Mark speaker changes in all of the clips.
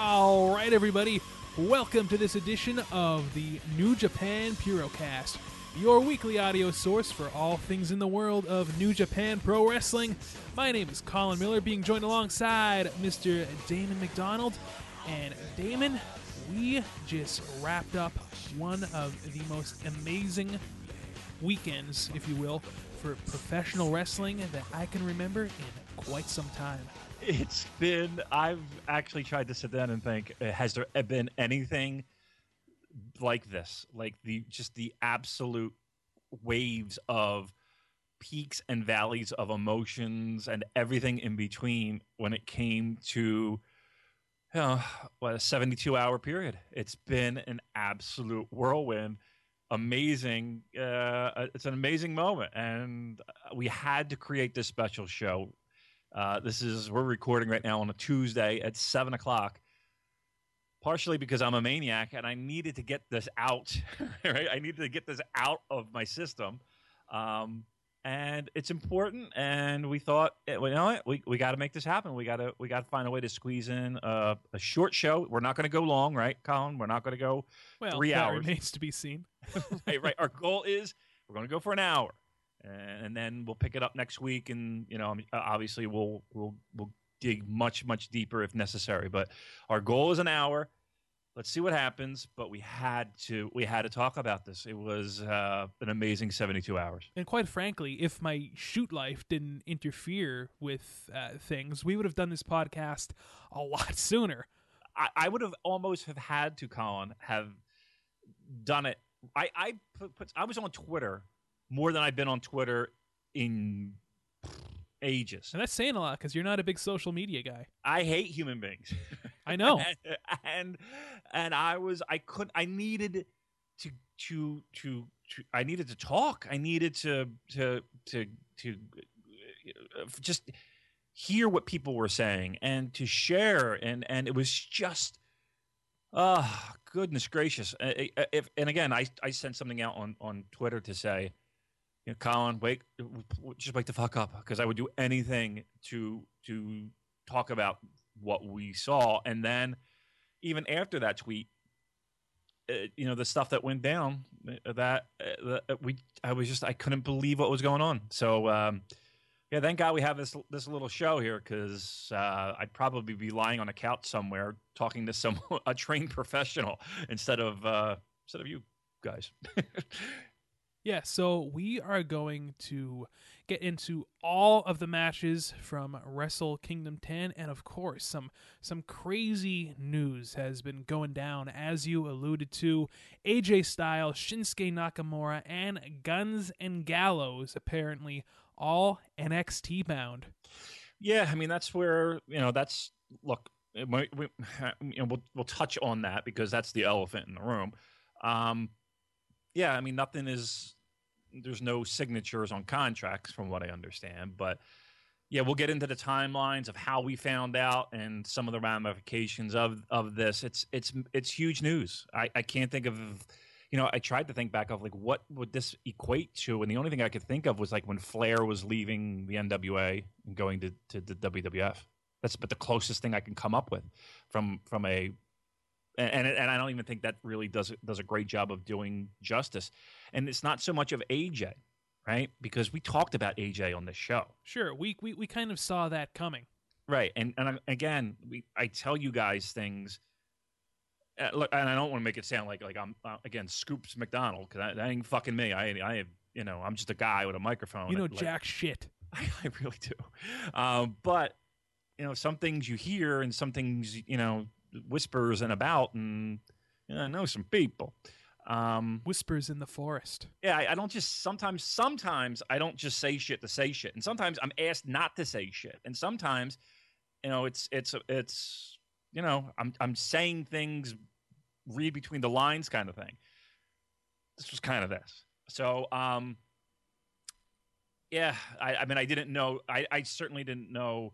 Speaker 1: All right, everybody. Welcome to this edition of the New Japan Purocast, your weekly audio source for all things in the world of New Japan Pro Wrestling. My name is Colin Miller, being joined alongside Mr. Damon McDonald. And Damon, we just wrapped up one of the most amazing weekends, if you will, for professional wrestling that I can remember in quite some time.
Speaker 2: It's been. I've actually tried to sit down and think: uh, Has there been anything like this? Like the just the absolute waves of peaks and valleys of emotions and everything in between when it came to you know, what a 72 hour period. It's been an absolute whirlwind. Amazing. Uh, it's an amazing moment. And we had to create this special show. Uh, this is, we're recording right now on a Tuesday at seven o'clock. Partially because I'm a maniac and I needed to get this out, right? I needed to get this out of my system. Um, and it's important. And we thought, eh, you know what, we, we got to make this happen. We got to we got to find a way to squeeze in a, a short show. We're not going to go long, right, Colin? We're not going to go
Speaker 1: Well,
Speaker 2: three
Speaker 1: that
Speaker 2: hours.
Speaker 1: remains to be seen.
Speaker 2: right, right. Our goal is we're going to go for an hour, and then we'll pick it up next week. And you know, uh, obviously, we'll we'll we'll dig much much deeper if necessary. But our goal is an hour. Let's see what happens. But we had to we had to talk about this. It was uh, an amazing seventy two hours.
Speaker 1: And quite frankly, if my shoot life didn't interfere with uh, things, we would have done this podcast a lot sooner.
Speaker 2: I, I would have almost have had to, Colin, have done it. I I put, put I was on Twitter more than I've been on Twitter in ages.
Speaker 1: And that's saying a lot because you're not a big social media guy.
Speaker 2: I hate human beings.
Speaker 1: I know.
Speaker 2: and and I was I couldn't I needed to to to to I needed to talk. I needed to to to to uh, just hear what people were saying and to share and and it was just oh goodness gracious Uh, uh, if and again I I sent something out on on Twitter to say you know, Colin, wake, just wake the fuck up because I would do anything to to talk about what we saw, and then even after that tweet, uh, you know, the stuff that went down, uh, that uh, uh, we, I was just, I couldn't believe what was going on. So, um, yeah, thank God we have this this little show here because uh, I'd probably be lying on a couch somewhere talking to some a trained professional instead of uh, instead of you guys.
Speaker 1: Yeah, so we are going to get into all of the matches from Wrestle Kingdom 10 and of course some some crazy news has been going down as you alluded to AJ Styles, Shinsuke Nakamura and Guns and Gallows apparently all NXT bound.
Speaker 2: Yeah, I mean that's where you know that's look. might- We, you know, we'll we'll touch on that because that's the elephant in the room. Um, yeah, I mean nothing is. There's no signatures on contracts, from what I understand. But yeah, we'll get into the timelines of how we found out and some of the ramifications of of this. It's it's it's huge news. I, I can't think of you know, I tried to think back of like what would this equate to, and the only thing I could think of was like when Flair was leaving the NWA and going to, to the WWF. That's but the closest thing I can come up with from from a and and I don't even think that really does does a great job of doing justice. And it's not so much of AJ, right? Because we talked about AJ on the show.
Speaker 1: Sure, we, we we kind of saw that coming.
Speaker 2: Right, and and again, we I tell you guys things. Uh, look, and I don't want to make it sound like like I'm uh, again Scoops McDonald because that, ain't fucking me. I I have you know I'm just a guy with a microphone.
Speaker 1: You know
Speaker 2: like,
Speaker 1: jack shit.
Speaker 2: I, I really do, um, but you know some things you hear and some things you know whispers and about, and you know, I know some people. Um,
Speaker 1: Whispers in the forest.
Speaker 2: Yeah, I, I, don't just sometimes. Sometimes I don't just say shit to say shit, and sometimes I'm asked not to say shit, and sometimes, you know, it's it's it's you know, I'm I'm saying things, read between the lines, kind of thing. This was kind of this. So, um, yeah, I, I mean, I didn't know. I, I certainly didn't know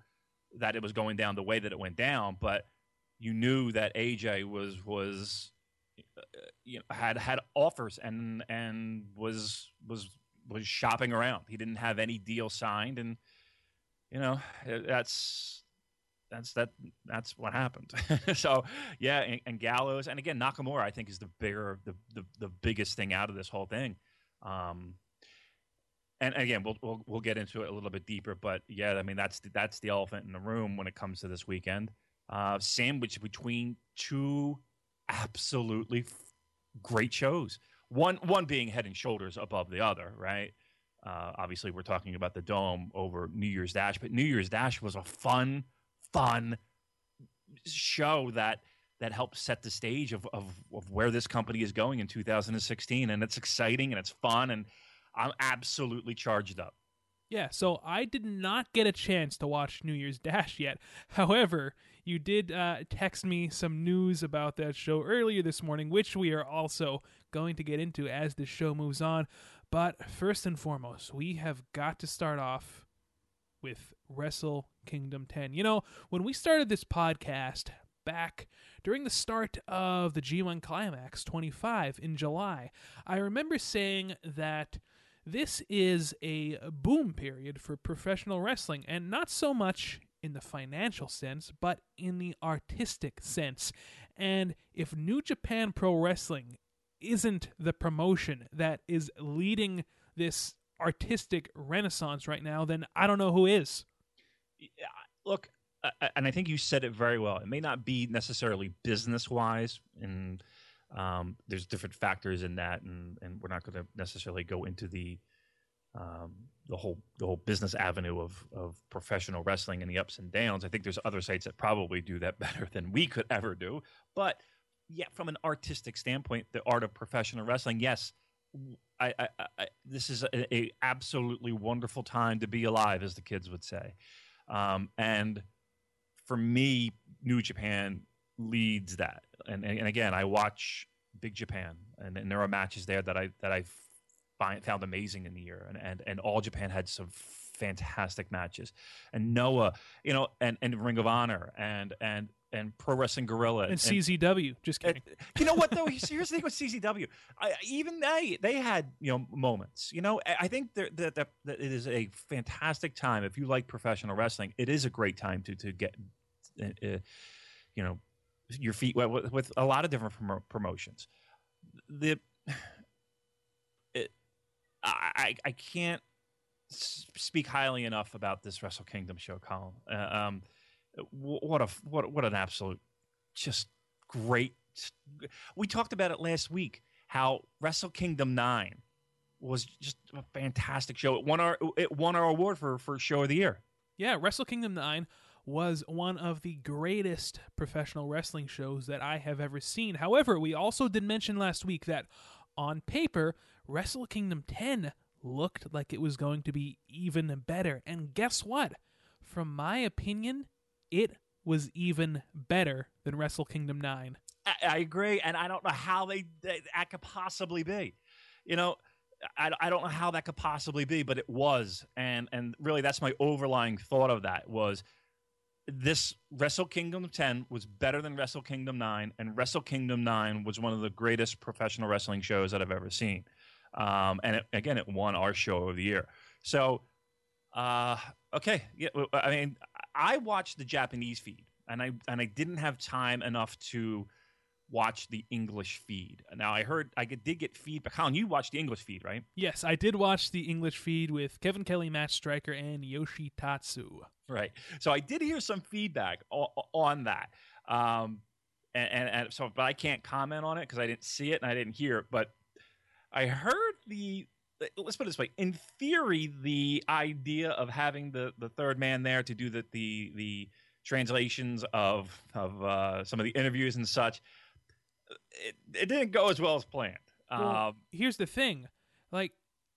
Speaker 2: that it was going down the way that it went down, but you knew that AJ was was uh, you know, had had offers and and was was was shopping around. He didn't have any deal signed, and you know that's that's that that's what happened. so yeah, and, and, Gallows, and again Nakamura, I think is the bigger the the, the biggest thing out of this whole thing. Um, and again, we'll, we'll we'll get into it a little bit deeper, but yeah, I mean that's the, that's the elephant in the room when it comes to this weekend. Uh, sandwich between two absolutely f- great shows. One one being head and shoulders above the other, right? Uh, obviously, we're talking about the dome over New Year's Dash, but New Year's Dash was a fun, fun show that that helped set the stage of, of, of where this company is going in 2016, and it's exciting and it's fun, and I'm absolutely charged up.
Speaker 1: Yeah, so I did not get a chance to watch New Year's Dash yet. However, you did uh, text me some news about that show earlier this morning, which we are also going to get into as the show moves on. But first and foremost, we have got to start off with Wrestle Kingdom 10. You know, when we started this podcast back during the start of the G1 Climax 25 in July, I remember saying that this is a boom period for professional wrestling, and not so much in the financial sense, but in the artistic sense. And if New Japan Pro Wrestling isn't the promotion that is leading this artistic renaissance right now, then I don't know who is.
Speaker 2: Look, and I think you said it very well. It may not be necessarily business wise, and um, there's different factors in that, and, and we're not going to necessarily go into the um, the whole the whole business avenue of of professional wrestling and the ups and downs. I think there's other sites that probably do that better than we could ever do. But yeah, from an artistic standpoint, the art of professional wrestling, yes, I, I, I this is a, a, absolutely wonderful time to be alive, as the kids would say. Um, and for me, New Japan leads that. And, and again, I watch Big Japan, and, and there are matches there that I that I found amazing in the year, and, and and All Japan had some fantastic matches, and Noah, you know, and and Ring of Honor, and and and Pro Wrestling Guerrilla
Speaker 1: and, and CZW. Just kidding.
Speaker 2: And, you know what though? Here's the thing with CZW. I, even they they had you know moments. You know, I think that, that, that it is a fantastic time if you like professional wrestling. It is a great time to to get, uh, uh you know, your feet wet with, with a lot of different prom- promotions. The I I can't speak highly enough about this Wrestle Kingdom show, Colin. Uh, um, what a what what an absolute just great. We talked about it last week how Wrestle Kingdom Nine was just a fantastic show. It won our it won our award for for show of the year.
Speaker 1: Yeah, Wrestle Kingdom Nine was one of the greatest professional wrestling shows that I have ever seen. However, we also did mention last week that on paper, Wrestle Kingdom 10 looked like it was going to be even better. And guess what? From my opinion, it was even better than Wrestle Kingdom 9.
Speaker 2: I, I agree, and I don't know how they, they, that could possibly be. You know, I, I don't know how that could possibly be, but it was, and and really that's my overlying thought of that was this Wrestle Kingdom 10 was better than Wrestle Kingdom 9, and Wrestle Kingdom 9 was one of the greatest professional wrestling shows that I've ever seen. Um, and it, again, it won our show of the year. So, uh, okay, yeah, I mean, I watched the Japanese feed, and I and I didn't have time enough to watch the English feed. Now I heard I did get feedback. Colin, you watched the English feed, right?
Speaker 1: Yes, I did watch the English feed with Kevin Kelly, Matt Striker, and Yoshi Tatsu.
Speaker 2: Right. So I did hear some feedback o- on that. Um, and, and, and so, but I can't comment on it because I didn't see it and I didn't hear it. But I heard the let's put it this way in theory the idea of having the the third man there to do the the the translations of of uh, some of the interviews and such it, it didn't go as well as planned
Speaker 1: Well,
Speaker 2: um,
Speaker 1: here's the thing, like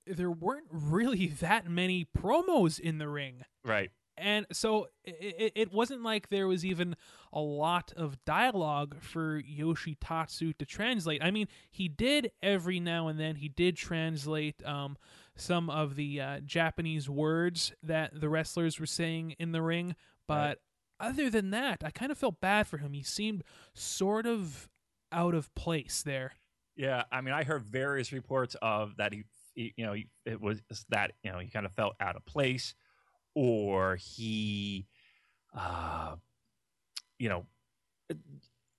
Speaker 1: there weren't really that many promos in the ring.
Speaker 2: right
Speaker 1: and so it, it wasn't like there was even a lot of dialogue for Yoshi Tatsu to translate. I mean, he did every now and then. He did translate um, some of the uh, Japanese words that the wrestlers were saying in the ring, but
Speaker 2: Right.
Speaker 1: other than that, I kind of felt bad for him. He seemed sort of out of place there.
Speaker 2: Yeah, I mean, I heard various reports of that he, he you know, he, it was that you know he kind of felt out of place, or he, uh, you know,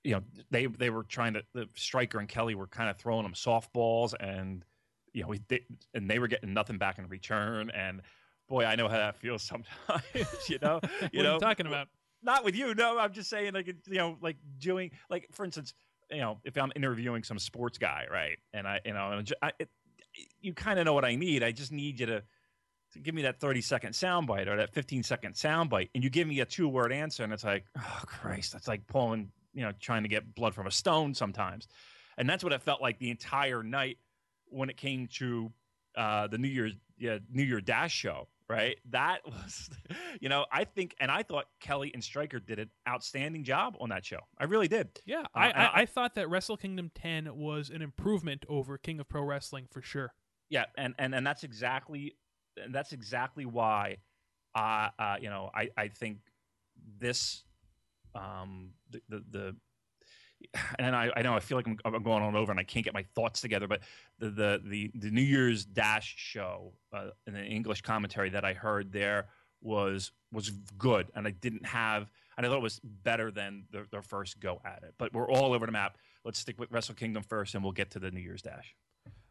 Speaker 2: you know, they they were trying to the striker and Kelly were kind of throwing them softballs, and you know, they, and they were getting nothing back in return, and boy, I know how that feels sometimes. you know, you know,
Speaker 1: talking about?
Speaker 2: not with you. No, I'm just saying, like, you know, like doing, like, for instance, you know, if I'm interviewing some sports guy, right, and I, you know, I, it, you kind of know what I need. I just need you to, to give me that 30 second soundbite or that 15 second soundbite, and you give me a two word answer, and it's like, oh Christ, that's like pulling, you know, trying to get blood from a stone sometimes, and that's what it felt like the entire night when it came to uh, the New Year's yeah, New Year Dash show. Right, that was, you know, I think, and I thought Kelly and Striker did an outstanding job on that show. I really did.
Speaker 1: Yeah,
Speaker 2: Uh,
Speaker 1: I, I,
Speaker 2: I-
Speaker 1: I thought that Wrestle Kingdom 10 was an improvement over King of Pro Wrestling for sure.
Speaker 2: Yeah, and and and that's exactly, and that's exactly why, uh, uh you know, I I think this, um, the the. the and I, I know I feel like I'm, I'm going on over and I can't get my thoughts together, but the the the, the New Year's Dash show uh, in the English commentary that I heard there was was good, and I didn't have, and I thought it was better than their, their first go at it. But we're all over the map. Let's stick with Wrestle Kingdom first, and we'll get to the New Year's Dash.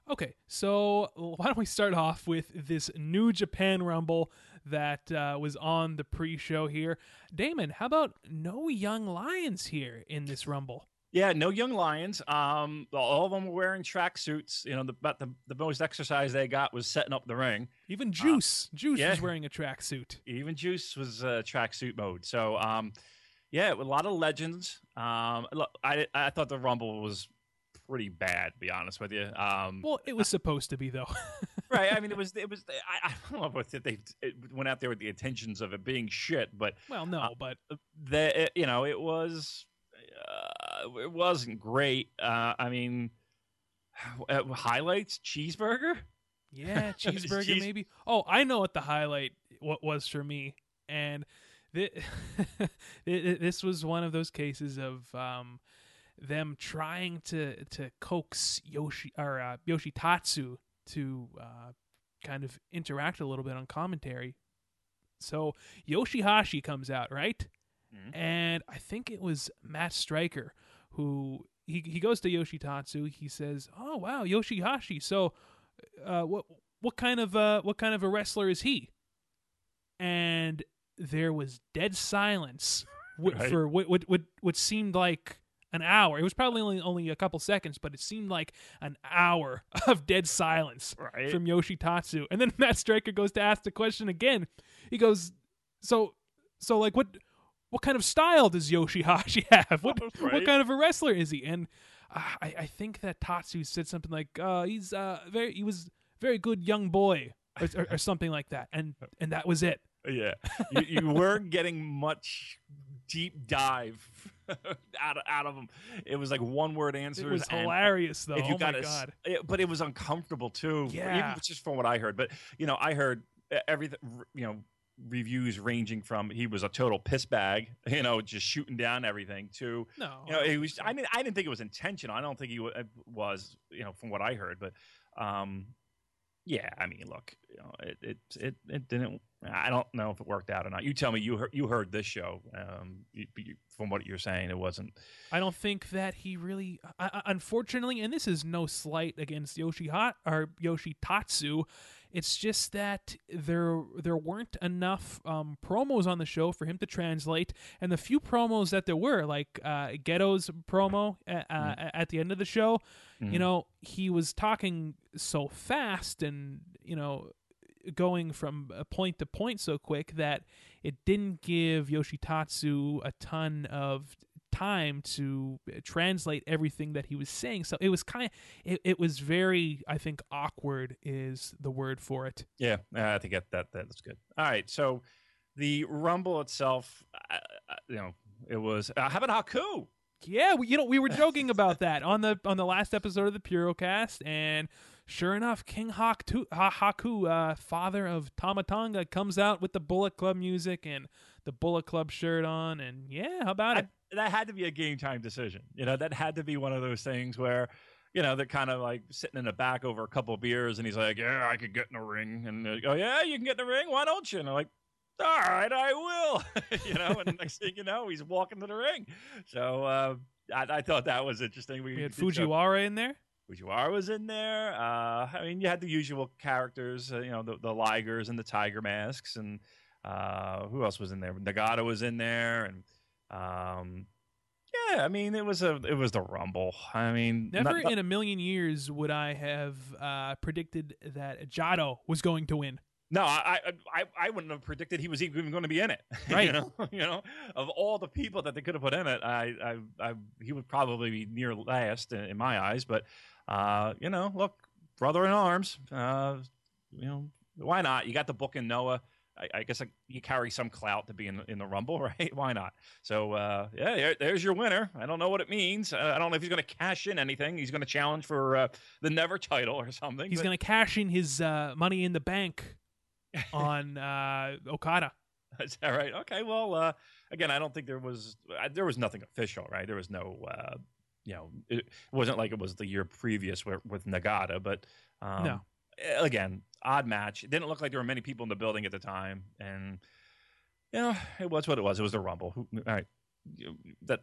Speaker 1: Okay, so why don't we start off with this New Japan Rumble that uh, was on the pre-show here? Damon, how about no young lions here in this Rumble?
Speaker 2: Yeah, no young lions. Um, all of them were wearing tracksuits. You know, the, but the the most exercise they got was setting up the ring.
Speaker 1: Even Juice, Juice
Speaker 2: yeah.
Speaker 1: was wearing a tracksuit.
Speaker 2: Even Juice was uh, tracksuit mode. So, um, yeah, a lot of legends. Um, look, I I thought the Rumble was pretty bad, to be honest with you. Um,
Speaker 1: Well, it was supposed to be though.
Speaker 2: right? I mean, it was it was. I, I don't know if they it went out there with the intentions of it being shit, but
Speaker 1: well, no,
Speaker 2: Uh,
Speaker 1: but
Speaker 2: the it, you know it was uh, it wasn't great. Uh, I mean, uh, highlights cheeseburger.
Speaker 1: Yeah, cheeseburger
Speaker 2: Cheese-
Speaker 1: maybe. Oh, I know what the highlight what was for me, and thi- this was one of those cases of um, them trying to to coax Yoshi or uh, Yoshitatsu to uh, kind of interact a little bit on commentary. So Yoshihashi comes out, right?
Speaker 2: Mhm.
Speaker 1: And I think it was Matt Striker who he he goes to Yoshitatsu. He says, "Oh wow, Yoshihashi. So, uh, what what kind of uh, what kind of a wrestler is he?" And there was dead silence
Speaker 2: Right.
Speaker 1: for what, what what what seemed like an hour. It was probably only only a couple seconds, but it seemed like an hour of dead silence
Speaker 2: Right.
Speaker 1: from Yoshitatsu. And then Matt Striker goes to ask the question again. He goes, "So, so like what what kind of style does Yoshihashi have? What what kind of a wrestler is he?" And uh, I I think that Tatsu said something like, uh, "He's uh very he was very good young boy." Or, or, or something like that, and and that was it.
Speaker 2: Yeah, you, you weren't getting much deep dive out of, out of them. It was like one word answers.
Speaker 1: It was hilarious, though.
Speaker 2: If you
Speaker 1: oh
Speaker 2: got
Speaker 1: my
Speaker 2: a
Speaker 1: god!
Speaker 2: it- but it was uncomfortable too.
Speaker 1: Yeah.
Speaker 2: even just from what I heard. But you know, I heard everything. You know, reviews ranging from he was a total piss bag. You know, just shooting down everything to
Speaker 1: No,
Speaker 2: you know, it was. I didn't. I didn't think it was intentional. I don't think he wa- uh, was. You know, from what I heard, but um, Yeah, I mean, look, you know, it it it, it didn't. I don't know if it worked out or not. You tell me. You heard you heard this show. Um, you, you, from what you're saying, it wasn't.
Speaker 1: I don't think that he really, uh, unfortunately, and this is no slight against Yoshi Hot or Yoshi Tatsu. It's just that there there weren't enough um, promos on the show for him to translate, and the few promos that there were, like uh, Gedo's promo at, uh, mm. at the end of the show, mm-hmm. you know, he was talking so fast and you know going from point to point so quick that it didn't give Yoshitatsu a ton of time to translate everything that he was saying. So it was kind of it, it was very I think awkward is the word for it.
Speaker 2: Yeah, I think that that that's good. All right, so the rumble itself, uh, you know, it was uh, how about Haku?
Speaker 1: Yeah, we, you know, we were joking about that on the on the last episode of the Purocast, and sure enough, King Haku, Haku uh, father of Tama Tonga, comes out with the Bullet Club music and the Bullet Club shirt on, and yeah, how about I, it?
Speaker 2: That had to be a game time decision. You know, that had to be one of those things where, you know, they're kind of like sitting in the back over a couple of beers, and he's like, "Yeah, I could get in the ring," and they go, "Yeah, you can get in the ring. Why don't you?" And I'm like, "All right, I will." you know, and next thing you know, he's walking to the ring. So uh, I, I, thought that was interesting.
Speaker 1: We, we had Fujiwara in there.
Speaker 2: Fujiwara was in there. Uh, I mean, you had the usual characters, uh, you know, the, the Ligers and the Tiger Masks, and uh, who else was in there? Nagata was in there, and um, yeah, I mean, it was a it was the Rumble. I mean,
Speaker 1: never not, not, in a million years would I have uh, predicted that Jado was going to win.
Speaker 2: No, I, I I wouldn't have predicted he was even going to be in it.
Speaker 1: Right.
Speaker 2: you know, you know, of all the people that they could have put in it, I, I, I he would probably be near last in, in my eyes. But, uh, you know, look, brother in arms. Uh, you know, why not? You got the book in Noah. I, I guess you carry some clout to be in, in the Rumble, right? Why not? So, uh, yeah, there, there's your winner. I don't know what it means. Uh, I don't know if he's going to cash in anything. He's going to challenge for uh, the Never title or something.
Speaker 1: He's going to cash in his uh, Money in the Bank on uh, Okada.
Speaker 2: Is that right? Okay. Well, uh, again, I don't think there was there was nothing official, right? There was no. you know, it wasn't like it was the year previous with, with Nagata, but um,
Speaker 1: no
Speaker 2: again, odd match. It didn't look like there were many people in the building at the time, and you know, it was what it was. It was the Rumble. All right, that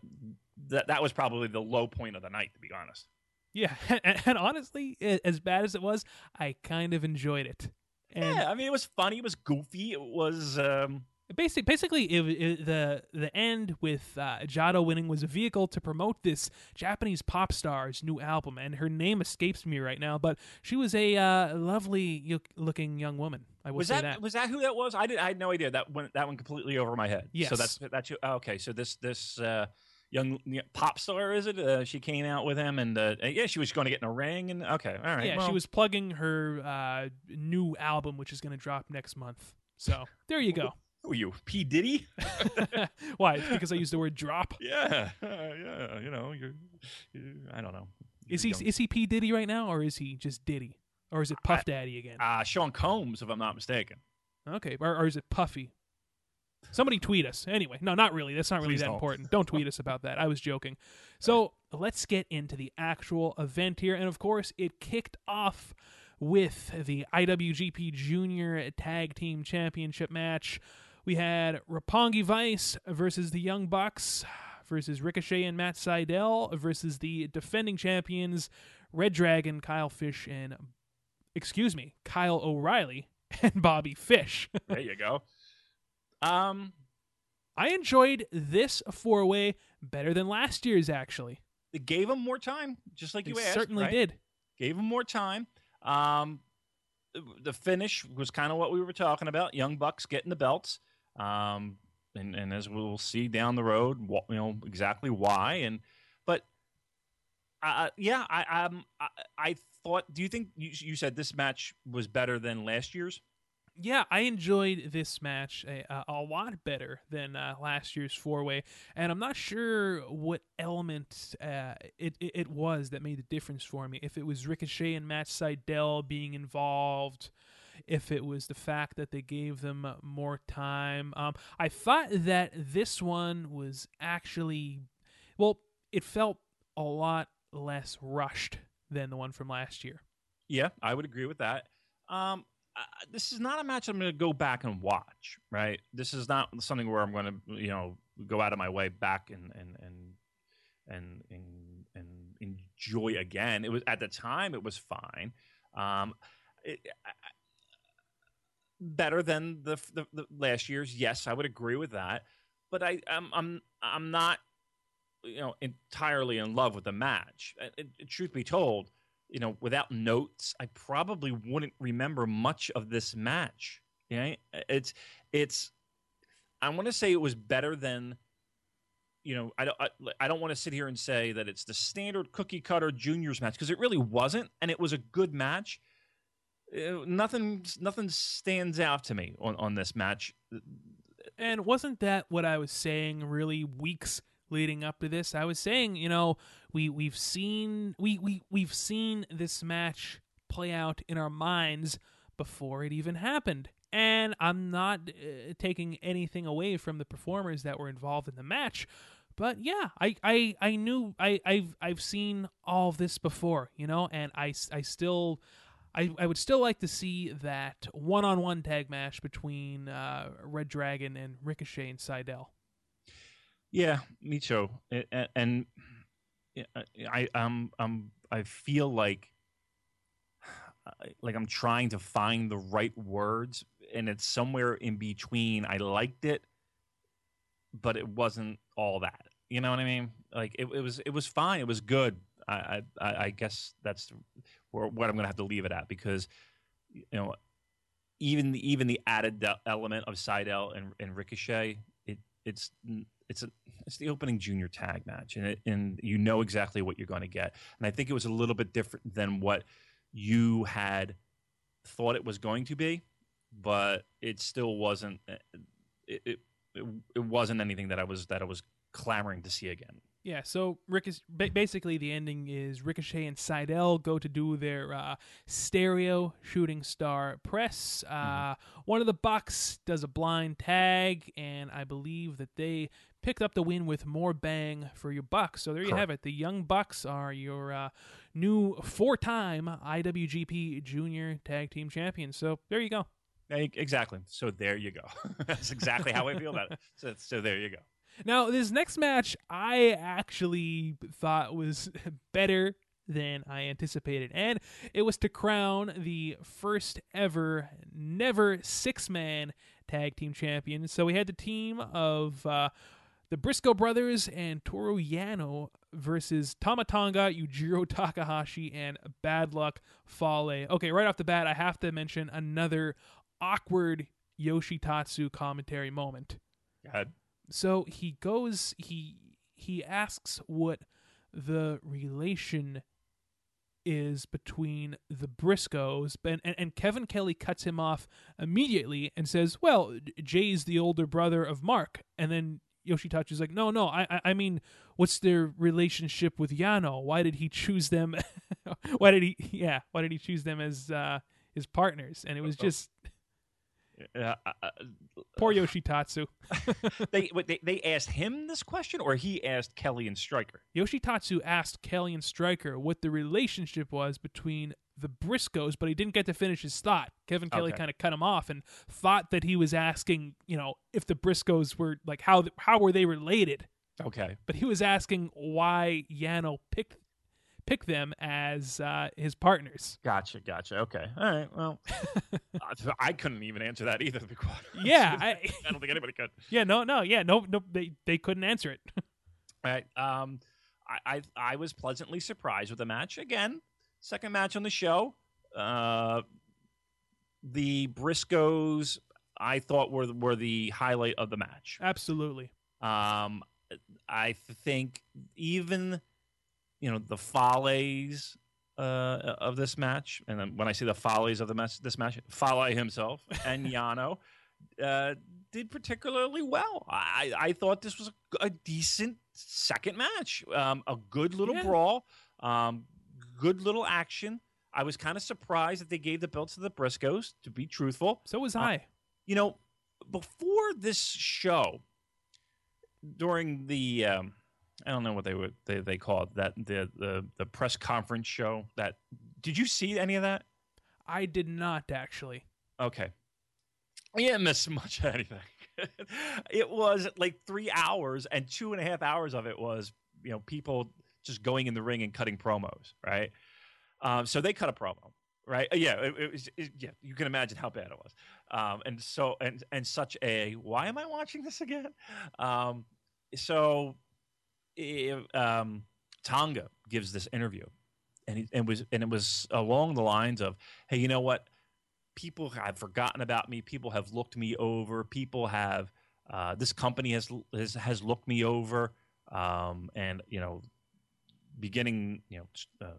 Speaker 2: that that was probably the low point of the night, to be honest.
Speaker 1: Yeah, and, and honestly, as bad as it was, I kind of enjoyed it.
Speaker 2: And yeah, I mean, it was funny. It was goofy. It was. Um,
Speaker 1: Basically, basically, it, it, the the end with uh, Jado winning was a vehicle to promote this Japanese pop star's new album, and her name escapes me right now, but she was a uh, lovely looking young woman. I will
Speaker 2: was
Speaker 1: that,
Speaker 2: that, was that who that was? I did I had no idea that went that went completely over my head.
Speaker 1: Yes.
Speaker 2: So that's that's okay. So this this. Uh, young pop star is it uh, she came out with him and uh, yeah she was going to get in a ring and okay all right
Speaker 1: yeah
Speaker 2: well.
Speaker 1: she was plugging her uh, new album which is going to drop next month so there you go
Speaker 2: who are you, P Diddy?
Speaker 1: Why? because I used the word drop.
Speaker 2: Yeah, uh, yeah. You know, you're, you're I don't know.
Speaker 1: Is he is he P Diddy right now, or is he just Diddy, or is it Puff I, Daddy again?
Speaker 2: Uh Sean Combs, if I'm not mistaken.
Speaker 1: Okay, or, or is it Puffy? Somebody tweet us. Anyway, no, not really. That's not really Please that don't. important. Don't tweet us about that. I was joking. So let's get into the actual event here, and of course, it kicked off with the IWGP Junior Tag Team Championship match we had Roppongi Vice versus the Young Bucks versus Ricochet and Matt Sydal versus the defending champions Red Dragon, Kyle Fish, and excuse me, Kyle O'Reilly and Bobby Fish.
Speaker 2: there you go. Um,
Speaker 1: I enjoyed this four way better than last year's. Actually,
Speaker 2: it gave them more time, just like
Speaker 1: they
Speaker 2: you asked.
Speaker 1: Certainly
Speaker 2: right?
Speaker 1: did.
Speaker 2: Gave them more time. Um, the finish was kind of what we were talking about. Young Bucks getting the belts. Um, and, and as we'll see down the road, you know exactly why. And but uh, yeah, I, um, I I thought. Do you think you, you said this match was better than last year's?
Speaker 1: yeah, I enjoyed this match a, a lot better than uh, last year's four way, and I'm not sure what element uh, it, it, it was that made the difference for me. If it was Ricochet and Matt Sydal being involved, if it was the fact that they gave them more time. Um, I thought that this one was actually, well, it felt a lot less rushed than the one from last year.
Speaker 2: Yeah, I would agree with that. Um, uh, this is not a match I'm going to go back and watch. Right. This is not something where I'm going to you know go out of my way back and and and and and, and enjoy again. It was at the time it was fine. Um, it, better than the, the, the last year's. Yes, I would agree with that. But I I'm I'm I'm not you know entirely in love with the match. It, it, truth be told, you know, without notes, I probably wouldn't remember much of this match. Yeah, it's it's. I want to say it was better than. You know, I don't. I, I don't want to sit here and say that it's the standard cookie cutter juniors match because it really wasn't, and it was a good match. Uh, nothing, nothing stands out to me on on this match.
Speaker 1: And wasn't that what I was saying? Really, weeks leading up to this. I was saying, you know, we we've seen we we we've seen this match play out in our minds before it even happened. And I'm not uh, taking anything away from the performers that were involved in the match, but yeah, I I I knew I I've I've seen all of this before, you know, and I I still I, I would still like to see that one-on-one tag match between uh, Red Dragon and Ricochet and Sydal.
Speaker 2: Yeah, too. And, I um um I feel like like I'm trying to find the right words, and it's somewhere in between. I liked it, but it wasn't all that. You know what I mean? Like it, it was it was fine. It was good. I I, I guess that's what I'm going to have to leave it at because you know even the, even the added element of Sydal and, and Ricochet, it it's it's a it's the opening junior tag match, and it, and you know exactly what you're going to get. And I think it was a little bit different than what you had thought it was going to be, but it still wasn't. Eh, it it, it, it wasn't anything that I was that I was clamoring to see again.
Speaker 1: Yeah, so Rick basically the ending is Ricochet and Sydal go to do their uh, stereo shooting star press. Uh, mm-hmm. One of the Bucks does a blind tag, and I believe that they picked up the win with more bang for your Bucks. So there you Correct. have it. The Young Bucks are your uh, new four-time IWGP Junior Tag Team Champions. So there you go.
Speaker 2: Exactly. So there you go. That's exactly how I feel about it. So, so there you go.
Speaker 1: Now, this next match I actually thought was better than I anticipated, and it was to crown the first ever never six man tag team champion. So we had the team of uh, the Briscoe brothers and Toru Yano versus Tama Tonga, Yujiro Takahashi, and Bad Luck Fale. Okay, right off the bat, I have to mention another awkward Yoshitatsu commentary moment.
Speaker 2: Go ahead
Speaker 1: so he goes he he asks what the relation is between the Briscoes, and, and, and, Kevin Kelly cuts him off immediately and says, "Well, Jay's the older brother of Mark," and then Yoshitatsu's like, "No, no, I I mean, what's their relationship with Yano? Why did he choose them? why did he? Yeah, why did he choose them as uh, his partners?" And it was just uh, uh, Poor Yoshitatsu.
Speaker 2: they, they they asked him this question, or he asked Kelly and Striker.
Speaker 1: Yoshitatsu asked Kelly and Striker what the relationship was between the Briscoes, but he didn't get to finish his thought. Kevin Kelly okay. kind of cut him off and thought that he was asking, you know, if the Briscoes were like how how were they related.
Speaker 2: Okay,
Speaker 1: but he was asking why Yano picked pick them as uh, his partners.
Speaker 2: Gotcha, gotcha. Okay, all right. Well, I couldn't even answer that either. To be
Speaker 1: yeah,
Speaker 2: I, I, don't think anybody could.
Speaker 1: Yeah, no, no, yeah, no, no. They they couldn't answer it.
Speaker 2: all right. Um, I, I I was pleasantly surprised with the match again. Second match on the show. Uh, the Briscoes I thought were were the highlight of the match.
Speaker 1: Absolutely.
Speaker 2: Um, I think even you know the follies uh, of this match, and then when I say the follies of the match, this match, Fale himself and Yano uh, did particularly well. I, I thought this was a, a decent second match, um, a good little yeah. brawl, um, good little action. I was kind of surprised that they gave the belts to the Briscoes. To be truthful,
Speaker 1: so was uh, I.
Speaker 2: You know, before this show, during the um, I don't know what they would they, they call it that the, the the press conference show. That did you see any of that?
Speaker 1: I did not actually.
Speaker 2: Okay. I didn't miss much of anything. it was like three hours, and two and a half hours of it was, you know, people just going in the ring and cutting promos, right? Um, so they cut a promo, right? Uh, yeah, it, it was. It, yeah, you can imagine how bad it was, um, and so and and such a. Why am I watching this again? Um, so, um, Tonga gives this interview, and he, and was and it was along the lines of, "Hey, you know what? People have forgotten about me. People have looked me over. People have uh, this company has has has looked me over, um, and you know, beginning you know, uh,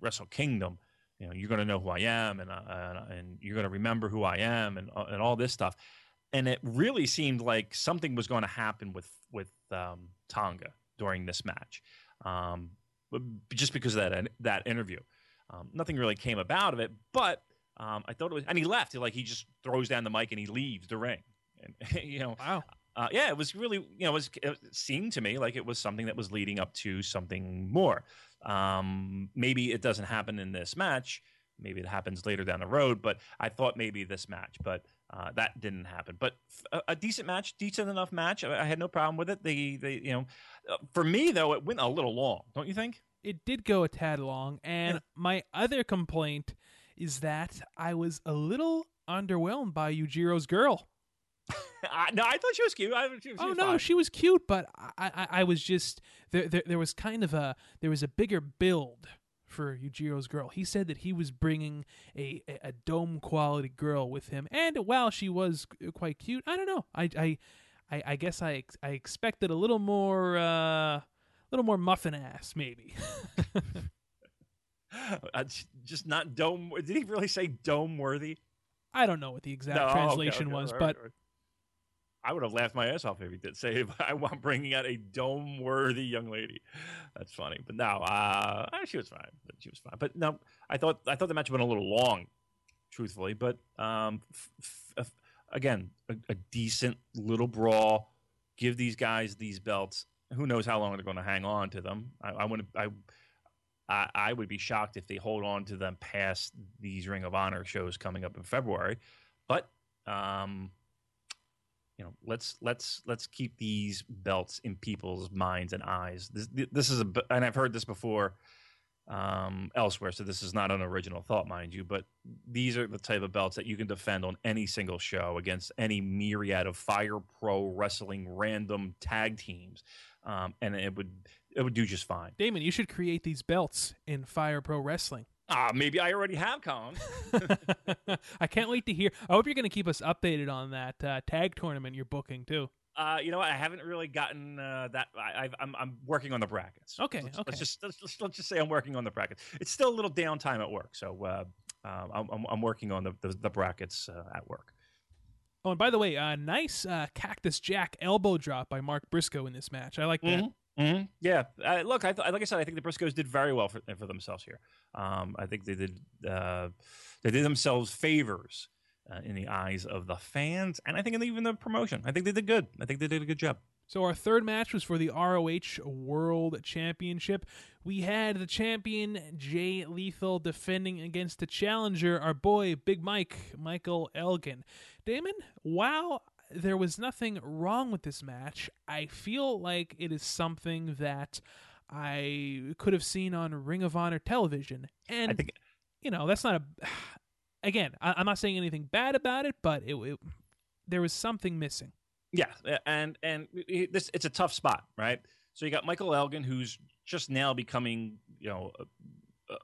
Speaker 2: Wrestle Kingdom." You know, you're going to know who I am, and uh, and you're going to remember who I am, and uh, and all this stuff. And it really seemed like something was going to happen with with um, Tonga during this match um, just because of that that interview. Um, nothing really came about of it, but um, I thought it was, and he left. Like he just throws down the mic and he leaves the ring. And you know,
Speaker 1: wow.
Speaker 2: Uh, yeah, it was really, you know, it, was, it seemed to me like it was something that was leading up to something more. Um, maybe it doesn't happen in this match. Maybe it happens later down the road. But I thought maybe this match, but uh, that didn't happen, but a, a, decent match, decent enough match. I, I, had no problem with it. They, they, you know, uh, for me though, it went a little long. Don't you think?
Speaker 1: It did go a tad long, and yeah. my other complaint is that I was a little underwhelmed by Yujiro's girl.
Speaker 2: I, no, I thought she was cute. I, she, she
Speaker 1: oh
Speaker 2: was
Speaker 1: no,
Speaker 2: fine.
Speaker 1: she was cute, but I, I, I was just there, there. There was kind of a there was a bigger build for Yujiro's girl. He said that he was bringing a, a, dome quality girl with him, and while she was quite cute, I don't know. I I I, I guess I I expected a little more uh, a little more muffin ass maybe.
Speaker 2: uh, just not dome. Did he really say dome worthy?
Speaker 1: I don't know what the exact no, translation okay, okay, was, right, but right.
Speaker 2: I would have laughed my ass off if he did say, "I want bringing out a dome-worthy young lady." That's funny, but no, uh, she was fine. She was fine. But no, I thought I thought the match went a little long, truthfully. But um, f- f- again, a, a, decent little brawl. Give these guys these belts. Who knows how long they're going to hang on to them? I, I would I, I, I would be shocked if they hold on to them past these Ring of Honor shows coming up in February. But um, you know let's let's let's keep these belts in people's minds and eyes. This this is a and i've heard this before um, elsewhere so this is not an original thought mind you but these are the type of belts that you can defend on any single show against any myriad of fire pro wrestling random tag teams um, and it would it would do just fine.
Speaker 1: Damon you should create these belts in fire pro wrestling
Speaker 2: Ah, maybe I already have, Colin.
Speaker 1: I can't wait to hear. I hope you're going to keep us updated on that uh, tag tournament you're booking too.
Speaker 2: Uh, you know what? I haven't really gotten uh, that. I, am I'm, I'm working on the brackets.
Speaker 1: Okay.
Speaker 2: Let's,
Speaker 1: okay.
Speaker 2: Let's just let's, let's, just say I'm working on the brackets. It's still a little downtime at work, so uh, um, I'm, I'm working on the the, the brackets uh, at work.
Speaker 1: Oh, and by the way, uh, nice uh, Cactus Jack elbow drop by Mark Briscoe in this match. I like that.
Speaker 2: Mm-hmm. Mm-hmm. Yeah, uh, look, I th- like I said, I think the Briscoes did very well for for themselves here. Um, I think they did uh, they did themselves favors uh, in the eyes of the fans, and I think even the promotion. I think they did good. I think they did a good job.
Speaker 1: So our third match was for the ROH World Championship. We had the champion Jay Lethal defending against the challenger, our boy Big Mike, Michael Elgin. Damon, wow, there was nothing wrong with this match. I feel like it is something that I could have seen on Ring of Honor television. And, I think, you know, that's not a. Again, I, am not saying anything bad about it, but it, it there was something missing.
Speaker 2: Yeah, and and this it's a tough spot, right? So you got Michael Elgin, who's just now becoming, you know, uh,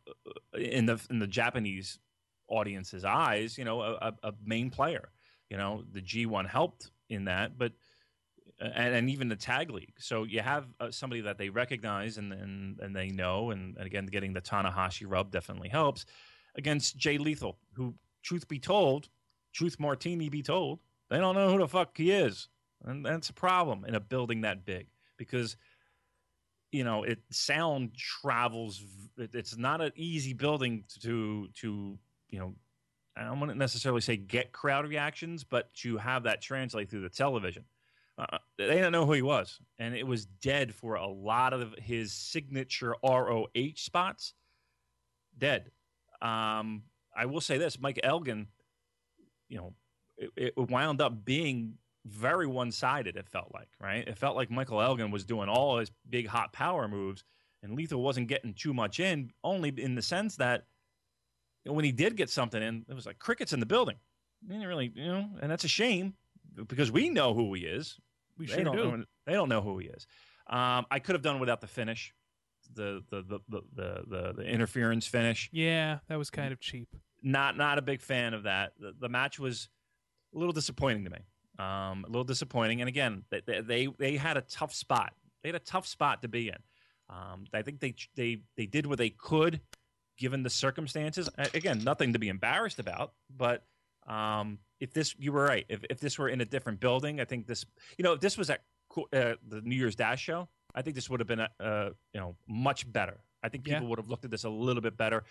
Speaker 2: uh, in the in the Japanese audience's eyes, you know, a, a main player. You know, the G1 helped in that, but and, and even the tag league. So you have uh, somebody that they recognize and, and and they know, and, and again, getting the Tanahashi rub definitely helps against Jay Lethal, who, truth be told, truth Martini be told, they don't know who the fuck he is, and that's a problem in a building that big because you know it sound travels. It's not an easy building to to you know I wouldn't necessarily say get crowd reactions, but to have that translate through the television. Uh, they didn't know who he was, and it was dead for a lot of his signature ROH spots. Dead. Um, I will say this: Mike Elgin, you know, it, it wound up being very one-sided. It felt like, right? It felt like Michael Elgin was doing all his big hot power moves, and Lethal wasn't getting too much in. Only in the sense that when he did get something in, it was like crickets in the building. He didn't really, you know, and that's a shame because we know who he is.
Speaker 1: We
Speaker 2: they
Speaker 1: sure
Speaker 2: don't
Speaker 1: do.
Speaker 2: Know, they don't know who he is. Um, I could have done without the finish, the the the the the, the, the interference finish.
Speaker 1: Yeah, that was kind of cheap.
Speaker 2: Not not a big fan of that. The, the match was a little disappointing to me. Um, a little disappointing. And again, they, they they had a tough spot. They had a tough spot to be in. Um, I think they they they did what they could given the circumstances. Again, nothing to be embarrassed about, but um, if this you were right. If if this were in a different building, I think this you know if this was at uh, the New Year's Dash show, I think this would have been a, uh, you know much better. I think people
Speaker 1: Yeah.
Speaker 2: would have looked at this a little bit better.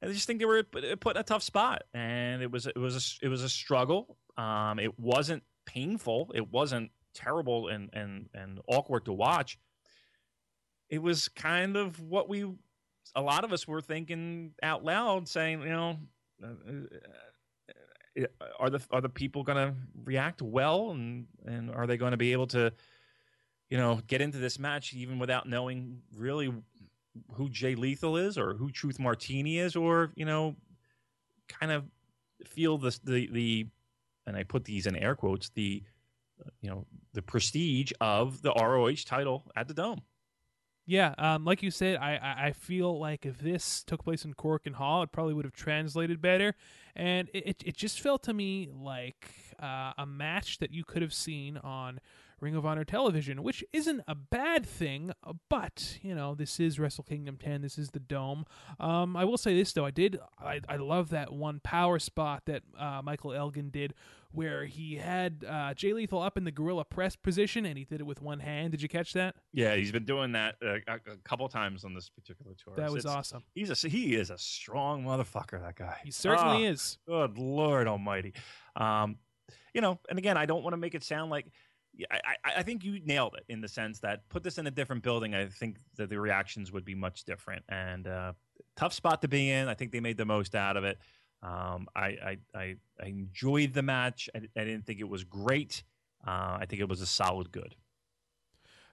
Speaker 2: And I just think they were put put in a tough spot, and it was it was a, it was a struggle. Um, it wasn't painful. It wasn't terrible and and and awkward to watch. It was kind of what we, a lot of us were thinking out loud, saying, you know, uh, uh, are the are the people going to react well, and and are they going to be able to, you know, get into this match even without knowing really who Jay Lethal is or who Truth Martini is, or you know, kind of feel the the the, and I put these in air quotes the, uh, you know, the prestige of the ROH title at the Dome.
Speaker 1: Yeah, um, like you said, I, I feel like if this took place in Korakuen Hall, it probably would have translated better, and it it, it just felt to me like uh, a match that you could have seen on Ring of Honor television, which isn't a bad thing, uh, but you know this is Wrestle Kingdom 10, this is the Dome. Um, I will say this though, I did I I love that one power spot that uh, Michael Elgin did, where he had uh, Jay Lethal up in the gorilla press position, and he did it with one hand. Did you catch that?
Speaker 2: Yeah, he's been doing that uh, a, couple times on this particular tour.
Speaker 1: That was
Speaker 2: It's-
Speaker 1: awesome.
Speaker 2: He's a he is a strong motherfucker. That guy.
Speaker 1: He certainly
Speaker 2: Ah,
Speaker 1: is.
Speaker 2: Good Lord Almighty. Um, you know, and again, I don't want to make it sound like. I, I think you nailed it in the sense that put this in a different building. I think that the reactions would be much different. And uh, tough spot to be in. I think they made the most out of it. Um, I, I, I, I enjoyed the match. I, I didn't think it was great. Uh, I think it was a solid good.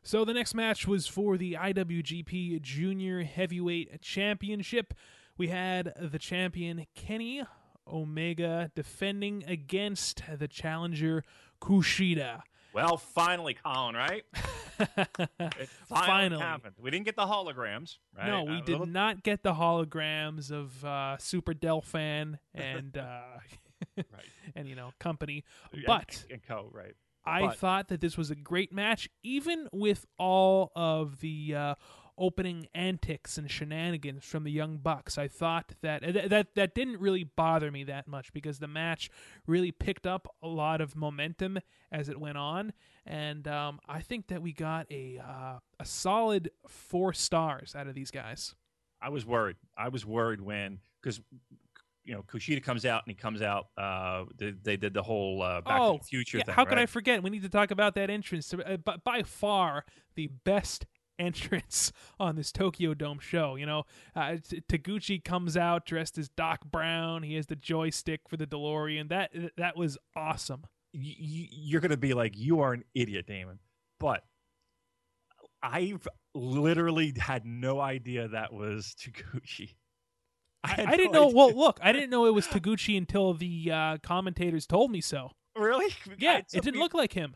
Speaker 1: So the next match was for the IWGP Junior Heavyweight Championship. We had the champion Kenny Omega defending against the challenger Kushida.
Speaker 2: Well, finally, Colin, right? It finally,
Speaker 1: Finally.
Speaker 2: happened. We didn't get the holograms, right?
Speaker 1: No, we
Speaker 2: A
Speaker 1: did
Speaker 2: little-
Speaker 1: not get the holograms of uh, Super Delfin and uh,
Speaker 2: Right.
Speaker 1: and you know company,
Speaker 2: and-
Speaker 1: but
Speaker 2: and co right.
Speaker 1: I
Speaker 2: But-
Speaker 1: thought that this was a great match, even with all of the uh, opening antics and shenanigans from the Young Bucks. I thought that that that, that didn't really bother me that much because the match really picked up a lot of momentum as it went on, and um, I think that we got a uh, a solid four stars out of these guys.
Speaker 2: I was worried. I was worried when because you know Kushida comes out and he comes out. Uh, they, they did the whole uh, Back
Speaker 1: oh,
Speaker 2: to the Future
Speaker 1: yeah,
Speaker 2: thing.
Speaker 1: how could I forget? We need to talk about that entrance. Uh, by, by far the best entrance on this Tokyo Dome show. You know, uh, Taguchi comes out dressed as Doc Brown. He has the joystick for the DeLorean. That that was awesome.
Speaker 2: You're going to be like, you are an idiot, Damon. But I've literally had no idea that was Taguchi.
Speaker 1: I, I didn't
Speaker 2: no
Speaker 1: know.
Speaker 2: idea.
Speaker 1: Well, look, I didn't know it was Taguchi until the uh, commentators told me so.
Speaker 2: really?
Speaker 1: Yeah, it didn't
Speaker 2: so-
Speaker 1: look like him.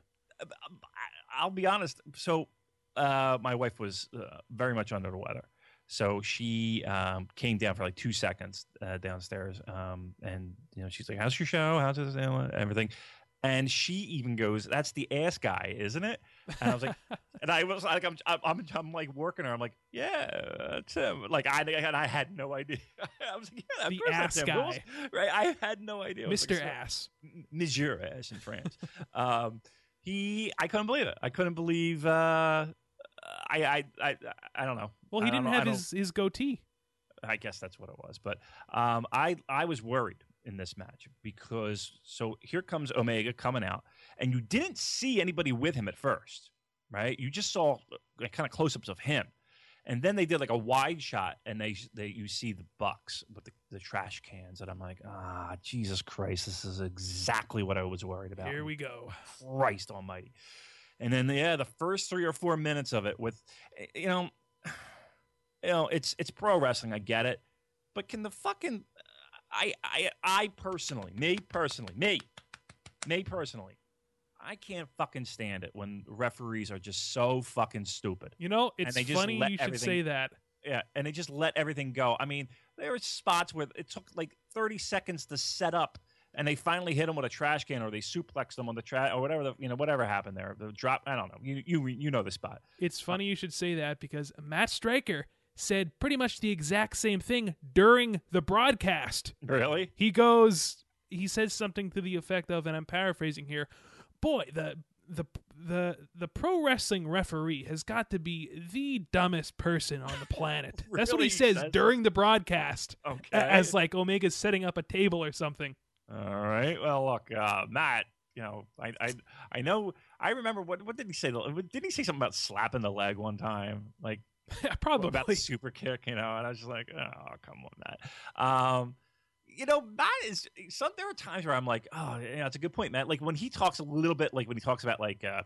Speaker 2: I'll be honest. So, uh, my wife was uh, very much under the weather. So she um, came down for like two seconds uh, downstairs, um, and you know she's like, "How's your show? How's you everything?" And she even goes, "That's the ass guy, isn't it?" And I was like, and I was like, I'm, I'm, I'm, I'm like working her. I'm like, "Yeah, that's him." Like I, and I had no idea. I was like, "Yeah, of
Speaker 1: The
Speaker 2: course that's
Speaker 1: ass
Speaker 2: him,
Speaker 1: guy.
Speaker 2: Rules." right?" I had no idea. Was like,
Speaker 1: Mr.
Speaker 2: "So-
Speaker 1: Ass.
Speaker 2: Monsieur as in France. um, he, I couldn't believe it. I couldn't believe. Uh, I, I, I, I don't know.
Speaker 1: Well, he didn't
Speaker 2: know.
Speaker 1: Have his, his goatee.
Speaker 2: I guess that's what it was. But um, I, I was worried in this match because so here comes Omega coming out, and you didn't see anybody with him at first, right? You just saw kind of close-ups of him, And then they did like a wide shot, and they they you see the Bucks with the, the trash cans, and I'm like, ah, Jesus Christ, this is exactly what I was worried about.
Speaker 1: Here we go.
Speaker 2: Christ Almighty. And then yeah, the first three or four minutes of it with, eh, you know, you know, it's it's pro wrestling. I get it, but can the fucking, I I I personally, me personally, me, me personally, I can't fucking stand it when referees are just so fucking stupid.
Speaker 1: You know, it's
Speaker 2: they
Speaker 1: funny you should say that.
Speaker 2: Yeah, and they just let everything go. I mean, there were spots where it took like 30 seconds to set up, and they finally hit him with a trash can, or they suplexed him on the trash, or whatever. The, you know, whatever happened there. The drop. I don't know. You you you know the spot.
Speaker 1: It's funny you should say that because Matt Striker said pretty much the exact same thing during the broadcast.
Speaker 2: Really?
Speaker 1: He goes, he says something to the effect of, and I'm paraphrasing here, boy, the the the the pro wrestling referee has got to be the dumbest person on the planet. That's what he says
Speaker 2: That's-
Speaker 1: during the broadcast,
Speaker 2: Okay.
Speaker 1: as like Omega's setting up a table or something.
Speaker 2: All right. Well, look, uh, Matt. You know, I, I I know. I remember what what did he say? Didn't he say something about slapping the leg one time? Like probably about
Speaker 1: Probably.
Speaker 2: super kick, you know, and I was just like, oh, come on, Matt. Um, you know, Matt is some. There are times where I'm like, oh, yeah, it's a good point, Matt. Like when he talks a little bit, like when he talks about like, uh,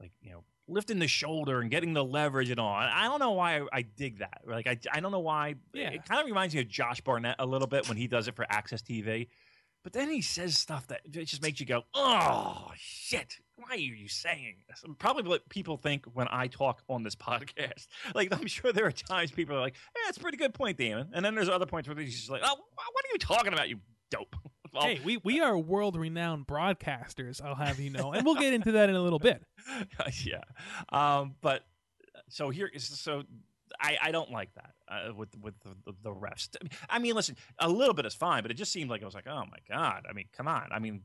Speaker 2: like you know, lifting the shoulder and getting the leverage and all. I don't know why I, I dig that. Like I, I don't know why.
Speaker 1: Yeah.
Speaker 2: It kind of reminds me of Josh Barnett a little bit when he does it for AXS TV. But then he says stuff that just makes you go, oh shit! Why are you saying this? And Probably what people think when I talk on this podcast. Like I'm sure there are times people are like, "Yeah, that's a pretty good point, Damon," and then there's other points where he's just like, "Oh, what are you talking about, you dope?" Well,
Speaker 1: Hey, we, we are world renowned broadcasters, I'll have you know. And we'll get into that in a little bit.
Speaker 2: yeah. Um, but so here is so I, I don't like that uh, with with the, the, the refs. I mean, listen, a little bit is fine, but it just seemed like I was like, oh my god. I mean, come on. I mean,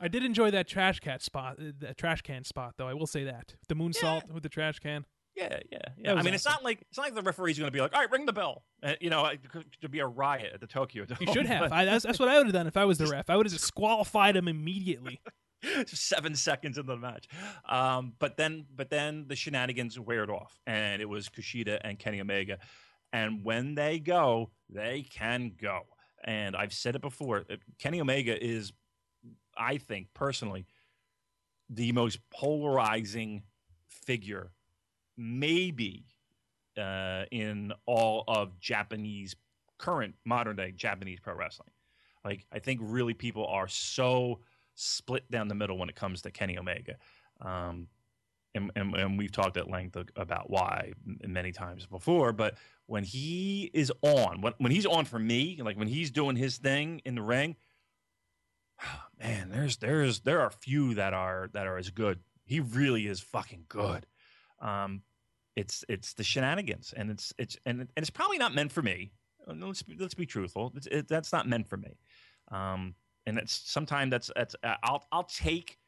Speaker 1: I did enjoy that trash cat spot, uh, the trash can spot, though. I will say that the moonsault with the trash can.
Speaker 2: yeah, yeah, yeah. I mean, it's not like it's not like the referee's going to be like, all right, ring the bell. Uh, you know, it could, to be a riot at the Tokyo Dome.
Speaker 1: He should have. I, that's, that's what I would have done if I was the ref. I would have disqualified him immediately.
Speaker 2: seven seconds into the match. Um, but then, but then the shenanigans weared off, and it was Kushida and Kenny Omega. And when they go, they can go. And I've said it before. uh, Kenny Omega is, I think personally, the most polarizing figure, maybe uh, in all of Japanese current modern day Japanese pro wrestling. Like I think really people are so split down the middle when it comes to Kenny Omega. Um, and, and, and we've talked at length about why many times before, but when he is on, when, when he's on for me, like when he's doing his thing in the ring, man, there's there's there are few that are that are as good. He really is fucking good. Um, it's it's the shenanigans, and it's it's and, and it's probably not meant for me. Uh, Let's be, let's be truthful. It, that's not meant for me. Um, and it's sometimes that's that's uh, I'll I'll take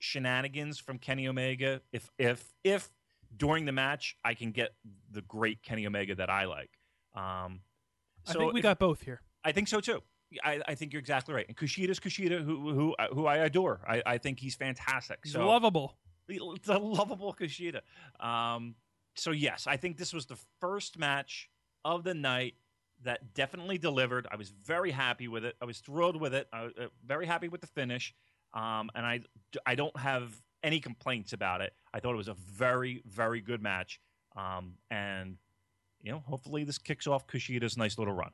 Speaker 2: shenanigans from Kenny Omega if if if during the match I can get the great Kenny Omega that I like. Um,
Speaker 1: I think we
Speaker 2: if-
Speaker 1: got both here.
Speaker 2: I think so too. I, I think you're exactly right. And Kushida's Kushida, who who who I adore. I, I think he's fantastic.
Speaker 1: He's
Speaker 2: so
Speaker 1: lovable.
Speaker 2: the lovable Kushida. Um, so yes, I think this was the first match of the night that definitely delivered. I was very happy with it. I was thrilled with it. I was uh, very happy with the finish. Um, and I I don't have any complaints about it. I thought it was a very very good match. Um, and you know, hopefully this kicks off Kushida's nice little run.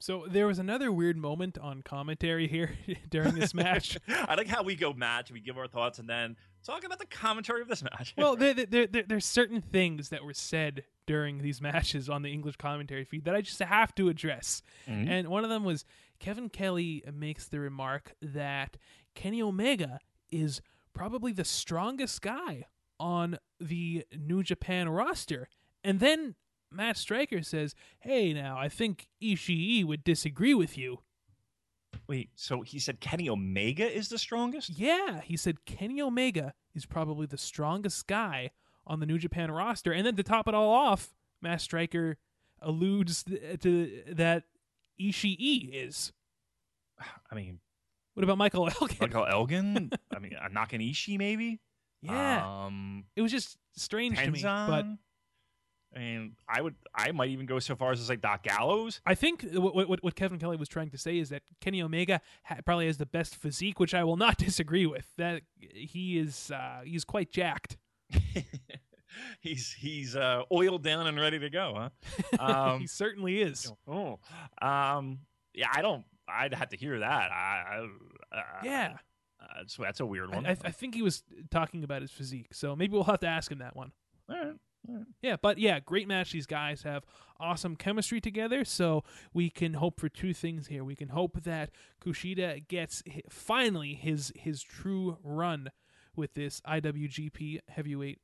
Speaker 1: So there was another weird moment on commentary here during this match.
Speaker 2: I like how we go match, we give our thoughts, and then talk about the commentary of this match.
Speaker 1: well, there, there, there, there's certain things that were said during these matches on the English commentary feed that I just have to address.
Speaker 2: Mhm.
Speaker 1: And one of them was Kevin Kelly makes the remark that Kenny Omega is probably the strongest guy on the New Japan roster. And then Matt Striker says, Hey, now, I think Ishii would disagree with you.
Speaker 2: Wait, so he said Kenny Omega is the strongest?
Speaker 1: Yeah, he said Kenny Omega is probably the strongest guy on the New Japan roster. And then to top it all off, Matt Striker alludes th- to that Ishii is.
Speaker 2: I mean,
Speaker 1: What about Michael Elgin?
Speaker 2: Michael Elgin? I mean, Nakanishi maybe?
Speaker 1: yeah,
Speaker 2: Um,
Speaker 1: it was just strange to me. But
Speaker 2: Tenzan? And I would, I might even go so far as to say Doc Gallows.
Speaker 1: I think what, what, what Kevin Kelly was trying to say is that Kenny Omega ha- probably has the best physique, which I will not disagree with. That he is uh, he's quite jacked.
Speaker 2: he's he's uh, oiled down and ready to go, huh? Um,
Speaker 1: he certainly is.
Speaker 2: oh, um, yeah. I don't. I'd have to hear that. I, I uh,
Speaker 1: Yeah,
Speaker 2: that's that's a weird
Speaker 1: I,
Speaker 2: one.
Speaker 1: I, I think he was talking about his physique. So maybe we'll have to ask him that one.
Speaker 2: All right.
Speaker 1: Yeah, but yeah, great match. These guys have awesome chemistry together, so we can hope for two things here. We can hope that Kushida gets finally his his true run with this IWGP Heavyweight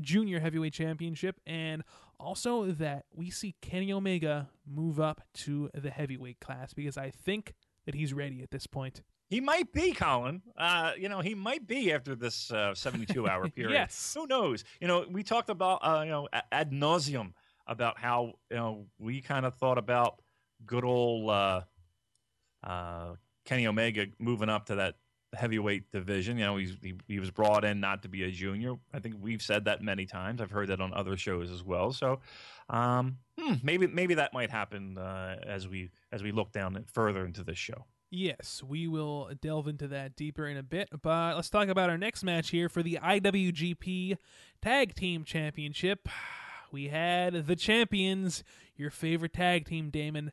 Speaker 1: Junior Heavyweight Championship, and also that we see Kenny Omega move up to the heavyweight class because I think that he's ready at this point.
Speaker 2: He might be, Colin. Uh, you know, he might be after this uh, 72 hour period.
Speaker 1: Yes.
Speaker 2: Who knows? You know, we talked about, uh, you know, ad nauseum about how, you know, we kind of thought about good old uh, uh, Kenny Omega moving up to that heavyweight division. You know, he's, he, he was brought in not to be a junior. I think we've said that many times. I've heard that on other shows as well. So um, hmm, maybe maybe that might happen uh, as we as we look down further into this show.
Speaker 1: Yes, we will delve into that deeper in a bit, but let's talk about our next match here for the IWGP Tag Team Championship. We had the champions, your favorite tag team, Damon,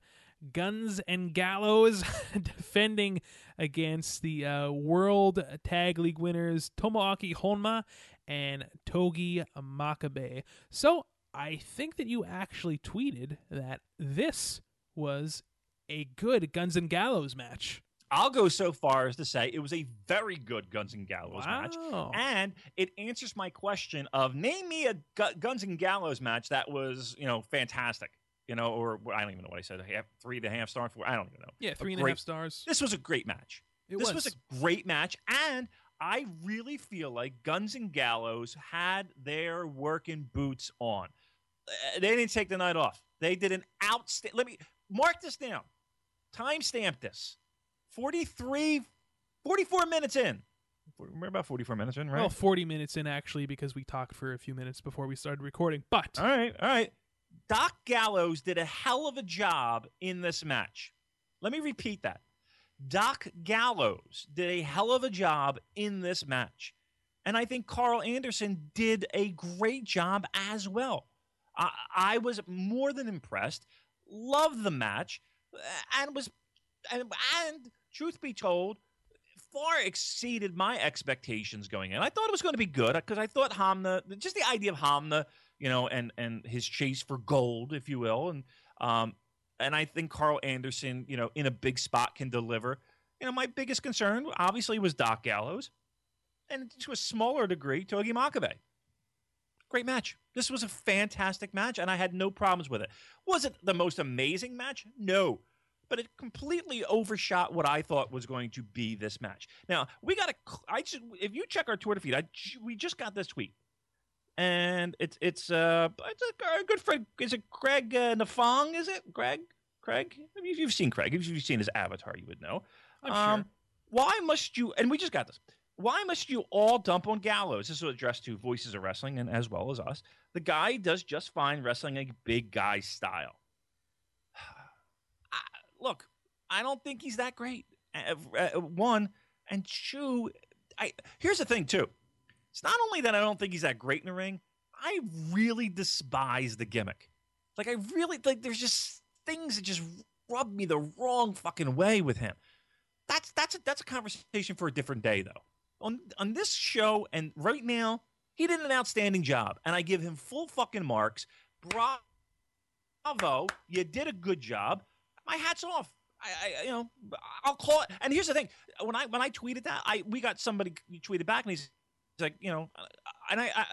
Speaker 1: Guns and Gallows, defending against the uh, World Tag League winners Tomoaki Honma and Togi Makabe. So I think that you actually tweeted that this was a good Guns and Gallows match.
Speaker 2: I'll go so far as to say it was a very good Guns and Gallows match. And it answers my question of name me a Gu- Guns and Gallows match that was, you know, fantastic. You know, or I don't even know what I said. Half, three and a half stars. Four. I don't even know.
Speaker 1: Yeah,
Speaker 2: A
Speaker 1: three and a half
Speaker 2: great-
Speaker 1: stars.
Speaker 2: This was a great match.
Speaker 1: It
Speaker 2: this
Speaker 1: was.
Speaker 2: was. a great match, and I really feel like Guns and Gallows had their working boots on. Uh, They didn't take the night off. They did an outstanding. Let me mark this down. Timestamp this. 43, 44 minutes in. We're about 44 minutes in, right?
Speaker 1: Well, 40 minutes in, actually, because we talked for a few minutes before we started recording. But
Speaker 2: All right, all right. Doc Gallows did a hell of a job in this match. Let me repeat that. Doc Gallows did a hell of a job in this match. And I think Carl Anderson did a great job as well. I, I was more than impressed. Loved the match, and was, and, and truth be told, far exceeded my expectations going in. I thought it was going to be good because I thought Honma, just the idea of Honma, you know, and and his chase for gold, if you will, and um, and I think Carl Anderson, you know, in a big spot can deliver. You know, my biggest concern obviously was Doc Gallows, and to a smaller degree, Togi Makabe. Great match. This was a fantastic match, and I had no problems with it. Was it the most amazing match? No. But it completely overshot what I thought was going to be this match. Now we got to. I just if you check our Twitter feed, I we just got this tweet, and it's it's uh it's a, a good friend. Is it Craig uh, Nafong? Is it Greg? Craig? If you've seen Craig, if you've seen his avatar, you would know.
Speaker 1: I'm
Speaker 2: Um,
Speaker 1: sure.
Speaker 2: Why must you? And we just got this. Why must you all dump on Gallows? This is addressed to Voices of Wrestling and as well as us. The guy does just fine wrestling a big guy style. I, look, I don't think he's that great. One and two. I here's the thing too. It's not only that I don't think he's that great in the ring. I really despise the gimmick. Like I really like. There's just things that just rub me the wrong fucking way with him. That's that's a, that's a conversation for a different day though. On on this show and right now, he did an outstanding job, and I give him full fucking marks. Bravo, you did a good job. My hat's off. I, I you know I'll call it. And here's the thing: when I when I tweeted that, I we got somebody tweeted back, and he's like, you know, and I, I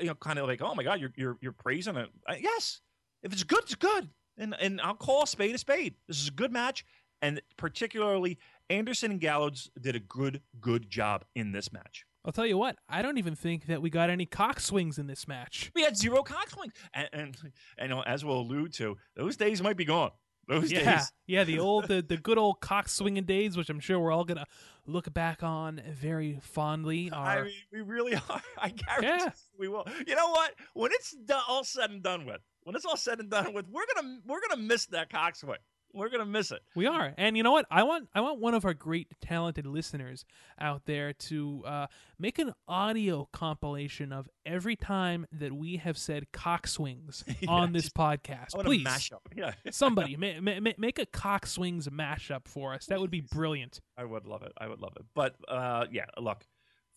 Speaker 2: you know, kind of like, oh my god, you're you're you're praising it. I, yes, if it's good, it's good, and and I'll call a spade a spade. This is a good match, and particularly Anderson and Gallows did a good good job in this match.
Speaker 1: I'll tell you what, I don't even think that we got any cock swings in this match.
Speaker 2: We had zero cock swings, and and, and as we'll allude to, those days might be gone. Those
Speaker 1: yeah,
Speaker 2: days.
Speaker 1: yeah, the old, the, the good old cock swinging days, which I'm sure we're all gonna look back on very fondly. Are
Speaker 2: I mean, we really are. I guarantee
Speaker 1: Yeah.
Speaker 2: we will. You know what? When it's do- all said and done with, when it's all said and done with, we're gonna we're gonna miss that cock swing. We're gonna miss it.
Speaker 1: We are, and you know what? I want I want one of our great talented listeners out there to uh, make an audio compilation of every time that we have said cock swings on this podcast.
Speaker 2: I want
Speaker 1: Please,
Speaker 2: to mash up. Yeah,
Speaker 1: somebody ma- ma- ma- make a cock swings mashup for us. That would be brilliant.
Speaker 2: I would love it. I would love it. But uh, yeah, look,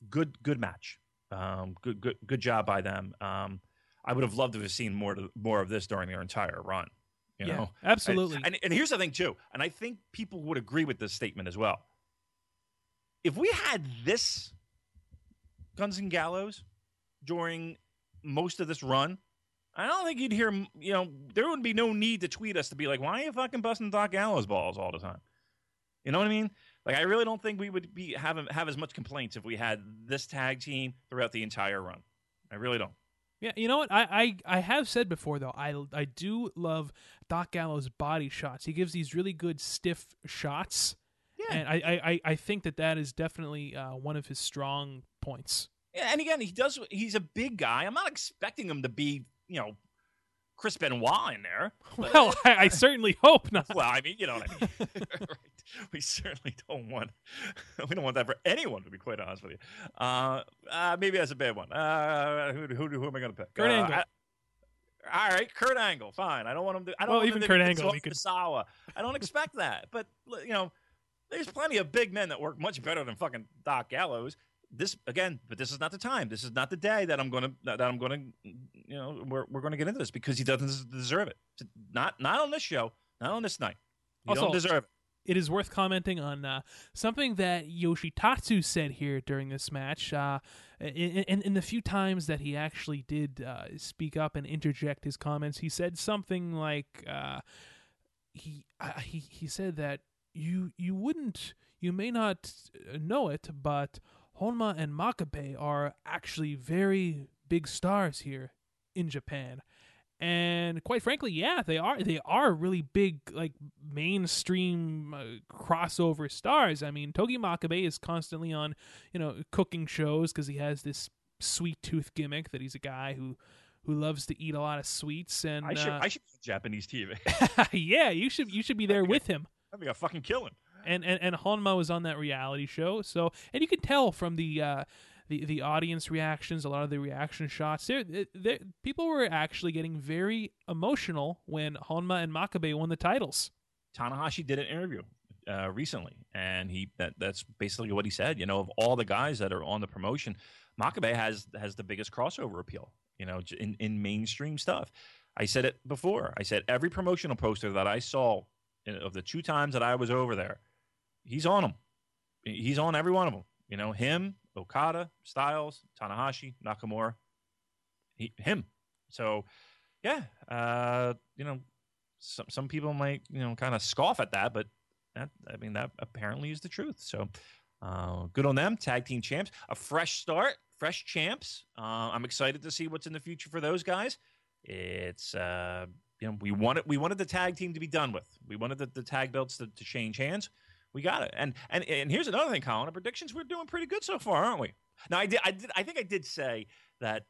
Speaker 2: good good match. Um, good good good job by them. Um, I would have loved to have seen more to, more of this during their entire run. You
Speaker 1: yeah,
Speaker 2: know,
Speaker 1: absolutely.
Speaker 2: And, and and here's the thing too, and I think people would agree with this statement as well. If we had this Guns and Gallows during most of this run, I don't think you'd hear. You know, there would be no need to tweet us to be like, "Why are you fucking busting Doc Gallows balls all the time?" You know what I mean? Like, I really don't think we would be have have as much complaints if we had this tag team throughout the entire run. I really don't.
Speaker 1: Yeah, you know what? I, I, I have said before though. I I do love Doc Gallows' body shots. He gives these really good stiff shots,
Speaker 2: Yeah.
Speaker 1: and I, I, I- I think that that is definitely uh, one of his strong points.
Speaker 2: Yeah, and again, he does. He's a big guy. I'm not expecting him to be, you know, Chris Benoit in there.
Speaker 1: Well, I, I certainly hope not.
Speaker 2: well, I mean, you know what I mean. right. We certainly don't want. We don't want that for anyone, to be quite honest with you. Uh, uh, maybe that's a bad one. Uh, who, who, who am I going to pick?
Speaker 1: Kurt
Speaker 2: uh,
Speaker 1: Angle.
Speaker 2: I- all right, Kurt Angle. Fine. I don't want him to. I don't
Speaker 1: Well,
Speaker 2: want
Speaker 1: even Kurt Angle, we could-
Speaker 2: Sawa. I don't expect that. But you know, there's plenty of big men that work much better than fucking Doc Gallows. This again, but this is not the time. This is not the day that I'm gonna that I'm gonna you know we're we're gonna get into this because he doesn't deserve it. Not not on this show. Not on this night. You
Speaker 1: Also-
Speaker 2: don't deserve it.
Speaker 1: it is worth commenting on uh, something that Yoshitatsu said here during this match. Uh, in, in, in the few times that he actually did uh, speak up and interject his comments, he said something like, uh, he, uh, he he said that you you wouldn't you may not know it, but Honma and Makabe are actually very big stars here in Japan. And quite frankly, yeah, they are. They are really big, like mainstream uh, crossover stars. I mean, Togi Makabe is constantly on, you know, cooking shows because he has this sweet tooth gimmick that he's a guy who who loves to eat a lot of sweets. And
Speaker 2: I should
Speaker 1: uh,
Speaker 2: I should be Japanese TV.
Speaker 1: yeah, you should you should be there with him.
Speaker 2: I think I fucking kill him.
Speaker 1: And and and Honma was on that reality show, so and you can tell from the. Uh, the, the audience reactions, a lot of the reaction shots, there, there, people were actually getting very emotional when Honma and Makabe won the titles.
Speaker 2: Tanahashi did an interview uh, recently, and he that that's basically what he said. You know, of all the guys that are on the promotion, Makabe has has the biggest crossover appeal. You know, in in mainstream stuff. I said it before. I said every promotional poster that I saw of the two times that I was over there, he's on them. He's on every one of them. You know, him, Okada, Styles, Tanahashi, Nakamura, he, him. So, yeah, uh, you know, some some people might you know kind of scoff at that, but that I mean that apparently is the truth. So, uh, good on them, tag team champs, a fresh start, fresh champs. Uh, I'm excited to see what's in the future for those guys. It's uh, you know we wanted we wanted the tag team to be done with. We wanted the, the tag belts to, to change hands. We got it. And and and here's another thing, Colin. Our predictions we're doing pretty good so far, aren't we? Now I did I did I think I did say that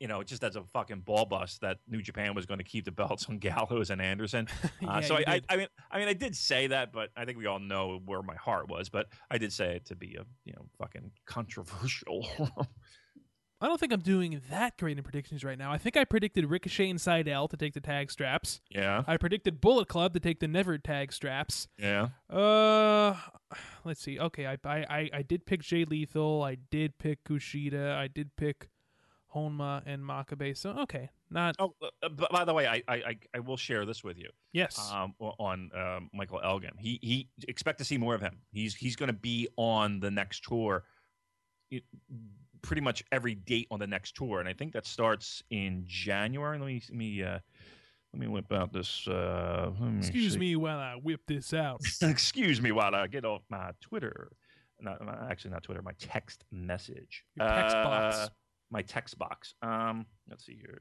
Speaker 2: you know, just as a fucking ball bust that New Japan was going to keep the belts on Gallows and Anderson. Uh,
Speaker 1: Yeah,
Speaker 2: so I, I, I, mean, I mean, I did say that, but I think we all know where my heart was. But I did say it to be a, you know, fucking controversial.
Speaker 1: I don't think I'm doing that great in predictions right now. I think I predicted Ricochet and Sydal to take the tag straps.
Speaker 2: yeah,
Speaker 1: I predicted Bullet Club to take the Never tag straps.
Speaker 2: yeah.
Speaker 1: Uh, let's see. Okay, I I I, I did pick Jay Lethal. I did pick Kushida. I did pick Honma and Makabe. So okay, not
Speaker 2: Oh, uh, but by the way, I, I, I- I will share this with you.
Speaker 1: yes.
Speaker 2: um, on um, Michael Elgin. He he expect to see more of him. He's he's going to be on the next tour, it, pretty much every date on the next tour, and I think that starts in January. Let me let me uh, let me whip out this. Uh,
Speaker 1: Excuse
Speaker 2: see.
Speaker 1: me while I whip this out.
Speaker 2: Excuse me while I get off my Twitter. Not, actually not Twitter. My text message.
Speaker 1: Your text
Speaker 2: Uh,
Speaker 1: box.
Speaker 2: My text box. Um, let's see here.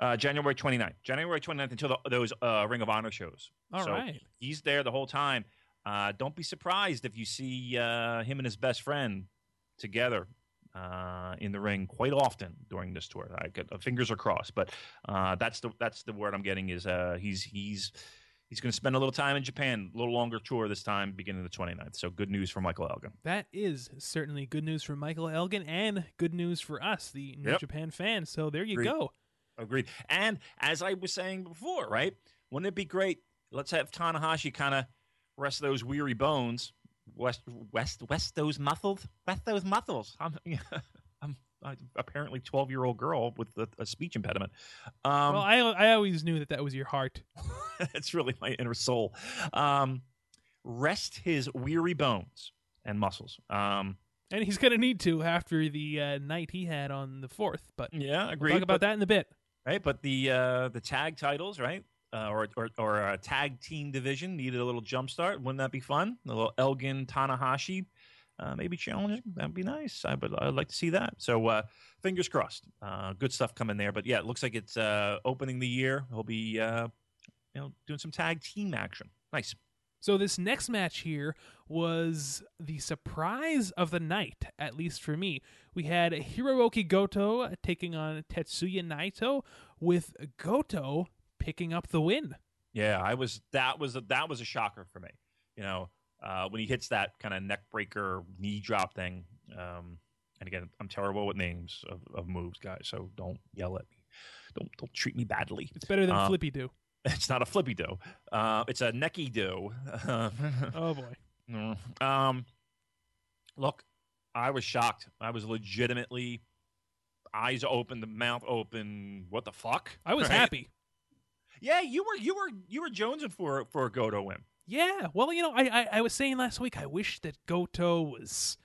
Speaker 2: Uh, January 29th. January 29th until the, those uh, Ring of Honor shows.
Speaker 1: All
Speaker 2: so
Speaker 1: right.
Speaker 2: he's there the whole time. Uh, don't be surprised if you see uh, him and his best friend together uh, in the ring quite often during this tour. I get, uh, fingers are crossed, but uh, that's the that's the word I'm getting is uh, he's he's he's going to spend a little time in Japan, a little longer tour this time, beginning the 29th. So good news for Michael Elgin.
Speaker 1: That is certainly good news for Michael Elgin and good news for us, the New
Speaker 2: Yep.
Speaker 1: Japan fans. So there you
Speaker 2: Agreed.
Speaker 1: go.
Speaker 2: Agreed. And as I was saying before, right? Wouldn't it be great? Let's have Tanahashi kind of rest those weary bones, west, west, west those muscles, west those muscles. I'm, I'm, I'm apparently twelve year old girl with a, a speech impediment. Um,
Speaker 1: well, I I always knew that that was your heart.
Speaker 2: it's really my inner soul. Um, rest his weary bones and muscles. Um,
Speaker 1: And he's going to need to after the uh, night he had on the 4th. But
Speaker 2: yeah,
Speaker 1: agree.
Speaker 2: we'll
Speaker 1: talk about
Speaker 2: but-
Speaker 1: that in a bit.
Speaker 2: right? But the uh, the tag titles, right? Uh, or, or or a tag team division needed a little jump start. Wouldn't that be fun? A little Elgin Tanahashi, uh, maybe challenging. That'd be nice. I would I'd like to see that. So uh, fingers crossed. Uh, good stuff coming there. But yeah, it looks like it's uh, opening the year. He'll be uh, you know doing some tag team action. Nice.
Speaker 1: So this next match here was the surprise of the night, at least for me. We had Hiroki Goto taking on Tetsuya Naito, with Goto picking up the win.
Speaker 2: Yeah, I was that was a, that was a shocker for me. You know, uh, when he hits that kind of neck breaker knee drop thing. Um, and again, I'm terrible with names of, of moves, guys. So don't yell at me. Don't don't treat me badly.
Speaker 1: It's better than
Speaker 2: Um,
Speaker 1: Flippy Do.
Speaker 2: It's not a flippy do. Uh, it's a necky do.
Speaker 1: Oh boy.
Speaker 2: Um, look, I was shocked. I was legitimately eyes open, the mouth open. What the fuck?
Speaker 1: I was
Speaker 2: Right?
Speaker 1: happy.
Speaker 2: Yeah, you were you were you were jonesing for for a Goto win.
Speaker 1: Yeah, well, you know, I, I I was saying last week I wish that Goto was,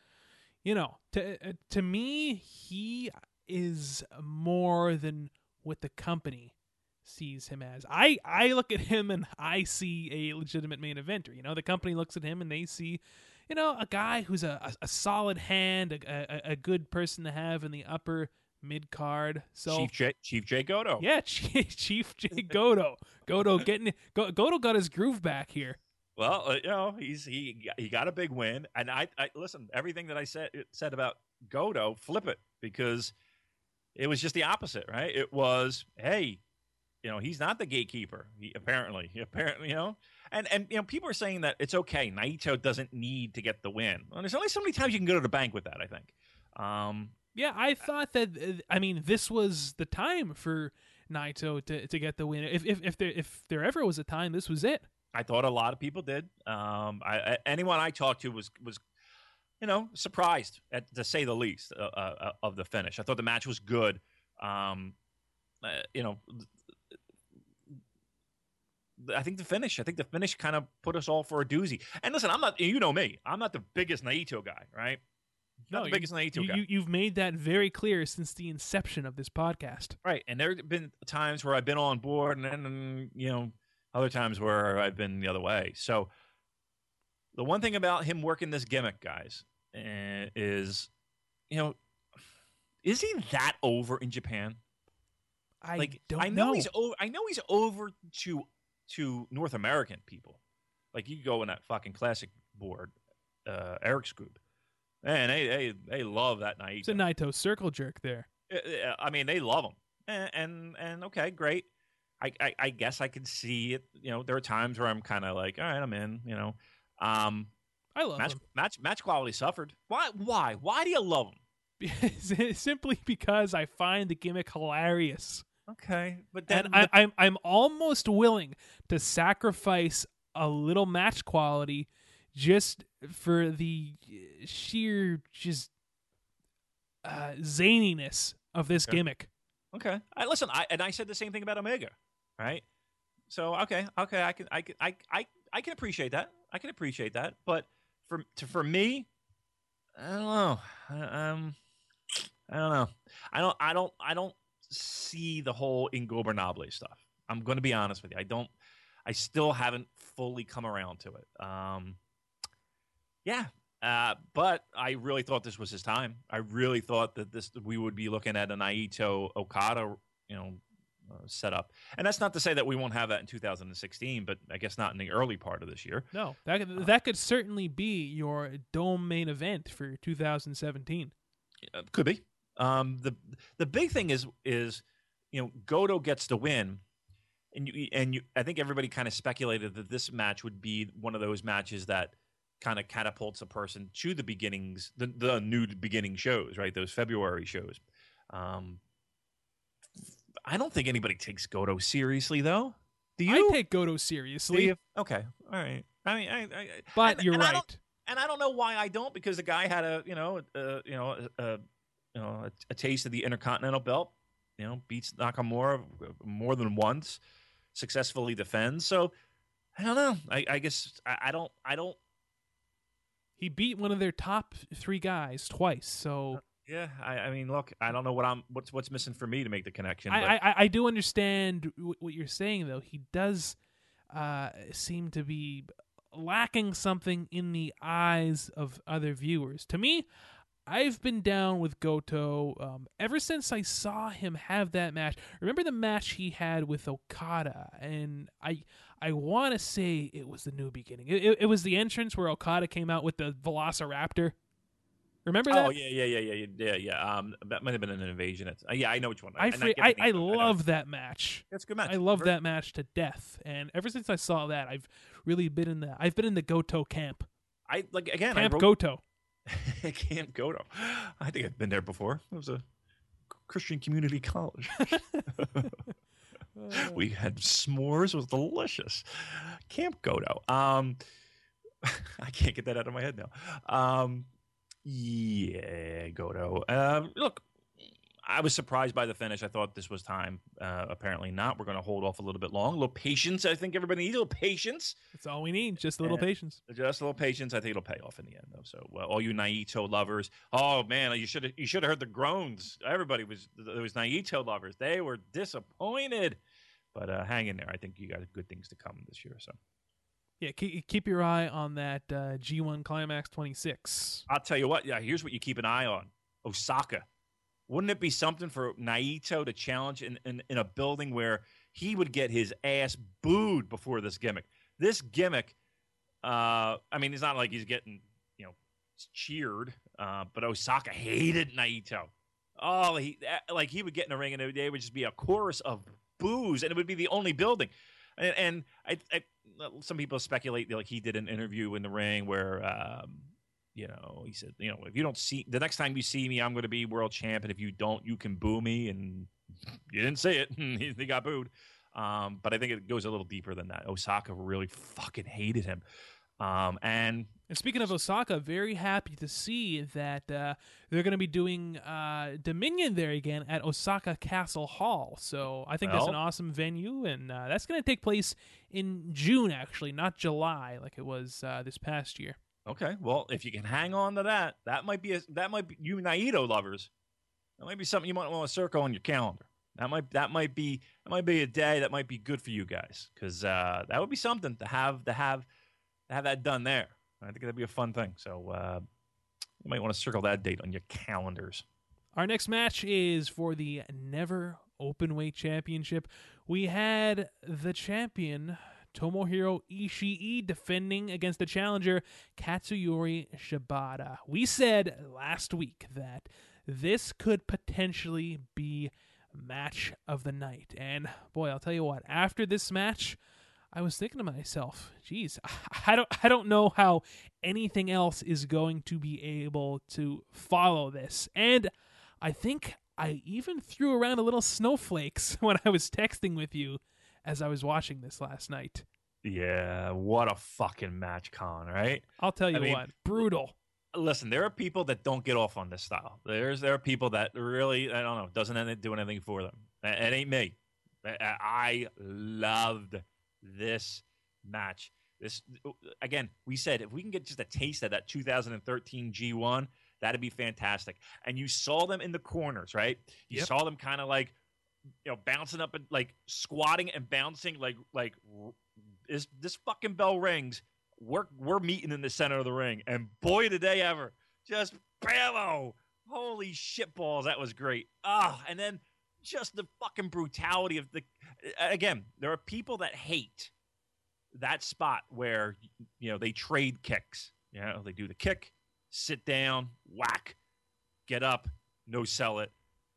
Speaker 1: you know, to uh, to me he is more than what the company sees him as. I I look at him and I see a legitimate main eventer. You know, the company looks at him and they see, you know, a guy who's a a, a solid hand, a, a a good person to have in the upper mid card. So
Speaker 2: Chief J Chief J Goto.
Speaker 1: yeah, Chief, Chief J Goto, Goto getting Go, Goto got his groove back here.
Speaker 2: Well, uh, you know, he's he he got a big win, and I, I listen everything that I said said about Goto, flip it because it was just the opposite, right? It was, hey, you know, he's not the gatekeeper. He apparently, he apparently, you know, and and you know, people are saying that it's okay. Naito doesn't need to get the win. Well, there's only so many times you can go to the bank with that. I think. Um,
Speaker 1: Yeah, I thought that. uh, I mean, this was the time for Naito to, to get the win. If if if there if there ever was a time, this was it.
Speaker 2: I thought a lot of people did. Um, I, anyone I talked to was was, you know, surprised at, to say the least uh, uh, of the finish. I thought the match was good. Um, uh, you know, I think the finish. I think the finish kind of put us all for a doozy. And listen, I'm not. You know me. I'm not the biggest Naito guy, right? Not the
Speaker 1: you-
Speaker 2: biggest Naito
Speaker 1: you,
Speaker 2: guy.
Speaker 1: you, you've made that very clear since the inception of this podcast.
Speaker 2: Right. And there have been times where I've been on board and then, you know, other times where I've been the other way. So the one thing about him working this gimmick, guys, eh, is, you know, is he that over in Japan?
Speaker 1: I
Speaker 2: like
Speaker 1: don't
Speaker 2: I know,
Speaker 1: know.
Speaker 2: he's over I know he's over to to North American people. Like you go in that fucking classic board, uh Eric's group. Man, they they they love that night.
Speaker 1: It's a Naito circle jerk there.
Speaker 2: I mean, they love him, and and, and okay, great. I, I I guess I can see it. You know, there are times where I'm kind of like, all right, I'm in. You know, um,
Speaker 1: I love
Speaker 2: match
Speaker 1: him
Speaker 2: match match quality suffered. Why why why do you love him?
Speaker 1: simply because I find the gimmick hilarious,
Speaker 2: Okay, but
Speaker 1: and I, I'm I'm almost willing to sacrifice a little match quality just for the sheer just uh, zaniness of this
Speaker 2: Okay.
Speaker 1: gimmick.
Speaker 2: okay. I listen. I and I said the same thing about Omega, right? So okay, okay, I can I can I I I can appreciate that. I can appreciate that, but for to for me, I don't know. I, um, I don't know. I don't. I don't. I don't see the whole Ingobernable stuff. I'm going to be honest with you. I don't. I still haven't fully come around to it. Um, yeah, uh, but I really thought this was his time. I really thought that this we would be looking at a Naito Okada, you know, uh, set up. And that's not to say that we won't have that in 2016, but I guess not in the early part of this year.
Speaker 1: No, that could, that could certainly be your dome main event for 2017.
Speaker 2: Uh, could be. Um, the the big thing is is you know Goto gets the win, and you and you I think everybody kind of speculated that this match would be one of those matches that kind of catapults a person to the beginnings, the the new beginning shows, right? Those February shows. Um, I don't think anybody takes Goto seriously, though. Do you?
Speaker 1: I take Goto seriously.
Speaker 2: Okay, all right. I mean, I, I
Speaker 1: but
Speaker 2: and,
Speaker 1: you're
Speaker 2: and
Speaker 1: right.
Speaker 2: I and I don't know why I don't because the guy had a you know uh, you know a, you know a, a, taste of the Intercontinental Belt. You know, beats Nakamura more than once, successfully defends. So I don't know. I, I guess I, I don't. I don't.
Speaker 1: He beat one of their top three guys twice. So
Speaker 2: yeah, I, I, mean, look, I don't know what I'm what's what's missing for me to make the connection.
Speaker 1: I I, I, do understand what you're saying, though. He does uh, seem to be lacking something in the eyes of other viewers. To me, I've been down with Goto um, ever since I saw him have that match. Remember the match he had with Okada, and I I want to say it was the New Beginning. It, it, it was the entrance where Okada came out with the Velociraptor. Remember that?
Speaker 2: Oh yeah, yeah, yeah, yeah, yeah, yeah. Um, that might have been an invasion. It's, uh, yeah, I know which one.
Speaker 1: I I, free, I, I love that match.
Speaker 2: That's a good match.
Speaker 1: I love that match to death. And ever since I saw that, I've really been in the I've been in the Goto camp.
Speaker 2: I like again.
Speaker 1: Camp
Speaker 2: I wrote,
Speaker 1: Goto.
Speaker 2: Camp Goto. I think I've been there before. It was a Christian community college. we had s'mores. It was delicious. Camp Goto. Um, I can't get that out of my head now. Um, yeah, Goto. Uh, look, I was surprised by the finish. I thought this was time. Uh, apparently not. We're going to hold off a little bit long. A little patience. I think everybody needs a little patience.
Speaker 1: That's all we need. Just a little
Speaker 2: And-
Speaker 1: patience.
Speaker 2: Just a little patience. I think it'll pay off in the end, though. So, well, all you Naito lovers, oh man, you should have you should have heard the groans. Everybody was there was Naito lovers. They were disappointed, but uh, hang in there. I think you got good things to come this year. So
Speaker 1: Yeah, keep, keep your eye on that uh, G1 Climax 26.
Speaker 2: I'll tell you what. Yeah, here's what you keep an eye on: Osaka. Wouldn't it be something for Naito to challenge in, in, in a building where he would get his ass booed before this gimmick? This gimmick, uh, I mean, it's not like he's getting you know cheered, uh, but Osaka hated Naito. Oh, he like he would get in the ring and it would just be a chorus of boos, and it would be the only building. And, and I, I, some people speculate like he did an interview in the ring where um, you know, he said, you know, if you don't see the next time you see me, I'm going to be world champ, and if you don't, you can boo me. And you didn't say it; he got booed. Um, but I think it goes a little deeper than that. Osaka really fucking hated him. Um, and
Speaker 1: And speaking of Osaka, very happy to see that uh, they're going to be doing uh, Dominion there again at Osaka Castle Hall. So I think that's an awesome venue, and uh, that's going to take place in June, actually, not July, like it was uh, this past year.
Speaker 2: Okay, well, if you can hang on to that, that might be a, that might be you Naito lovers. That might be something you might want to circle on your calendar. That might that might be that might be a day that might be good for you guys because uh, that would be something to have to have to have that done there. I think that'd be a fun thing. So uh, you might want to circle that date on your calendars.
Speaker 1: Our next match is for the Never Openweight Championship. We had the champion Tomohiro Ishii defending against the challenger Katsuyori Shibata. We said last week that this could potentially be match of the night. And boy, I'll tell you what, after this match, I was thinking to myself, geez, I don't I don't know how anything else is going to be able to follow this. And I think I even threw around a little snowflakes when I was texting with you as I was watching this last night.
Speaker 2: Yeah, what a fucking match, Con. Right?
Speaker 1: I'll tell you
Speaker 2: I mean-
Speaker 1: what, brutal.
Speaker 2: Listen, there are people that don't get off on this style. There's there are people that really I don't know doesn't do anything for them. It ain't me. I- loved this match. This again, we said if we can get just a taste of that 2013 G1, that'd be fantastic. And you saw them in the corners, right? You
Speaker 1: Yep.
Speaker 2: saw them kind of like you know bouncing up and like squatting and bouncing like like is this fucking bell rings we're we're meeting in the center of the ring, and boy, did they ever just bammo! Holy shit balls, that was great. Ah, and then just the fucking brutality of the. Again, there are people that hate that spot where you know they trade kicks. You know, they do the kick, sit down, whack, get up, no sell it,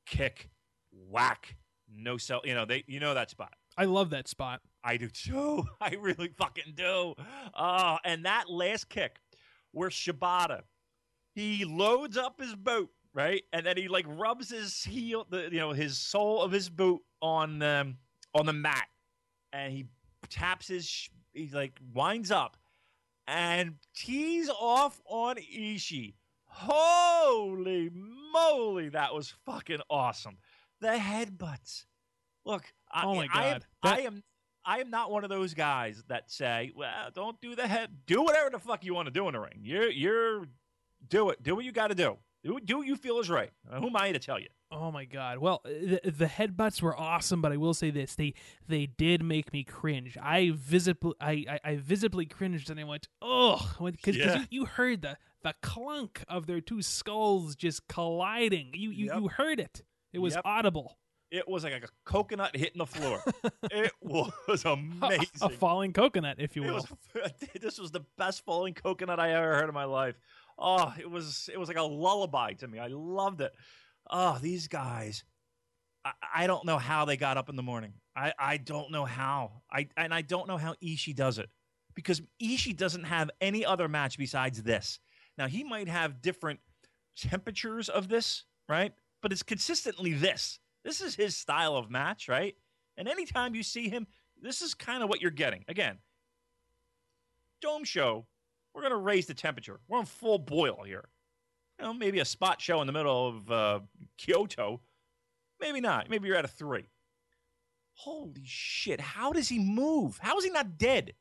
Speaker 2: kick, whack, no sell. You know, they you know that spot.
Speaker 1: I love that spot.
Speaker 2: I do too. I really fucking do. Oh, and that last kick where Shibata, he loads up his boot, right? And then he like rubs his heel, the you know, his sole of his boot on um on the mat. And he taps his he like winds up and tees off on Ishii. Holy moly, that was fucking awesome. The headbutts. Look, I,
Speaker 1: Oh my
Speaker 2: I am,
Speaker 1: God. That-
Speaker 2: I am I am not one of those guys that say, "Well, don't do the head. Do whatever the fuck you want to do in the ring. You're you're do it. Do what you got to do. Do, do what you feel is right. Uh, Who am I to tell you?
Speaker 1: Oh my god! Well, the, the headbutts were awesome, but I will say this: they they did make me cringe. I visibly I, I, I visibly cringed, and I went, "Oh!" Because
Speaker 2: Yeah.
Speaker 1: you, you heard the the clunk of their two skulls just colliding. You you,
Speaker 2: Yep.
Speaker 1: you heard it. It was
Speaker 2: Yep.
Speaker 1: audible.
Speaker 2: It was like a coconut hitting the floor. it was amazing.
Speaker 1: A, falling coconut, if you will.
Speaker 2: was, this was the best falling coconut I ever heard in my life. Oh, it was it was like a lullaby to me. I loved it. Oh, these guys. I, I don't know how they got up in the morning. I, I don't know how. I and I don't know how Ishii does it. Because Ishii doesn't have any other match besides this. Now he might have different temperatures of this, right? But it's consistently this. This is his style of match, right? And anytime you see him, this is kind of what you're getting. Again, dome show, we're going to raise the temperature. We're on full boil here. You know, maybe a spot show in the middle of uh, Kyoto. Maybe not. Maybe you're at a three. Holy shit. How does he move? How is he not dead?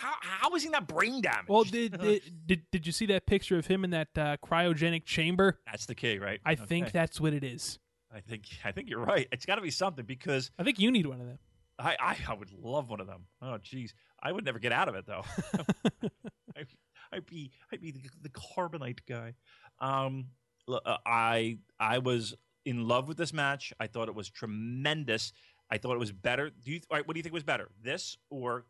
Speaker 2: How, how is he not brain damaged?
Speaker 1: Well, did, did did did you see that picture of him in that uh, cryogenic chamber?
Speaker 2: That's the key, right?
Speaker 1: I think that's what it is.
Speaker 2: I think I think you're right. It's got to be something because
Speaker 1: I think you need one of them.
Speaker 2: I, I I would love one of them. Oh, geez, I would never get out of it though. I, I'd be I'd be the, the carbonite guy. Um, uh, I I was in love with this match. I thought it was tremendous. I thought it was better. Do you? All right, what do you think was better, this or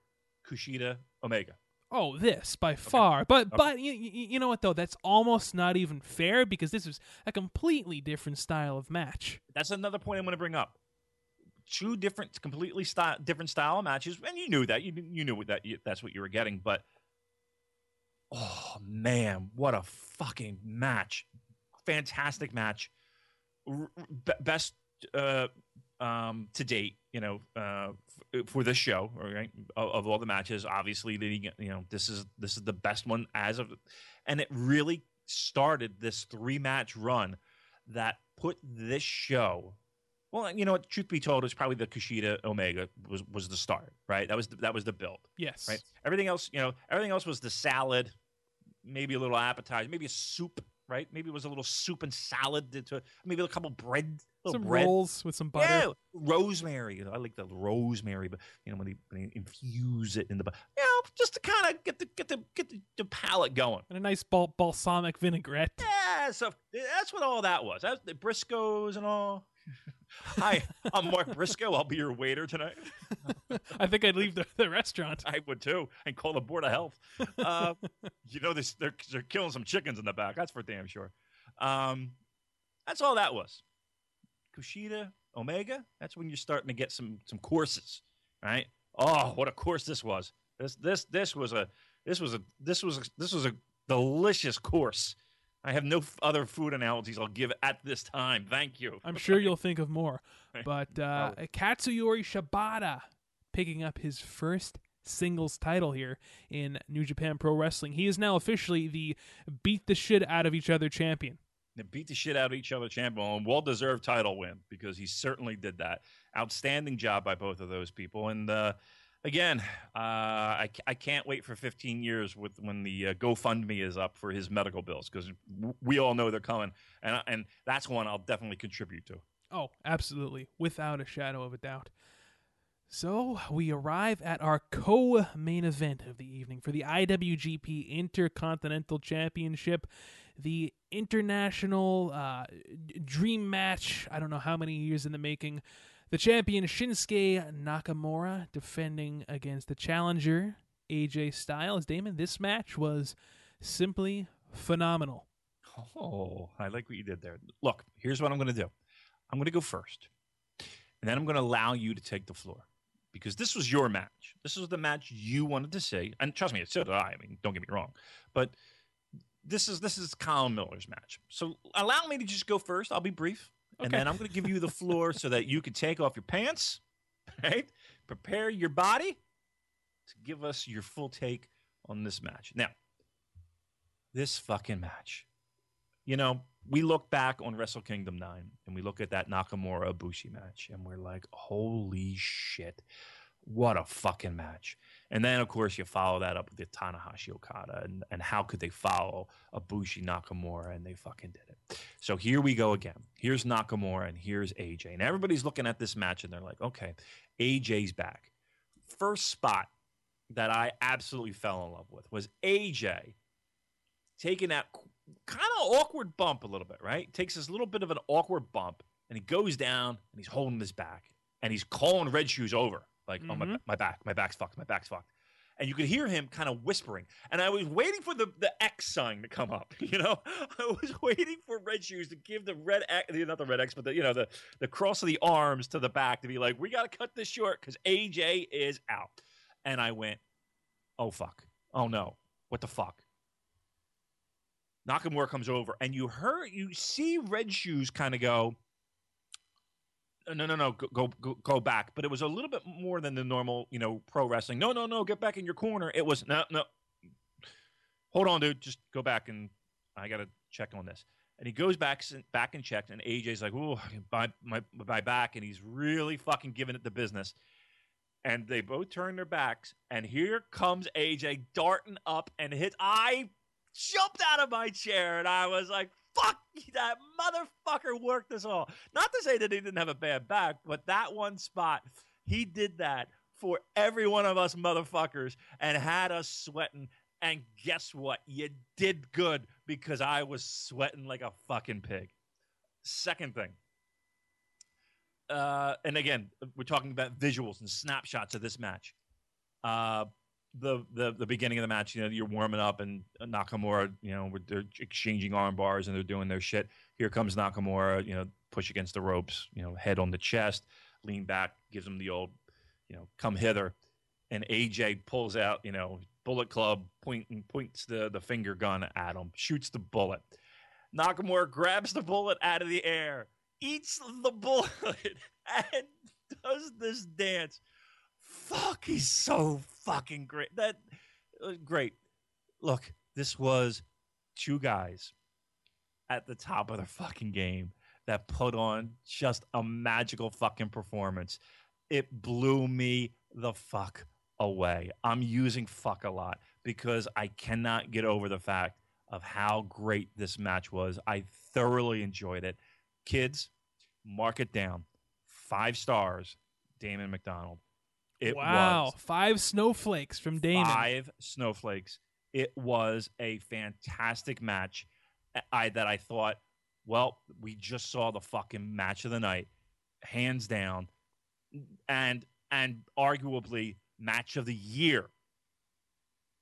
Speaker 2: Kushida Omega?
Speaker 1: Oh, this by far. But but you, you, know what though? That's almost not even fair because this is a completely different style of match.
Speaker 2: That's another point I'm going to bring up. Two different, completely style, different style of matches, and you knew that. You you knew that you, that's what you were getting. But oh man, what a fucking match! Fantastic match, R- best uh, um, to date. You know, uh, for this show, right, of, of all the matches, obviously, the you know this is this is the best one as of, and it really started this three match run that put this show. Well, you know what? Truth be told, it was probably the Kushida Omega was was the start, right? That was the, that was the build,
Speaker 1: Yes.
Speaker 2: right? Everything else, you know, everything else was the salad, maybe a little appetizer, maybe a soup, right? Maybe it was a little soup and salad, to- maybe a couple bread,
Speaker 1: Some
Speaker 2: bread.
Speaker 1: rolls with some butter.
Speaker 2: Yeah, rosemary. You know, I like the rosemary, but you know when they, when they infuse it in the, you know, just to kind of get the get the get the, the palate going.
Speaker 1: And a nice bal- balsamic vinaigrette.
Speaker 2: Yeah, so that's what all that was. That's the Briscoes and all. Hi, I'm Mark Briscoe. I'll be your waiter tonight.
Speaker 1: I think I'd leave the, the restaurant.
Speaker 2: I would too, and call the board of health. Uh, you know, this they're they're killing some chickens in the back. That's for damn sure. Um, that's all that was. Kushida Omega. That's when you're starting to get some some courses, right? Oh, what a course this was! This this this was a this was a this was a, this was a delicious course. I have no f- other food analogies I'll give at this time. Thank you.
Speaker 1: I'm sure you'll think of more. But uh,
Speaker 2: Oh.
Speaker 1: Katsuyori Shibata picking up his first singles title here in New Japan Pro Wrestling. He is now officially the beat the shit out of each other champion.
Speaker 2: They beat the shit out of each other champion well deserved title win because he certainly did that. Outstanding job by both of those people. And uh, again, uh, I, I can't wait for 15 years with when the uh, GoFundMe is up for his medical bills because we all know they're coming. And, and that's one I'll definitely contribute to.
Speaker 1: Oh, absolutely, without a shadow of a doubt. So we arrive at our co-main event of the evening for the IWGP Intercontinental Championship, the international uh, dream match. I don't know how many years in the making. The champion Shinsuke Nakamura defending against the challenger AJ Styles. Damon, this match was simply phenomenal.
Speaker 2: Oh, I like what you did there. Look, here's what I'm going to do. I'm going to go first, and then I'm going to allow you to take the floor because this was your match. This was the match you wanted to see, and trust me, so did I. I mean, don't get me wrong, but this is this is Colin Miller's match. So allow me to just go first. I'll be brief, okay. and then I'm going to give you the floor so that you can take off your pants, right? Prepare your body to give us your full take on this match. Now, this fucking match. You know, we look back on Wrestle Kingdom 9 and we look at that Nakamura Ibushi match and we're like, holy shit, what a fucking match. And then, of course, you follow that up with Tanahashi Okada and, and how could they follow Ibushi Nakamura and they fucking did it. So here we go again. Here's Nakamura and here's AJ. And everybody's looking at this match and they're like, okay, AJ's back. First spot that I absolutely fell in love with was AJ taking that kind of awkward bump a little bit, right? Takes this little bit of an awkward bump and he goes down and he's holding his back and he's calling Red Shoes over. Like, mm-hmm. oh, my, mm-hmm. my back, my back's fucked, my back's fucked. And you could hear him kind of whispering. And I was waiting for the, the X sign to come up. You know, I was waiting for Red Shoes to give the red X, not the red X, but the, you know, the, the cross of the arms to the back to be like, we got to cut this short because AJ is out. And I went, oh, fuck. Oh, no. What the fuck? Nakamura comes over, and you heard, you see Red Shoes kind of go, Uh, no, no, no, go, go, go back. But it was a little bit more than the normal, you know, pro wrestling. No, no, no, get back in your corner. It was no, no. Hold on, dude. Just go back and I got to check on this. And he goes back, back and checks, and AJ's like, "Oh, my, my, my back," and he's really fucking giving it the business. And they both turn their backs, and here comes AJ darting up and hits. I jumped out of my chair and I was like, fuck, that motherfucker worked us all. Not to say that he didn't have a bad back, but that one spot, he did that for every one of us motherfuckers and had us sweating. And guess what? You did good because I was sweating like a fucking pig. Second thing. Uh, and again, we're talking about visuals and snapshots of this match. Uh, the, the the beginning of the match, you know, you're warming up and Nakamura, you know, they're exchanging arm bars and they're doing their shit. Here comes Nakamura, you know, push against the ropes, you know, head on the chest, lean back, gives him the old, you know, come hither, and AJ pulls out, you know, Bullet Club, point and points the the finger gun at him, shoots the bullet. Nakamura grabs the bullet out of the air, eats the bullet, and does this dance fuck, he's so fucking great. That uh, great. Look, this was two guys at the top of their fucking game that put on just a magical fucking performance. It blew me the fuck away. I'm using fuck a lot because I cannot get over the fact of how great this match was. I thoroughly enjoyed it. Kids, mark it down. Five stars, Damon McDonald.
Speaker 1: It wow, was five snowflakes from Damon.
Speaker 2: Five snowflakes. It was a fantastic match. I that I thought, well, we just saw the fucking match of the night, hands down, and and arguably match of the year.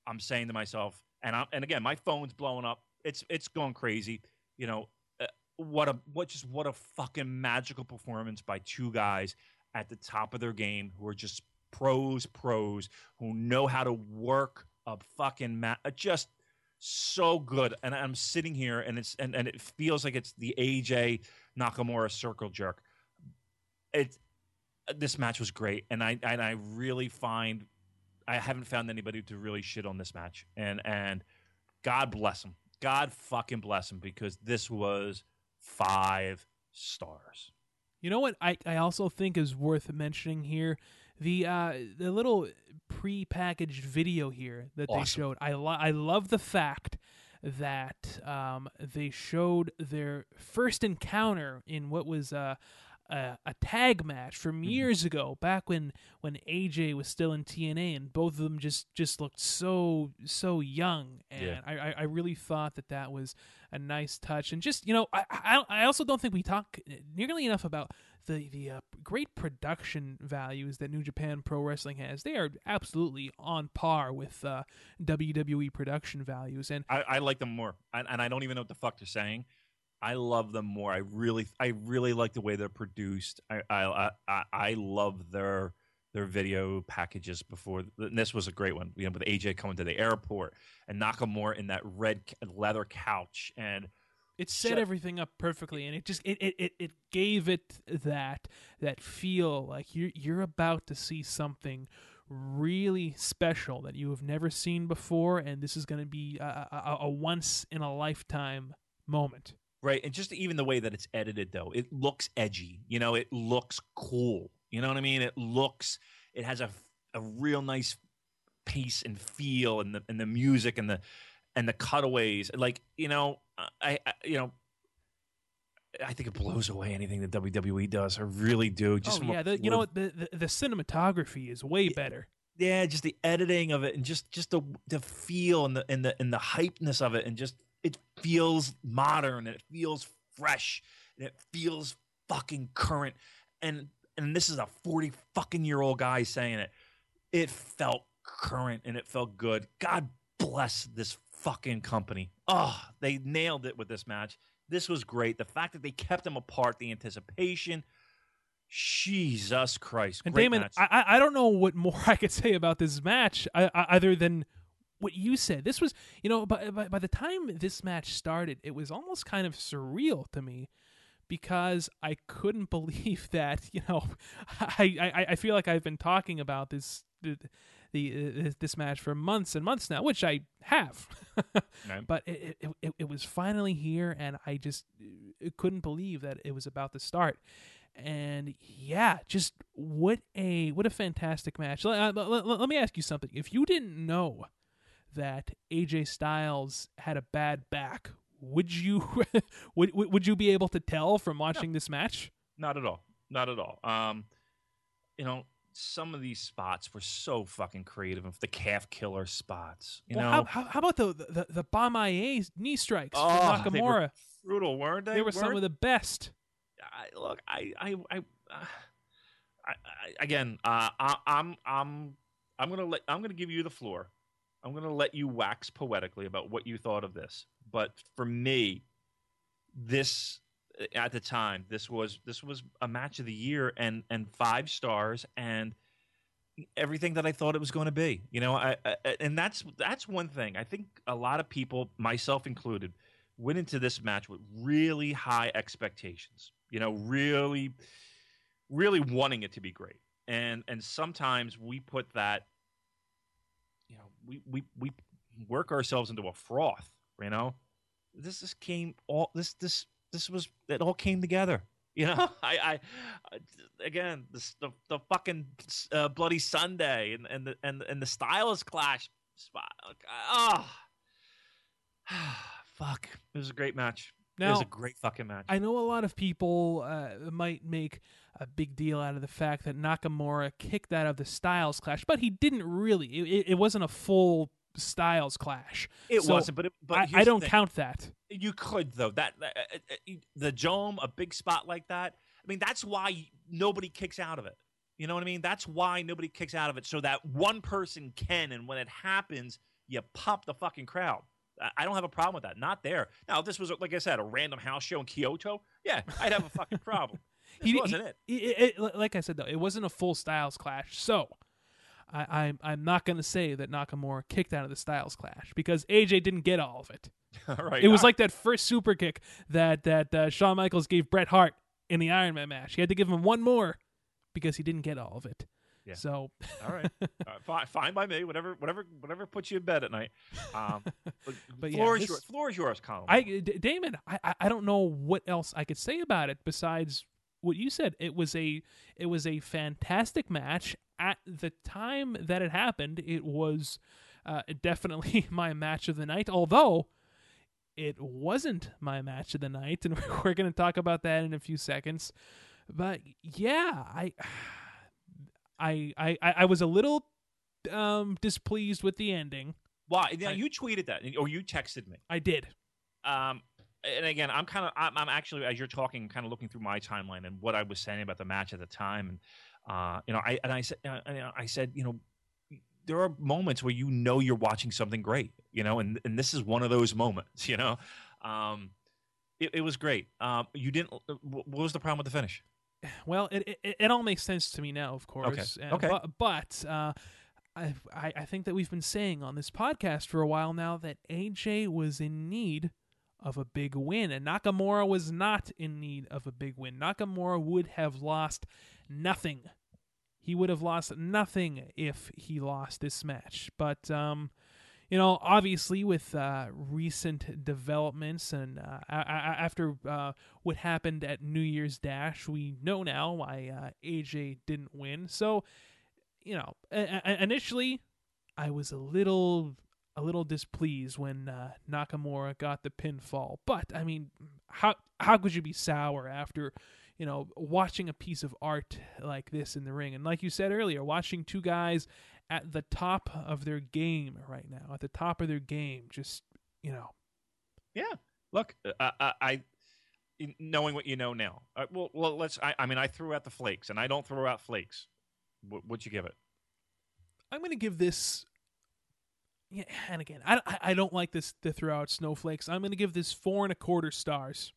Speaker 2: I'm saying to myself, and I'm and again, my phone's blowing up. It's it's going crazy. You know, uh, what a what just what a fucking magical performance by two guys at the top of their game who are just pros, pros who know how to work a fucking mat. Uh, just so good. And I'm sitting here and it's and, and it feels like it's the AJ Nakamura circle jerk. It this match was great, and I and I really find I haven't found anybody to really shit on this match. And and God bless him. God fucking bless him because this was five stars.
Speaker 1: You know what I, I also think is worth mentioning here the uh, the little pre-packaged video here that awesome. they showed. I lo- I love the fact that um, they showed their first encounter in what was uh, a, a tag match from
Speaker 2: Mm-hmm.
Speaker 1: years ago, back when when AJ was still in TNA, and both of them just just looked so so young, and
Speaker 2: Yeah.
Speaker 1: I I- I really thought that that was a nice touch, and just you know I I, I also don't think we talk nearly enough about the the uh, great production values that New Japan Pro Wrestling has. They are absolutely on par with uh, WWE production values, and
Speaker 2: I, I like them more, and, and I don't even know what the fuck they're saying. I love them more. I really, I really like the way they're produced. I, I, I, I love their their video packages. Before this was a great one. You know, with AJ coming to the airport and Nakamura in that red leather couch, and
Speaker 1: it set everything up perfectly and it just it, it, it, it gave it that that feel like you're you're about to see something really special that you have never seen before and this is going to be a, a, a once in a lifetime moment
Speaker 2: right, and just even the way that it's edited, though, it looks edgy. You know, it looks cool. You know what I mean? It looks, it has a a real nice pace and feel, and the and the music and the and the cutaways. Like you know, I, I you know. I think it blows away anything that WWE does. I really do. Just
Speaker 1: oh yeah the, you know what the, the the cinematography is way better
Speaker 2: yeah, just the editing of it and just just the the feel and the and the and the hypeness of it and just it feels modern and it feels fresh and it feels fucking current and and this is a 40 fucking year old guy saying it. It felt current and it felt good. God bless this fucking company. Oh, they nailed it with this match. This was great. The fact that they kept them apart, the anticipation. Jesus Christ.
Speaker 1: and Damon
Speaker 2: match.
Speaker 1: I, I I don't know what more I could say about this match I, I, other than what you said this was you know by, by by the time this match started it was almost kind of surreal to me because I couldn't believe that you know I, I, I feel like I've been talking about this the, uh, this match for months and months now, which I have,
Speaker 2: Right.
Speaker 1: but it, it it it was finally here, and I just uh, couldn't believe that it was about to start. And yeah, just what a what a fantastic match. Let, uh, let- let- me ask you something: If you didn't know that AJ Styles had a bad back, would you would would would you be able to tell from watching this match?
Speaker 2: Not at all. Not at all. Um, you know, some of these spots were so fucking creative. The calf killer spots. You
Speaker 1: well,
Speaker 2: know,
Speaker 1: how, how, how about the the the Boma Ye knee strikes
Speaker 2: Oh,
Speaker 1: Nakamura?
Speaker 2: were brutal, weren't they?
Speaker 1: They were some
Speaker 2: Weren't
Speaker 1: of the best.
Speaker 2: I, look, I, I, I, uh, I, I again, uh, I, I'm, I'm, I'm gonna let, I'm gonna give you the floor. I'm gonna let you wax poetically about what you thought of this. But for me, this at the time, this was, this was a match of the year, and and five stars, and everything that I thought it was going to be. You know, I, I and that's that's one thing. I think a lot of people, myself included, went into this match with really high expectations. You know, really, really wanting it to be great. And and sometimes we put that, you know, we we we work ourselves into a froth. You know, this just came all this this this was it all came together. You know, I, I, again, the, the the fucking uh, bloody Sunday and and the and and the styles clash spot. Oh, fuck! It was a great match. it was a great fucking match.
Speaker 1: I know a lot of people uh, might make a big deal out of the fact that Nakamura kicked out of the Styles clash, but he didn't really. It, it wasn't a full Styles clash.
Speaker 2: it
Speaker 1: so
Speaker 2: wasn't, but it, but
Speaker 1: I, I don't count that.
Speaker 2: You could though. That, that uh, uh, the dome, a big spot like that. I mean, that's why nobody kicks out of it. You know what I mean? That's why nobody kicks out of it, so that one person can. And when it happens, you pop the fucking crowd. I- don't have a problem with that. Not there. Now, this was like I said, a random house show in Kyoto, yeah, I'd have a fucking problem. This
Speaker 1: He-
Speaker 2: wasn't
Speaker 1: he- it- it- Like I said, though, it wasn't a full Styles clash. So I, I'm I'm not going to say that Nakamura kicked out of the Styles clash because AJ didn't get all of it.
Speaker 2: Right.
Speaker 1: It was like that first super kick that that uh, Shawn Michaels gave Bret Hart in the Iron Man match. He had to give him one more because he didn't get all of it.
Speaker 2: Yeah.
Speaker 1: So
Speaker 2: All right, uh, fine, fine by me. Whatever, whatever, whatever puts you in bed at night. Um, but
Speaker 1: But yeah,
Speaker 2: floor is
Speaker 1: this-
Speaker 2: yours. Floor is yours, Colin.
Speaker 1: I D- Damon, I I- I don't know what else I could say about it besides what you said. It was a it was a fantastic match at the time that it happened. It was uh, definitely my match of the night, although it wasn't my match of the night, and we're going to talk about that in a few seconds. but yeah, I, I, I, I was a little um displeased with the ending.
Speaker 2: Why? Now
Speaker 1: I-
Speaker 2: you tweeted that, or you texted me.
Speaker 1: I did.
Speaker 2: Um, and again, I'm kind of, I'm, I'm actually, as you're talking, kind of looking through my timeline and what I was saying about the match at the time, and uh, you know, I and I said, uh, and I said, you know, there are moments where you know you're watching something great, you know, and and this is one of those moments, you know. Um, it, it was great. Um, you didn't. uh, What was the problem with the finish?
Speaker 1: Well, it, it it all makes sense to me now, of course. Uh,
Speaker 2: Okay.
Speaker 1: But, but uh, I I think that we've been saying on this podcast for a while now that AJ was in need of a big win, and Nakamura was not in need of a big win. Nakamura would have lost nothing. He would have lost nothing if he lost this match. But um, you know, obviously with uh, recent developments and uh, after uh, what happened at New Year's Dash, we know now why uh, AJ didn't win. So, you know, initially I was a little a little displeased when uh, Nakamura got the pinfall, but I mean, how how could you be sour after? You know, watching a piece of art like this in the ring, and like you said earlier, watching two guys at the top of their game right now, at the top of their game, just you know,
Speaker 2: Yeah. Look, uh, I, I knowing what you know now. Uh, well, well, let's. I, I mean, I threw out the flakes, and I don't throw out flakes. What, what'd you give it?
Speaker 1: I'm gonna give this. Yeah, and again, I, I- I don't like this to throw out snowflakes. I'm gonna give this four and a quarter stars.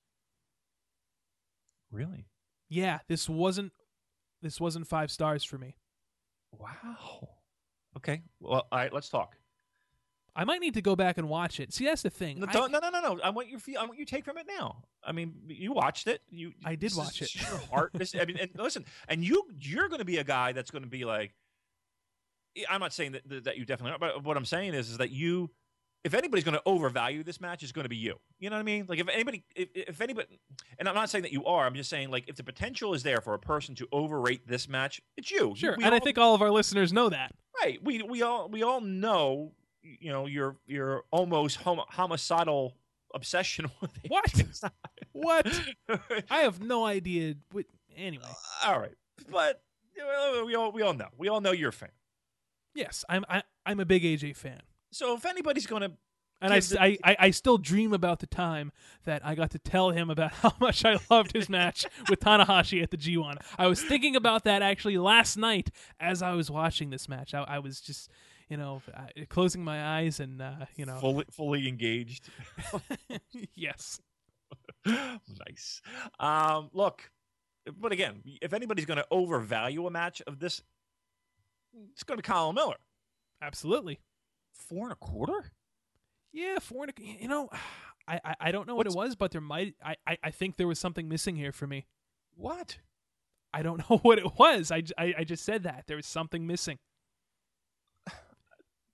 Speaker 2: Really?
Speaker 1: Yeah, this wasn't this wasn't five stars for me.
Speaker 2: Wow. Okay. Well, all right. Let's talk.
Speaker 1: I might need to go back and watch it. See, that's the thing.
Speaker 2: No,
Speaker 1: I-
Speaker 2: no, no, no, no. I want your. I want you take from it now. I mean, you watched it. You.
Speaker 1: I did watch it.
Speaker 2: Your heart. This, I mean, and listen. And you, you're going to be a guy that's going to be like. I'm not saying that that- that you definitely are, but what I'm saying is, is that you, if anybody's going to overvalue this match, it's going to be you. You know what I mean? Like if anybody, if, if anybody, and I'm not saying that you are. I'm just saying like if the potential is there for a person to overrate this match, it's you.
Speaker 1: sure,
Speaker 2: We
Speaker 1: and I think all of our listeners know that.
Speaker 2: Right. We we all we all know you know your your almost homo- homicidal obsession with it.
Speaker 1: What? What? I have no idea. Anyway,
Speaker 2: all right. But uh, we all we all know. We all know you're a fan.
Speaker 1: yes, I'm I, I'm a big AJ fan.
Speaker 2: So if anybody's going to
Speaker 1: And I,
Speaker 2: the-
Speaker 1: I, I, I still dream about the time that I got to tell him about how much I loved his match with Tanahashi at the G1. I was thinking about that actually last night as I was watching this match. I, I was just, you know, uh, closing my eyes and, uh, you know,
Speaker 2: fully fully engaged.
Speaker 1: yes.
Speaker 2: nice. Um, look, but again, if anybody's going to overvalue a match of this, it's going to be Colin Miller.
Speaker 1: Absolutely.
Speaker 2: Four and a quarter.
Speaker 1: Yeah, four and a, you know, I, I, I don't know what it was, but there might, I, I, I think there was something missing here for me.
Speaker 2: What?
Speaker 1: I don't know what it was. I I just said that. There was something missing.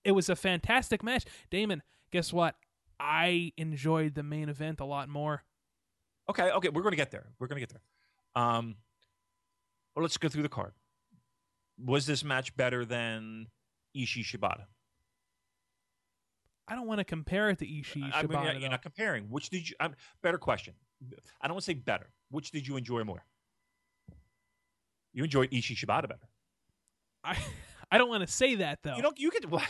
Speaker 1: It was a fantastic match. Damon, guess what? I enjoyed the main event a lot more.
Speaker 2: Okay, okay, we're going to get there. We're going to get there. Um, well, let's go through the card. Was this match better than Ishii Shibata?
Speaker 1: I don't want to compare it to Ishii
Speaker 2: I mean,
Speaker 1: Shibata.
Speaker 2: you're
Speaker 1: though.
Speaker 2: not comparing. Which did you? Um, better question. I don't want to say better. Which did you enjoy more? You enjoyed Ishii Shibata better.
Speaker 1: I, I don't want to say that though.
Speaker 2: You know, you could. Why?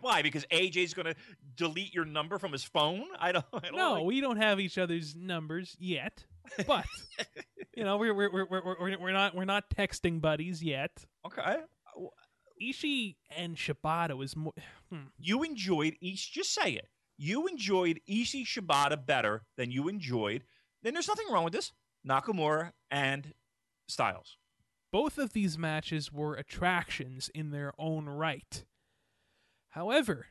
Speaker 2: Why? Because AJ's going to delete your number from his phone? I don't. I don't
Speaker 1: no,
Speaker 2: like-
Speaker 1: we don't have each other's numbers yet, but you know we're we're, we're, we're, we're, we're not we're not texting buddies yet.
Speaker 2: Okay.
Speaker 1: Ishii and Shibata was more. Hmm.
Speaker 2: You enjoyed Ishii. Just say it. You enjoyed Ishii Shibata better than you enjoyed. Then there's nothing wrong with this. Nakamura and Styles.
Speaker 1: Both of these matches were attractions in their own right. However,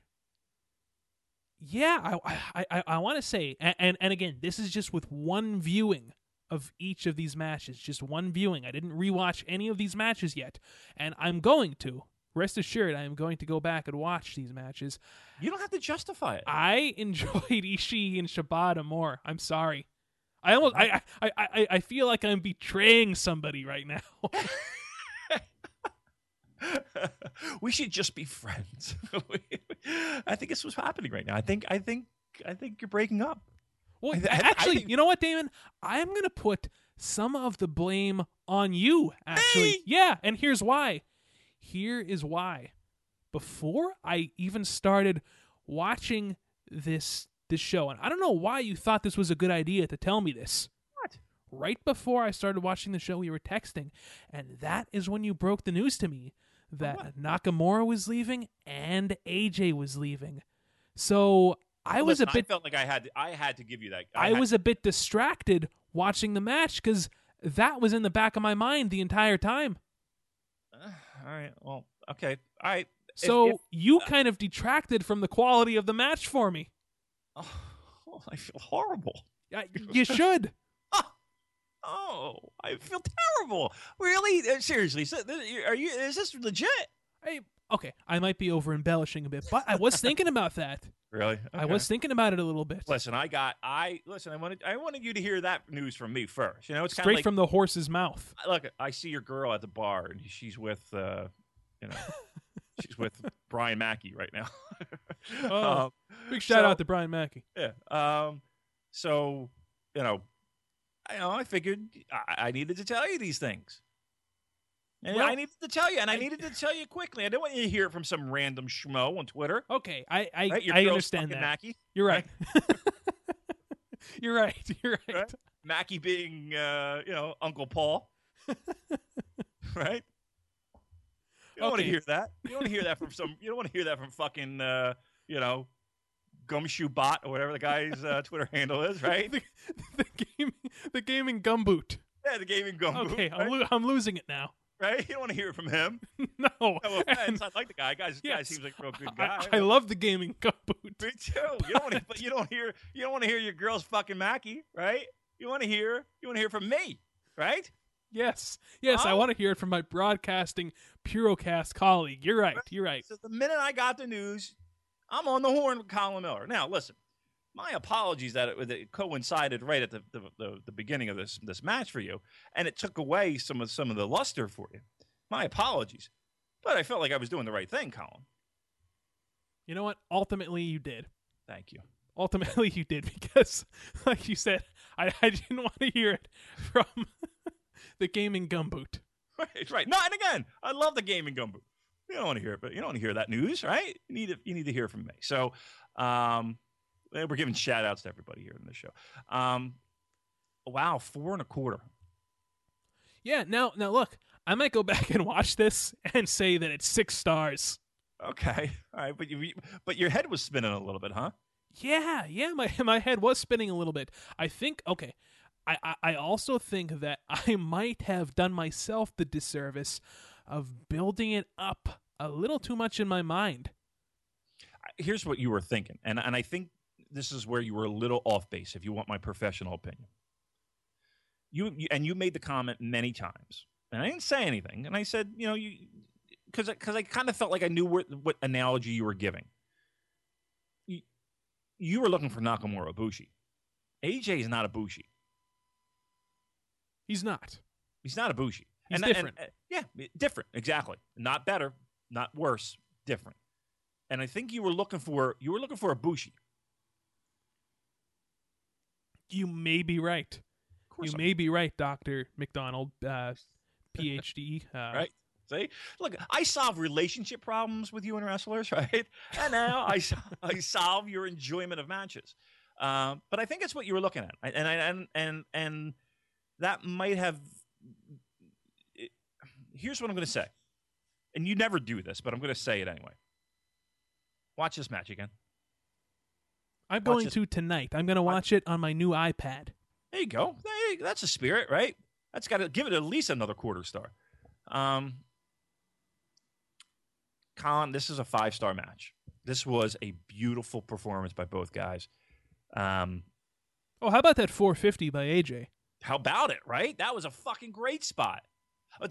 Speaker 1: yeah, I I, I, I want to say, and, and and again, this is just with one viewing of each of these matches, just one viewing. I didn't rewatch any of these matches yet, and I'm going to. Rest assured, I am going to go back and watch these matches.
Speaker 2: You don't have to justify it.
Speaker 1: I enjoyed Ishii and Shibata more. I'm sorry. I almost I I, I, I- feel like I'm betraying somebody right now.
Speaker 2: we should just be friends. I think it's what's happening right now. I think. I think. I think you're breaking up.
Speaker 1: Well,
Speaker 2: th-
Speaker 1: actually,
Speaker 2: think-
Speaker 1: you know what, Damon? I'm going to put some of the blame on you, actually.
Speaker 2: Me?
Speaker 1: Yeah, and here's why. Here is why. Before I even started watching this this show, and I don't know why you thought this was a good idea to tell me this.
Speaker 2: What?
Speaker 1: Right before I started watching the show, we were texting, and that is when you broke the news to me that
Speaker 2: what?
Speaker 1: Nakamura was leaving and AJ was leaving. So I was
Speaker 2: Listen,
Speaker 1: a bit
Speaker 2: I felt like I had. To, I had to give you that.
Speaker 1: I
Speaker 2: had-
Speaker 1: was a bit distracted watching the match because that was in the back of my mind the entire time.
Speaker 2: Uh, all right. Well. Okay. All right.
Speaker 1: So
Speaker 2: if-
Speaker 1: you kind of detracted from the quality of the match for me.
Speaker 2: oh, I feel horrible.
Speaker 1: I- You should.
Speaker 2: Oh, I feel terrible. Really? Uh, Seriously? Are you? Is this legit?
Speaker 1: Hey, okay, I might be over embellishing a bit, but I was thinking about that.
Speaker 2: Really?
Speaker 1: I was thinking about it a little bit.
Speaker 2: Listen, I got. I listen. I wanted. I wanted you to hear that news from me first. You know, it's
Speaker 1: Straight
Speaker 2: like,
Speaker 1: from the horse's mouth.
Speaker 2: I- Look, I see your girl at the bar, and she's with. uh You know, she's with Brian Mackey right now.
Speaker 1: Oh.
Speaker 2: Um,
Speaker 1: Big shout
Speaker 2: so-
Speaker 1: out to Brian Mackey.
Speaker 2: Yeah. Um. So you know, I know. I figured I, I needed to tell you these things. And
Speaker 1: Well,
Speaker 2: I needed to tell you, and I
Speaker 1: I-
Speaker 2: needed to tell you quickly. I didn't want you to hear it from some random schmo on Twitter.
Speaker 1: Okay, I I,
Speaker 2: Right?
Speaker 1: I understand that.
Speaker 2: Mackey.
Speaker 1: You're right. You're right. You're right.
Speaker 2: Right? Mackey being, uh, you know, Uncle Paul. right? You don't want to hear that. You don't want to hear that from some. You don't want to hear that from fucking, uh, you know, Gumshoe Bot or whatever the guy's uh, Twitter handle is, right?
Speaker 1: the, the gaming the gaming gumboot.
Speaker 2: Yeah, the gaming gumbo.
Speaker 1: Okay,
Speaker 2: right?
Speaker 1: I'm, lo- I'm losing it now.
Speaker 2: Right? You don't want to hear it from him.
Speaker 1: no,
Speaker 2: No
Speaker 1: and
Speaker 2: offense. I like the guy. Guys, guy seems like a real good guy.
Speaker 1: I, I love the gaming gumboot.
Speaker 2: Me too. You don't want to, but you don't hear. You don't want to hear your girl's fucking Mackey, right? You want to hear. You want to hear from me, right?
Speaker 1: Yes, yes, I want to hear it from my broadcasting Purocast colleague. You're right. You're right.
Speaker 2: So the minute I got the news, I'm on the horn with Colin Miller. Now, listen, my apologies that it, that it coincided right at the, the, the, the beginning of this this match for you, and it took away some of some of the luster for you. My apologies, but I felt like I was doing the right thing, Colin.
Speaker 1: You know what? Ultimately, you did.
Speaker 2: Thank you.
Speaker 1: Ultimately, you did because, like you said, I, I didn't want to hear it from the gaming gumboot.
Speaker 2: Right, right. No, and again, I love the gaming gumboot. You don't want to hear it, but you don't want to hear that news, right? You need to, you need to hear from me. So, um, we're giving shout outs to everybody here in the show. Um, wow, four and a quarter.
Speaker 1: Yeah. Now, now look, I might go back and watch this and say that it's six stars.
Speaker 2: Okay, all right, but you, but your head was spinning a little bit, huh?
Speaker 1: Yeah, yeah, my my head was spinning a little bit. I think okay. I, I, I also think that I might have done myself the disservice of building it up a little too much in my mind.
Speaker 2: Here's what you were thinking, and and I think this is where you were a little off base. If you want my professional opinion, you, you and you made the comment many times, and I didn't say anything, and I said, you know, you because because I, kind of felt like I knew what, what analogy you were giving. You, you were looking for Nakamura Ibushi. AJ is not a Bushi.
Speaker 1: He's not.
Speaker 2: He's not a Bushi.
Speaker 1: He's
Speaker 2: And- and-
Speaker 1: different.
Speaker 2: uh, yeah, different. Exactly. Not better, not worse. Different. And I think you were looking for you were looking for a Bushi.
Speaker 1: You may be right. You may be right, Doctor McDonald, uh, PhD. Uh,
Speaker 2: right? See, look, I solve relationship problems with you and wrestlers, right? And now I I solve your enjoyment of matches. Um, but I think it's what you were looking at, and I, and and and that might have. it- here's what I'm going to say, and you never do this, but I'm going to say it anyway. Watch this match again.
Speaker 1: I'm
Speaker 2: Watch
Speaker 1: going to tonight. I'm going to
Speaker 2: Watch-
Speaker 1: it on my new iPad.
Speaker 2: There you go. Go. That's a spirit, right? That's got to give it at least another quarter star. Um, Colin, this is a five star match. This was a beautiful performance by both guys. Um,
Speaker 1: Oh, how about that 450 by AJ?
Speaker 2: how about it, right? That was a fucking great spot.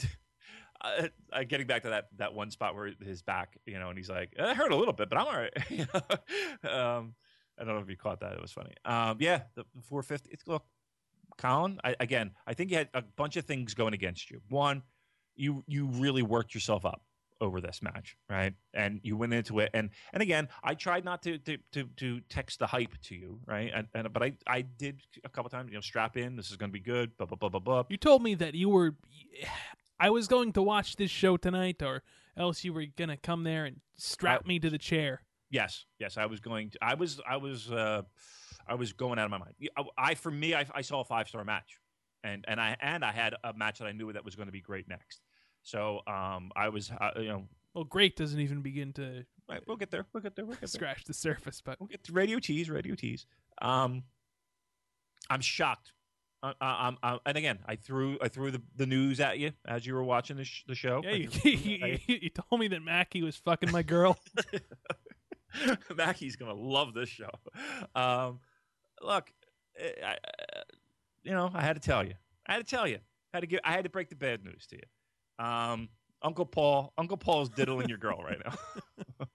Speaker 2: Uh, uh, getting back to that that one spot where his back, you know, and he's like, "It hurt a little bit, but I'm all right." Um, I don't know if you caught that. It was funny. Um, yeah, the, the 450. It's, look, Colin. I, again, I think you had a bunch of things going against you. One, you you really worked yourself up over this match, right? And you went into it, and and again, I tried not to to to, to text the hype to you, right? And, and but I I did a couple times, you know, strap in. This is going to be good. Blah blah blah blah blah.
Speaker 1: You told me that you were. I was going to watch this show tonight, or else you were gonna come there and strap
Speaker 2: I-
Speaker 1: me to the chair.
Speaker 2: Yes, yes, I was going to. I was I was uh, I was going out of my mind. I, I for me, I, I saw a five star match, and and I and I had a match that I knew that was going to be great next. So um, I was uh, you know
Speaker 1: Well, great doesn't even begin to
Speaker 2: right, we'll get there. We'll get there. We'll get there.
Speaker 1: scratch the surface, but
Speaker 2: We'll get to radio tease, radio tease. Um, I'm shocked. Uh, um, uh, and again, I threw I threw the, the news at you as you were watching the, sh- the show.
Speaker 1: yeah, you, you, you told me that Mackey was fucking my girl.
Speaker 2: Mackey's gonna love this show. Um, look, I, I, you know, I had to tell you. I had to tell you. I had to give. I had to break the bad news to you. Um, Uncle Paul. Uncle Paul's diddling your girl right now.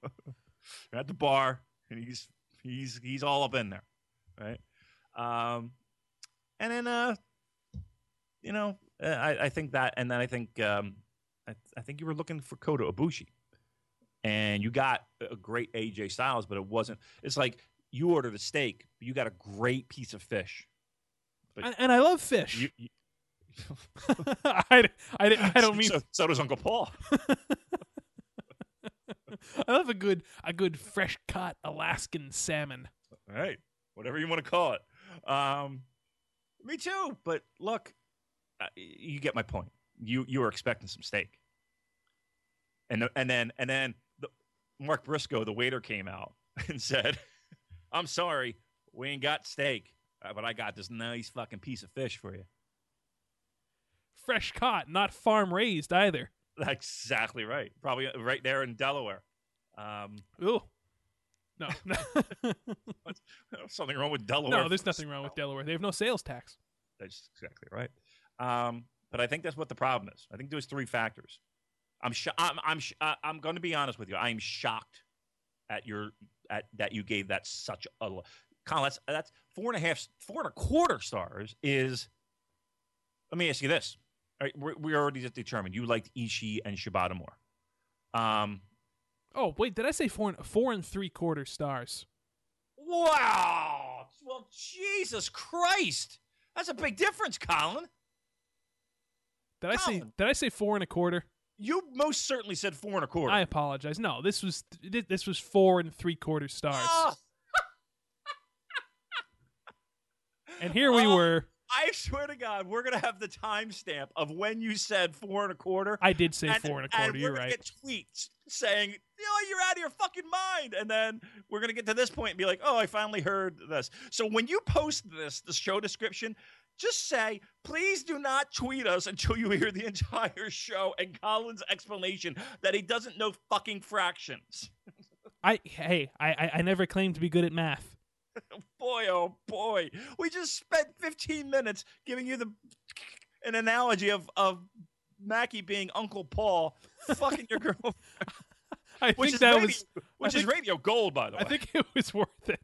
Speaker 2: You're at the bar, and he's he's he's all up in there, right? Um, and then uh, you know, uh, I, I think that, and then I think um, I, I think you were looking for Kota Ibushi and you got a great AJ Styles, but it wasn't. It's like you ordered a steak, but you got a great piece of fish.
Speaker 1: And, and I love fish.
Speaker 2: You, you,
Speaker 1: I, I, I don't mean
Speaker 2: so, so does Uncle Paul.
Speaker 1: I love a good a good fresh cut Alaskan salmon.
Speaker 2: All right, whatever you want to call it. Um, me too. But look, you get my point. You you were expecting some steak, and and then and then the, Mark Briscoe, the waiter, came out and said, "I'm sorry, we ain't got steak, uh, but I got this nice fucking piece of fish for you."
Speaker 1: Fresh caught, not farm raised either.
Speaker 2: That's exactly right. Probably right there in Delaware. Um,
Speaker 1: Ooh. No.
Speaker 2: something wrong with Delaware.
Speaker 1: no, there's nothing wrong with Delaware. They have no sales tax.
Speaker 2: That's exactly right. Um, but I think that's what the problem is. I think there's three factors. I'm sho- I'm I'm sh- uh, I'm going to be honest with you. I am shocked at your at that you gave that such a Colin. That's that's four and a half, four and a quarter stars. Is let me ask you this. All right, we we already just determined you liked Ishii and Shibata more. Um,
Speaker 1: Oh wait, did I say four and four and three quarter stars?
Speaker 2: wow. Well, Jesus Christ, that's a big difference, Colin.
Speaker 1: Did I say did I say four and a quarter?
Speaker 2: You most certainly said four and a quarter.
Speaker 1: I apologize. No, this was this was four and three quarter stars.
Speaker 2: Oh, ah.
Speaker 1: and here we
Speaker 2: oh.
Speaker 1: were.
Speaker 2: I swear to God, we're gonna have the timestamp of when you said four and a quarter.
Speaker 1: I did say
Speaker 2: and,
Speaker 1: four and a quarter.
Speaker 2: and
Speaker 1: You're right.
Speaker 2: get tweets saying, "You know, you're out of your fucking mind," and then we're gonna get to this point and be like, "Oh, I finally heard this." So when you post this, the show description, just say, "Please do not tweet us until you hear the entire show and Colin's explanation that he doesn't know fucking fractions."
Speaker 1: I hey, I, I I never claimed to be good at math.
Speaker 2: boy, oh boy, we just spent 15 minutes giving you the an analogy of of Mackey being Uncle Paul fucking your girl,
Speaker 1: I
Speaker 2: which
Speaker 1: think
Speaker 2: is
Speaker 1: that
Speaker 2: radio,
Speaker 1: was
Speaker 2: which
Speaker 1: I
Speaker 2: is
Speaker 1: think-
Speaker 2: radio gold, by the way.
Speaker 1: I think it was worth it.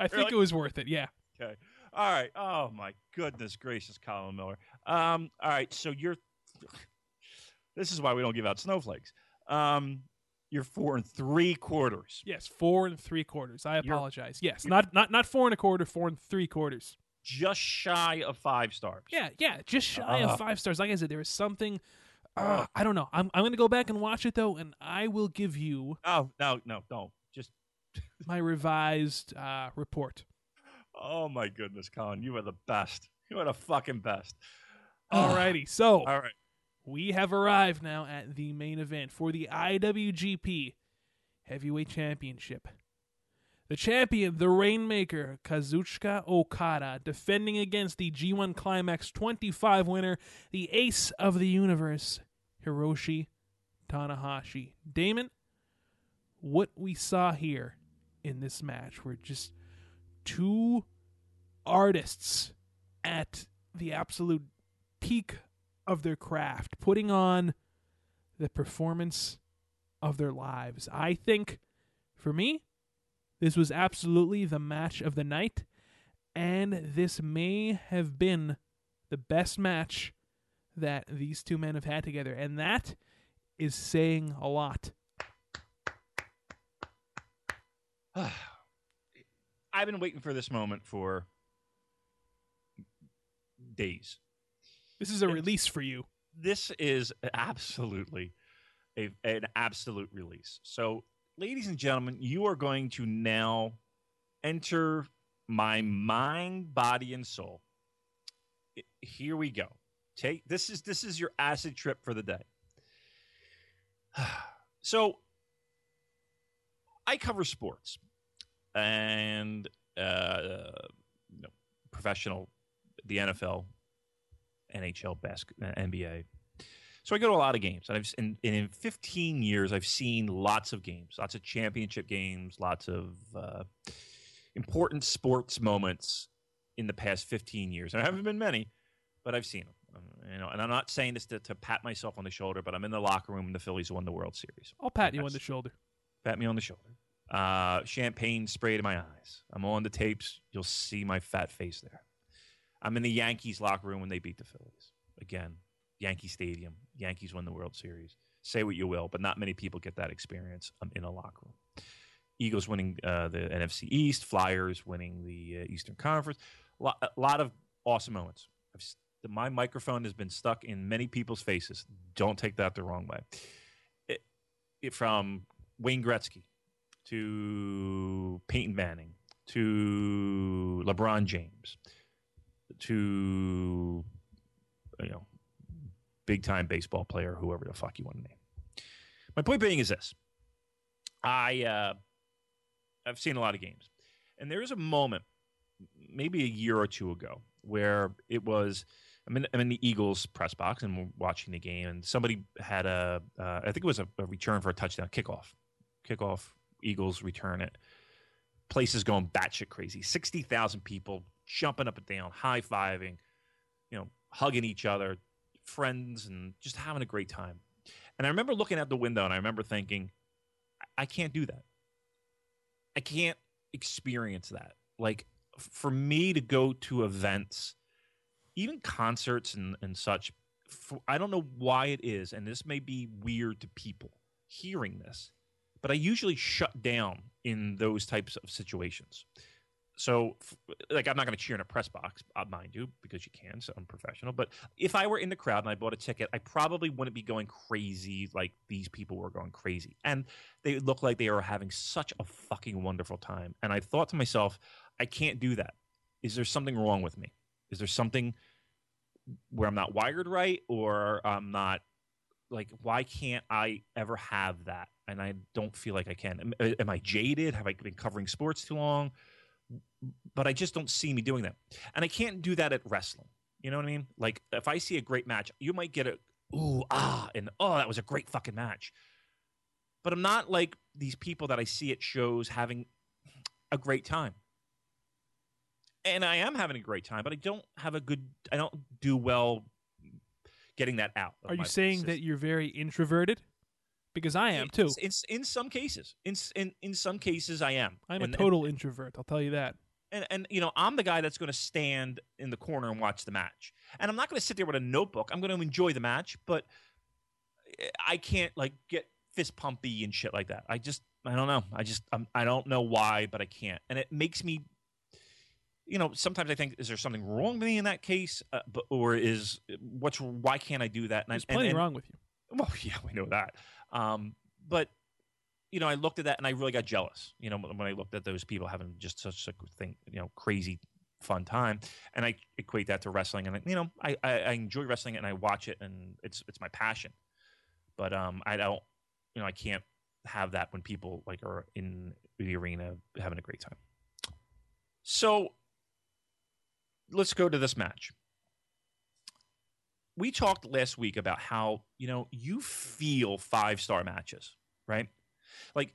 Speaker 1: I think it was worth it. Yeah.
Speaker 2: Okay. All right. Oh my goodness gracious, Colin Miller. Um. All right. So you're. This is why we don't give out snowflakes. Um. You're four and three quarters.
Speaker 1: Yes, four and three quarters. I
Speaker 2: You're-
Speaker 1: apologize. Yes, not not not four and a quarter, four and three quarters.
Speaker 2: Just shy of five stars.
Speaker 1: Yeah, yeah, just shy
Speaker 2: Uh.
Speaker 1: of five stars. Like I said, there was something. Uh, I don't know. I'm I'm gonna go back and watch it though, and I will give you
Speaker 2: Oh no, no, no. Just.
Speaker 1: my revised uh, report.
Speaker 2: Oh my goodness, Colin, you are the best. You are the fucking best.
Speaker 1: Alrighty, ah. so
Speaker 2: All right.
Speaker 1: we have arrived now at the main event for the IWGP Heavyweight Championship. The champion, the Rainmaker, Kazuchika Okada, defending against the G1 Climax 25 winner, the ace of the universe, Hiroshi Tanahashi. Damon, what we saw here in this match were just two artists at the absolute peak of their craft, putting on the performance of their lives. I think, for me, this was absolutely the match of the night, and this may have been the best match that these two men have had together, and that is saying a lot.
Speaker 2: I've been waiting for this moment for days.
Speaker 1: This is a release for you.
Speaker 2: This is absolutely a, an absolute release. So, ladies and gentlemen, you are going to now enter my mind, body, and soul. Here we go. Take this is this is your acid trip for the day. So, I cover sports and uh, you know, professional, the NFL, NHL, NBA. So I go to a lot of games, and I've and, and in 15 years, I've seen lots of games, lots of championship games, lots of uh, important sports moments in the past 15 years. And I haven't been many, but I've seen them. Um, you know, and I'm not saying this to, to pat myself on the shoulder, but I'm in the locker room when the Phillies won the World Series.
Speaker 1: I'll pat you on the shoulder.
Speaker 2: Pat me on the shoulder. Uh, champagne sprayed in my eyes. I'm on the tapes. You'll see my fat face there. I'm in the Yankees locker room when they beat the Phillies. Again, Yankee Stadium. Yankees win the World Series. Say what you will, but not many people get that experience. I'm in a locker room. Eagles winning uh, the NFC East. Flyers winning the uh, Eastern Conference. A lot, a lot of awesome moments. My microphone has been stuck in many people's faces. Don't take that the wrong way. It, it, from Wayne Gretzky to Peyton Manning to LeBron James to you know big time baseball player, whoever the fuck you want to name. My point being is this: I uh, I've seen a lot of games, and there is a moment, maybe a year or two ago, where it was. I'm in, I'm in the Eagles press box and we're watching the game, and somebody had a, uh, I think it was a, a return for a touchdown kickoff. Kickoff, Eagles return it. Places going batshit crazy. 60,000 people jumping up and down, high fiving, you know, hugging each other, friends, and just having a great time. And I remember looking out the window and I remember thinking, I- I can't do that. I can't experience that. Like, for me to go to events, even concerts and, and such, for, I don't know why it is, and this may be weird to people hearing this, but I usually shut down in those types of situations. So, like, I'm not going to cheer in a press box, uh, mind you, because you can, so unprofessional. But if I were in the crowd and I bought a ticket, I probably wouldn't be going crazy like these people were going crazy. And they look like they are having such a fucking wonderful time. And I thought to myself, I can't do that. Is there something wrong with me? Is there something where I'm not wired right or I'm not like why can't I ever have that? And I don't feel like I can. Am, uh, am I jaded? Have I been covering sports too long? But I just don't see me doing that. And I can't do that at wrestling. You know what I mean? Like if I see a great match, you might get a ooh ah and oh that was a great fucking match. But I'm not like these people that I see at shows having a great time and I am having a great time, but I don't have a good. I don't do well getting that out.
Speaker 1: Are you saying
Speaker 2: system.
Speaker 1: that you're very introverted? Because I am too.
Speaker 2: In, in some cases, in in in some cases, I am.
Speaker 1: I'm a
Speaker 2: And-
Speaker 1: total introvert. I'll tell you that.
Speaker 2: and, and you know i'm the guy that's going to stand in the corner and watch the match and i'm not going to sit there with a notebook i'm going to enjoy the match but i can't like get fist pumpy and shit like that i just i don't know i just I'm, i don't know why but i can't and it makes me you know sometimes i think is there something wrong with me in that case uh, but, or is what's why can't i do that and, I-
Speaker 1: There's
Speaker 2: and-
Speaker 1: plenty
Speaker 2: and-
Speaker 1: wrong with you.
Speaker 2: Well, yeah, we know that. Um, but you know, I looked at that and I really got jealous. You know, when I looked at those people having just such a thing, you know, crazy fun time, and I equate that to wrestling. And you know, I, I, I enjoy wrestling and I watch it, and it's it's my passion. But um, I don't, you know, I can't have that when people like are in the arena having a great time. So let's go to this match we talked last week about how you know you feel five star matches, right? Like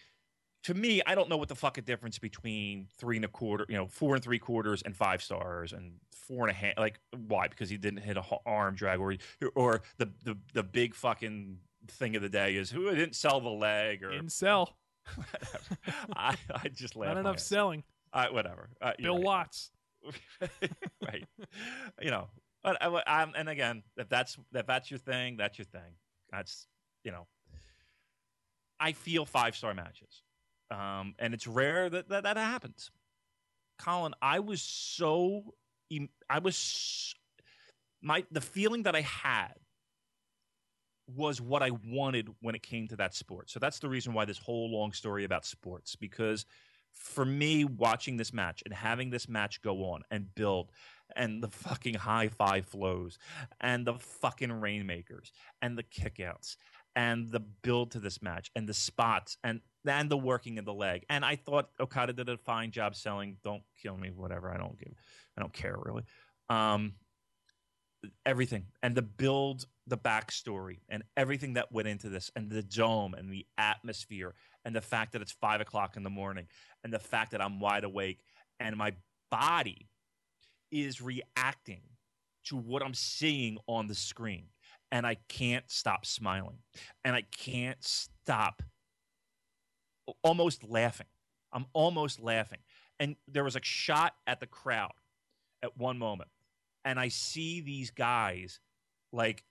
Speaker 2: to me, I don't know what the fucking difference between three and a quarter, you know, four and three quarters and five stars and four and a half. Like why? Because he didn't hit a arm drag, or or the the the big fucking thing of the day is who didn't sell the leg or
Speaker 1: In sell.
Speaker 2: I I just laugh.
Speaker 1: Not enough selling.
Speaker 2: I, whatever. Uh,
Speaker 1: Bill
Speaker 2: right.
Speaker 1: Watts.
Speaker 2: right. You know, but I, I'm, and again, if that's if that's your thing, that's your thing. That's you know, I feel five star matches, um, and it's rare that, that that happens. Colin, I was so I was my the feeling that I had was what I wanted when it came to that sport. So that's the reason why this whole long story about sports because for me watching this match and having this match go on and build and the fucking high fly flows and the fucking rainmakers and the kickouts and the build to this match and the spots and and the working in the leg. And I thought Okada did a fine job selling. Don't kill me, whatever. I don't give. I don't care really. Um, everything and the build, the backstory, and everything that went into this, and the dome and the atmosphere, and the fact that it's five o'clock in the morning, and the fact that I'm wide awake and my body is reacting to what I'm seeing on the screen and I can't stop smiling and I can't stop almost laughing. I'm almost laughing. And there was a shot at the crowd at one moment, and I see these guys like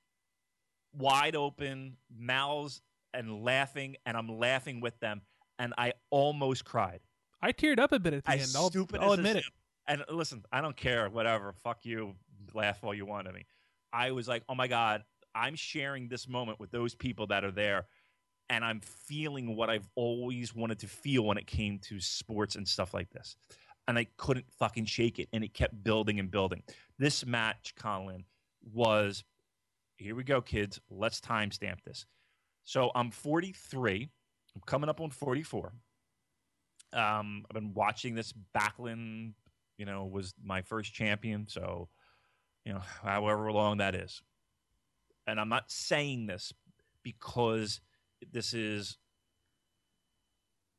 Speaker 2: wide open, mouths and laughing, and I'm laughing with them, and I almost cried.
Speaker 1: I teared up a bit at the end. I'll, I'll admit it.
Speaker 2: And listen, I don't care. Whatever. Fuck you. Laugh all you want at me. I was like, oh my god, I'm sharing this moment with those people that are there and I'm feeling what I've always wanted to feel when it came to sports and stuff like this. And I couldn't fucking shake it and it kept building and building. This match, Colin, was here we go, kids. Let's timestamp this. So I'm 43. I'm coming up on 44. Um, I've been watching this. Backlund, you know, was my first champion. So, you know, however long that is and I'm not saying this because this is,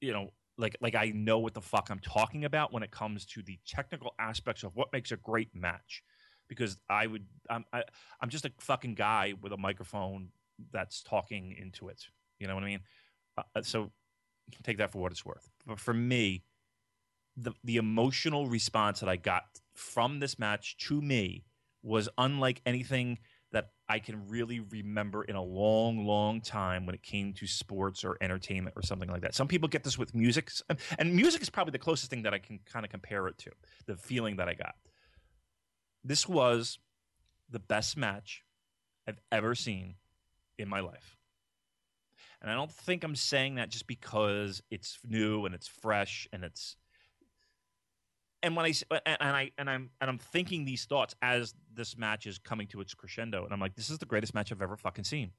Speaker 2: you know, like like I know what the fuck I'm talking about when it comes to the technical aspects of what makes a great match. Because I would, I'm I, am i am just a fucking guy with a microphone that's talking into it. You know what I mean? Uh, so take that for what it's worth. But for me, the the emotional response that I got from this match to me was unlike anything that I can really remember in a long, long time when it came to sports or entertainment or something like that. Some people get this with music, and music is probably the closest thing that I can kind of compare it to the feeling that I got. This was the best match I've ever seen in my life. And I don't think I'm saying that just because it's new and it's fresh and it's and when I and I and I'm and I'm thinking these thoughts as this match is coming to its crescendo, and I'm like, this is the greatest match I've ever fucking seen.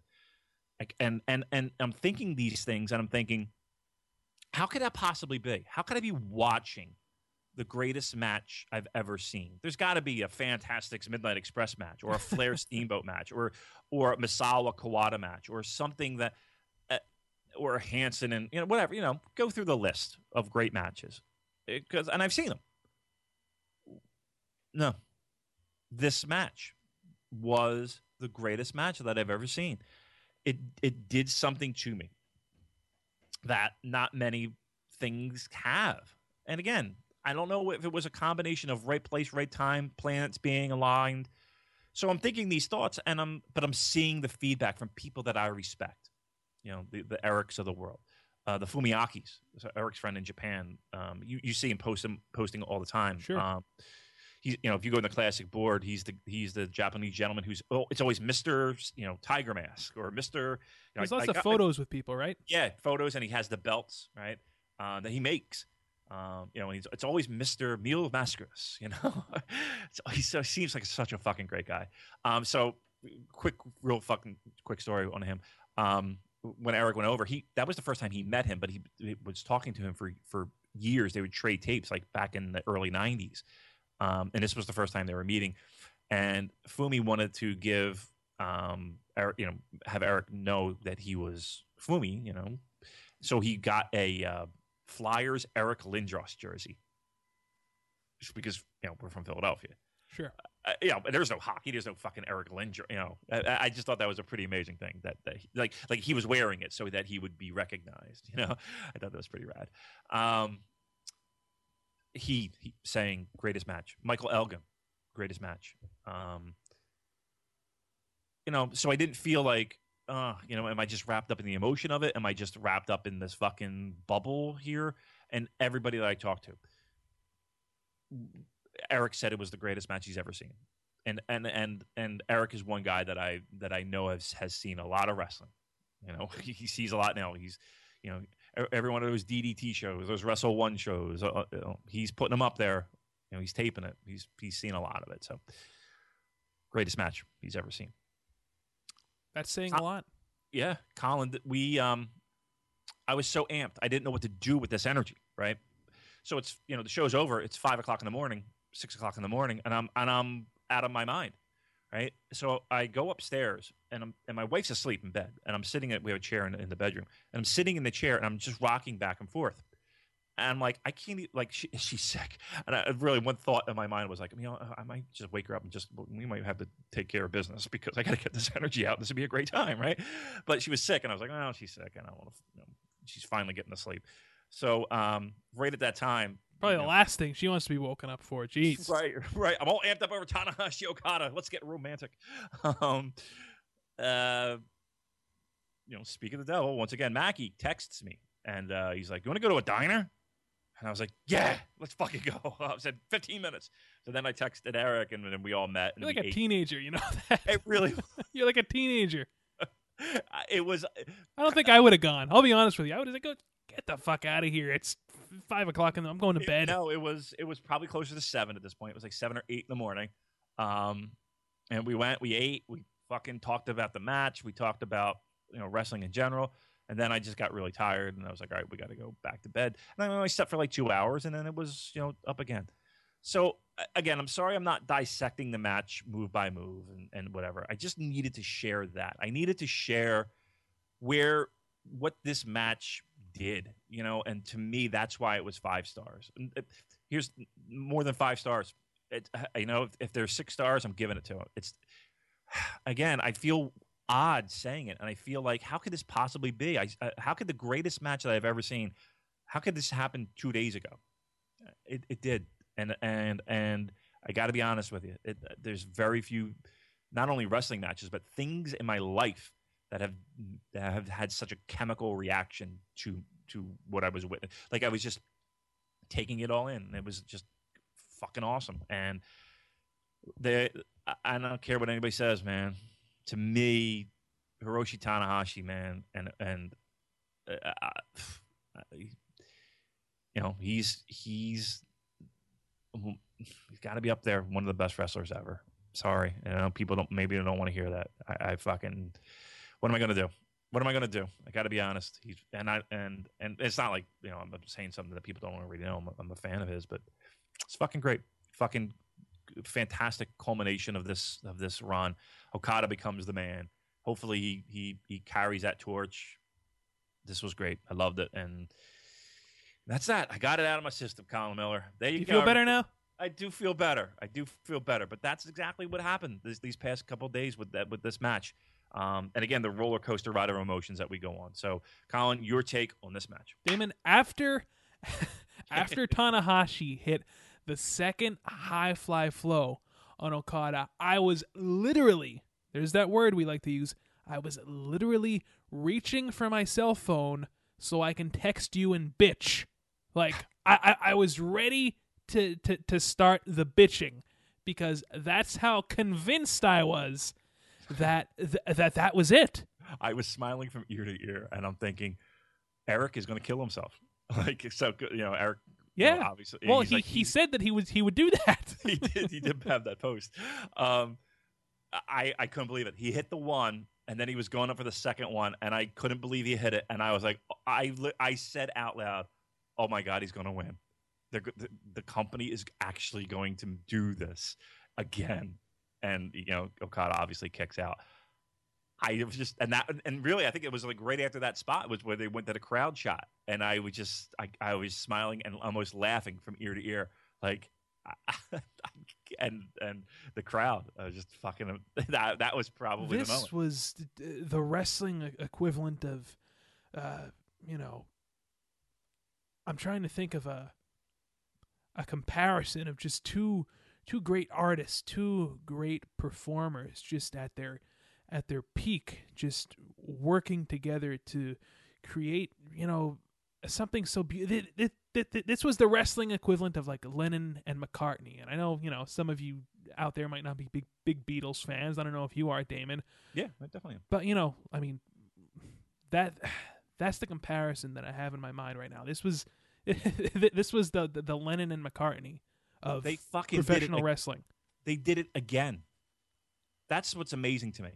Speaker 2: Like, and and and I'm thinking these things, and I'm thinking, how could that possibly be? How could I be watching the greatest match I've ever seen? There's got to be a Fantastics Midnight Express match, or a Flair Steamboat match, or or a Misawa Kawada match, or something that, uh, or Hansen and you know whatever. You know, go through the list of great matches because, and I've seen them no. This match was the greatest match that I've ever seen. It it did something to me that not many things have. And again, I don't know if it was a combination of right place, right time, planets being aligned. So I'm thinking these thoughts, and I'm but I'm seeing the feedback from people that I respect. You know, the, the Erics of the world, uh, the Fumiakis, so Eric's friend in Japan. Um, you you see him post him posting all the time.
Speaker 1: Sure. Um,
Speaker 2: he's you know if you go in the classic board, he's the he's the Japanese gentleman who's oh it's always Mister you know Tiger Mask or Mister.
Speaker 1: You know, There's lots I, of photos I, with people, right?
Speaker 2: Yeah, photos, and he has the belts right uh, that he makes. Um, you know, and it's always Mister Mil Mascaras. You know, he seems like such a fucking great guy. Um, so quick, real fucking quick story on him. Um, when Eric went over, he that was the first time he met him, but he, he was talking to him for for years. They would trade tapes like back in the early '90s. Um, and this was the first time they were meeting. And Fumi wanted to give um, Eric, you know, have Eric know that he was Fumi, you know. So he got a uh, Flyers Eric Lindros jersey, just because you know we're from Philadelphia.
Speaker 1: Sure.
Speaker 2: Uh, you know, there's no hockey. There's no fucking Eric Lindros. You know, I, I, just thought that was a pretty amazing thing that, that he, like like he was wearing it so that he would be recognized. You know, I thought that was pretty rad. Um, he, he saying greatest match. Michael Elgin, greatest match. Um, you know, so I didn't feel like uh, you know, am I just wrapped up in the emotion of it? Am I just wrapped up in this fucking bubble here? And everybody that I talked to, Eric said it was the greatest match he's ever seen. And and and and Eric is one guy that I that I know has has seen a lot of wrestling. You know, he, sees a lot now. He's you know every one of those DDT shows, those Wrestle One shows. Uh, you know, he's putting them up there. You know, he's taping it. He's he's seen a lot of it. So greatest match he's ever seen.
Speaker 1: That's saying a lot.
Speaker 2: Yeah, Colin, we um I was so amped. I didn't know what to do with this energy, right? So it's you know, the show's over, it's five o'clock in the morning, six o'clock in the morning, and I'm and I'm out of my mind. Right. So I go upstairs and I'm and my wife's asleep in bed. And I'm sitting at we have a chair in, in the bedroom. And I'm sitting in the chair and I'm just rocking back and forth. And I'm like, I can't e- like she, she's sick. And I really one thought in my mind was like, you know, I might just wake her up and just we might have to take care of business because I got to get this energy out. This would be a great time, right? But she was sick, and I was like, oh, she's sick, and I want to. You know, she's finally getting to sleep. So um, right at that time,
Speaker 1: Probably
Speaker 2: you
Speaker 1: the last thing she wants to be woken up for. Jeez.
Speaker 2: Right, right. I'm all amped up over Tanahashi Okada. Let's get romantic. Um, uh, you know, speak of the devil, once again, Mackey texts me and uh, he's like, You want to go to a diner? And I was like, Yeah, let's fucking go. I said 15 minutes. So then I texted Eric and then we all met.
Speaker 1: You're like a
Speaker 2: ate.
Speaker 1: teenager, you know that?
Speaker 2: It really,
Speaker 1: You're like a teenager.
Speaker 2: it was,
Speaker 1: I don't think I would have gone. I'll be honest with you. I would have said, "Go get the fuck out of here." It's five o'clock and I'm going to
Speaker 2: It-
Speaker 1: bed.
Speaker 2: no, it was it was probably closer to seven at this point. It was like seven or eight in the morning. Um, and we went, we ate, we fucking talked about the match, we talked about you know wrestling in general, and then I just got really tired, and I was like, all right, we got to go back to bed. And I slept for like two hours, and then it was you know up again. So again, I'm sorry I'm not dissecting the match move by move and, and whatever. I just needed to share that. I needed to share where what this match did, you know, and to me that's why it was five stars. Uh, here's more than five stars. It, uh, you know, if, if there's six stars, I'm giving it to it. It's again, I feel odd saying it, and I feel like how could this possibly be? I, uh, how could the greatest match that I've ever seen? How could this happen two days ago? It, it did, and and and I got to be honest with you. It, there's very few, not only wrestling matches, but things in my life that have that have had such a chemical reaction to to what I was witnessing. Like I was just taking it all in. It was just fucking awesome. And the I- I don't care what anybody says, man. To me, Hiroshi Tanahashi, man, and and uh, uh, you know he's he's he's got to be up there, one of the best wrestlers ever. Sorry, you know people don't maybe don't want to hear that. I, I fucking what am I gonna do? What am I gonna do? I got to be honest. He's and I and and it's not like you know I'm saying something that people don't already know. I'm, I'm a fan of his, but it's fucking great. Fucking fantastic culmination of this of this run. Okada becomes the man. Hopefully he he he carries that torch. This was great. I loved it, and that's that. I got it out of my system, Colin Miller. There you,
Speaker 1: you
Speaker 2: go.
Speaker 1: feel better now?
Speaker 2: I do feel better. I do feel better. But that's exactly what happened this, these past couple days with that with this match. Um, and again, the roller coaster ride of emotions that we go on. So, Colin, your take on this match?
Speaker 1: Damon, after after Tanahashi hit the second high fly flow on Okada, I was literally there's that word we like to use. I was literally reaching for my cell phone so I can text you and bitch. Like I, I, I was ready to, to, to start the bitching because that's how convinced I was that th- that that was it.
Speaker 2: I was smiling from ear to ear, and I'm thinking, Eric is going to kill himself. Like so, you know, Eric.
Speaker 1: Yeah.
Speaker 2: obviously.
Speaker 1: Well, he,
Speaker 2: like,
Speaker 1: he said that he was he would do that.
Speaker 2: he did. He did have that post. Um, I I couldn't believe it. He hit the one, and then he was going up for the second one, and I couldn't believe he hit it. And I was like, I I said out loud, "Oh my god, he's going to win." They're, the the company is actually going to do this again, and you know Okada obviously kicks out. I was just and that and really I think it was like right after that spot was where they went to the crowd shot and I was just I, I was smiling and almost laughing from ear to ear like and and the crowd uh, just fucking that that was probably the
Speaker 1: this
Speaker 2: moment.
Speaker 1: was the wrestling equivalent of uh you know i'm trying to think of a a comparison of just two two great artists two great performers just at their at their peak just working together to create, you know, something so beautiful. This was the wrestling equivalent of like Lennon and McCartney. And I know, you know, some of you out there might not be big big Beatles fans. I don't know if you are, Damon.
Speaker 2: Yeah, I definitely am.
Speaker 1: But you know, I mean, that that's the comparison that I have in my mind right now. This was this was the, the, the Lennon and McCartney of
Speaker 2: they fucking
Speaker 1: professional wrestling.
Speaker 2: They did it again. That's what's amazing to me.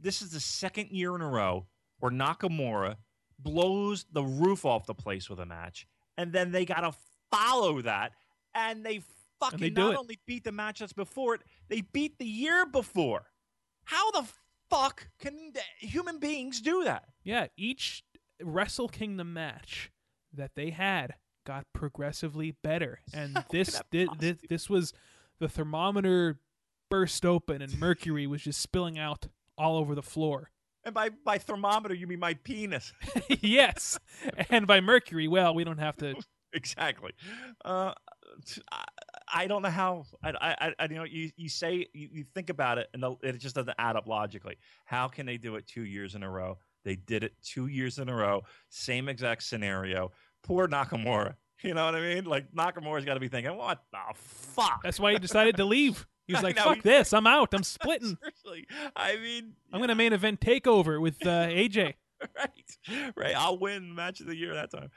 Speaker 2: This is the second year in a row where Nakamura blows the roof off the place with a match, and then they got to follow that, and they fucking
Speaker 1: they
Speaker 2: not
Speaker 1: it.
Speaker 2: only beat the match that's before it, they beat the year before. How the fuck can human beings do that?
Speaker 1: Yeah, each Wrestle Kingdom match that they had got progressively better, and this this, this this was the thermometer burst open, and mercury was just spilling out all over the floor.
Speaker 2: And by by thermometer, you mean my penis?
Speaker 1: yes, and by mercury, well, we don't have to.
Speaker 2: exactly. Uh, I, I don't know how. I, I, I, you know, you, you say you, you think about it, and it just doesn't add up logically. How can they do it two years in a row? They did it two years in a row, same exact scenario. Poor Nakamura. You know what I mean? Like Nakamura's got to be thinking, "What the fuck?"
Speaker 1: That's why he decided to leave. He was like, "Fuck this! I'm out. I'm splitting.
Speaker 2: Seriously, I mean,
Speaker 1: I'm gonna main event takeover with uh, AJ."
Speaker 2: right, right. I'll win match of the year that time,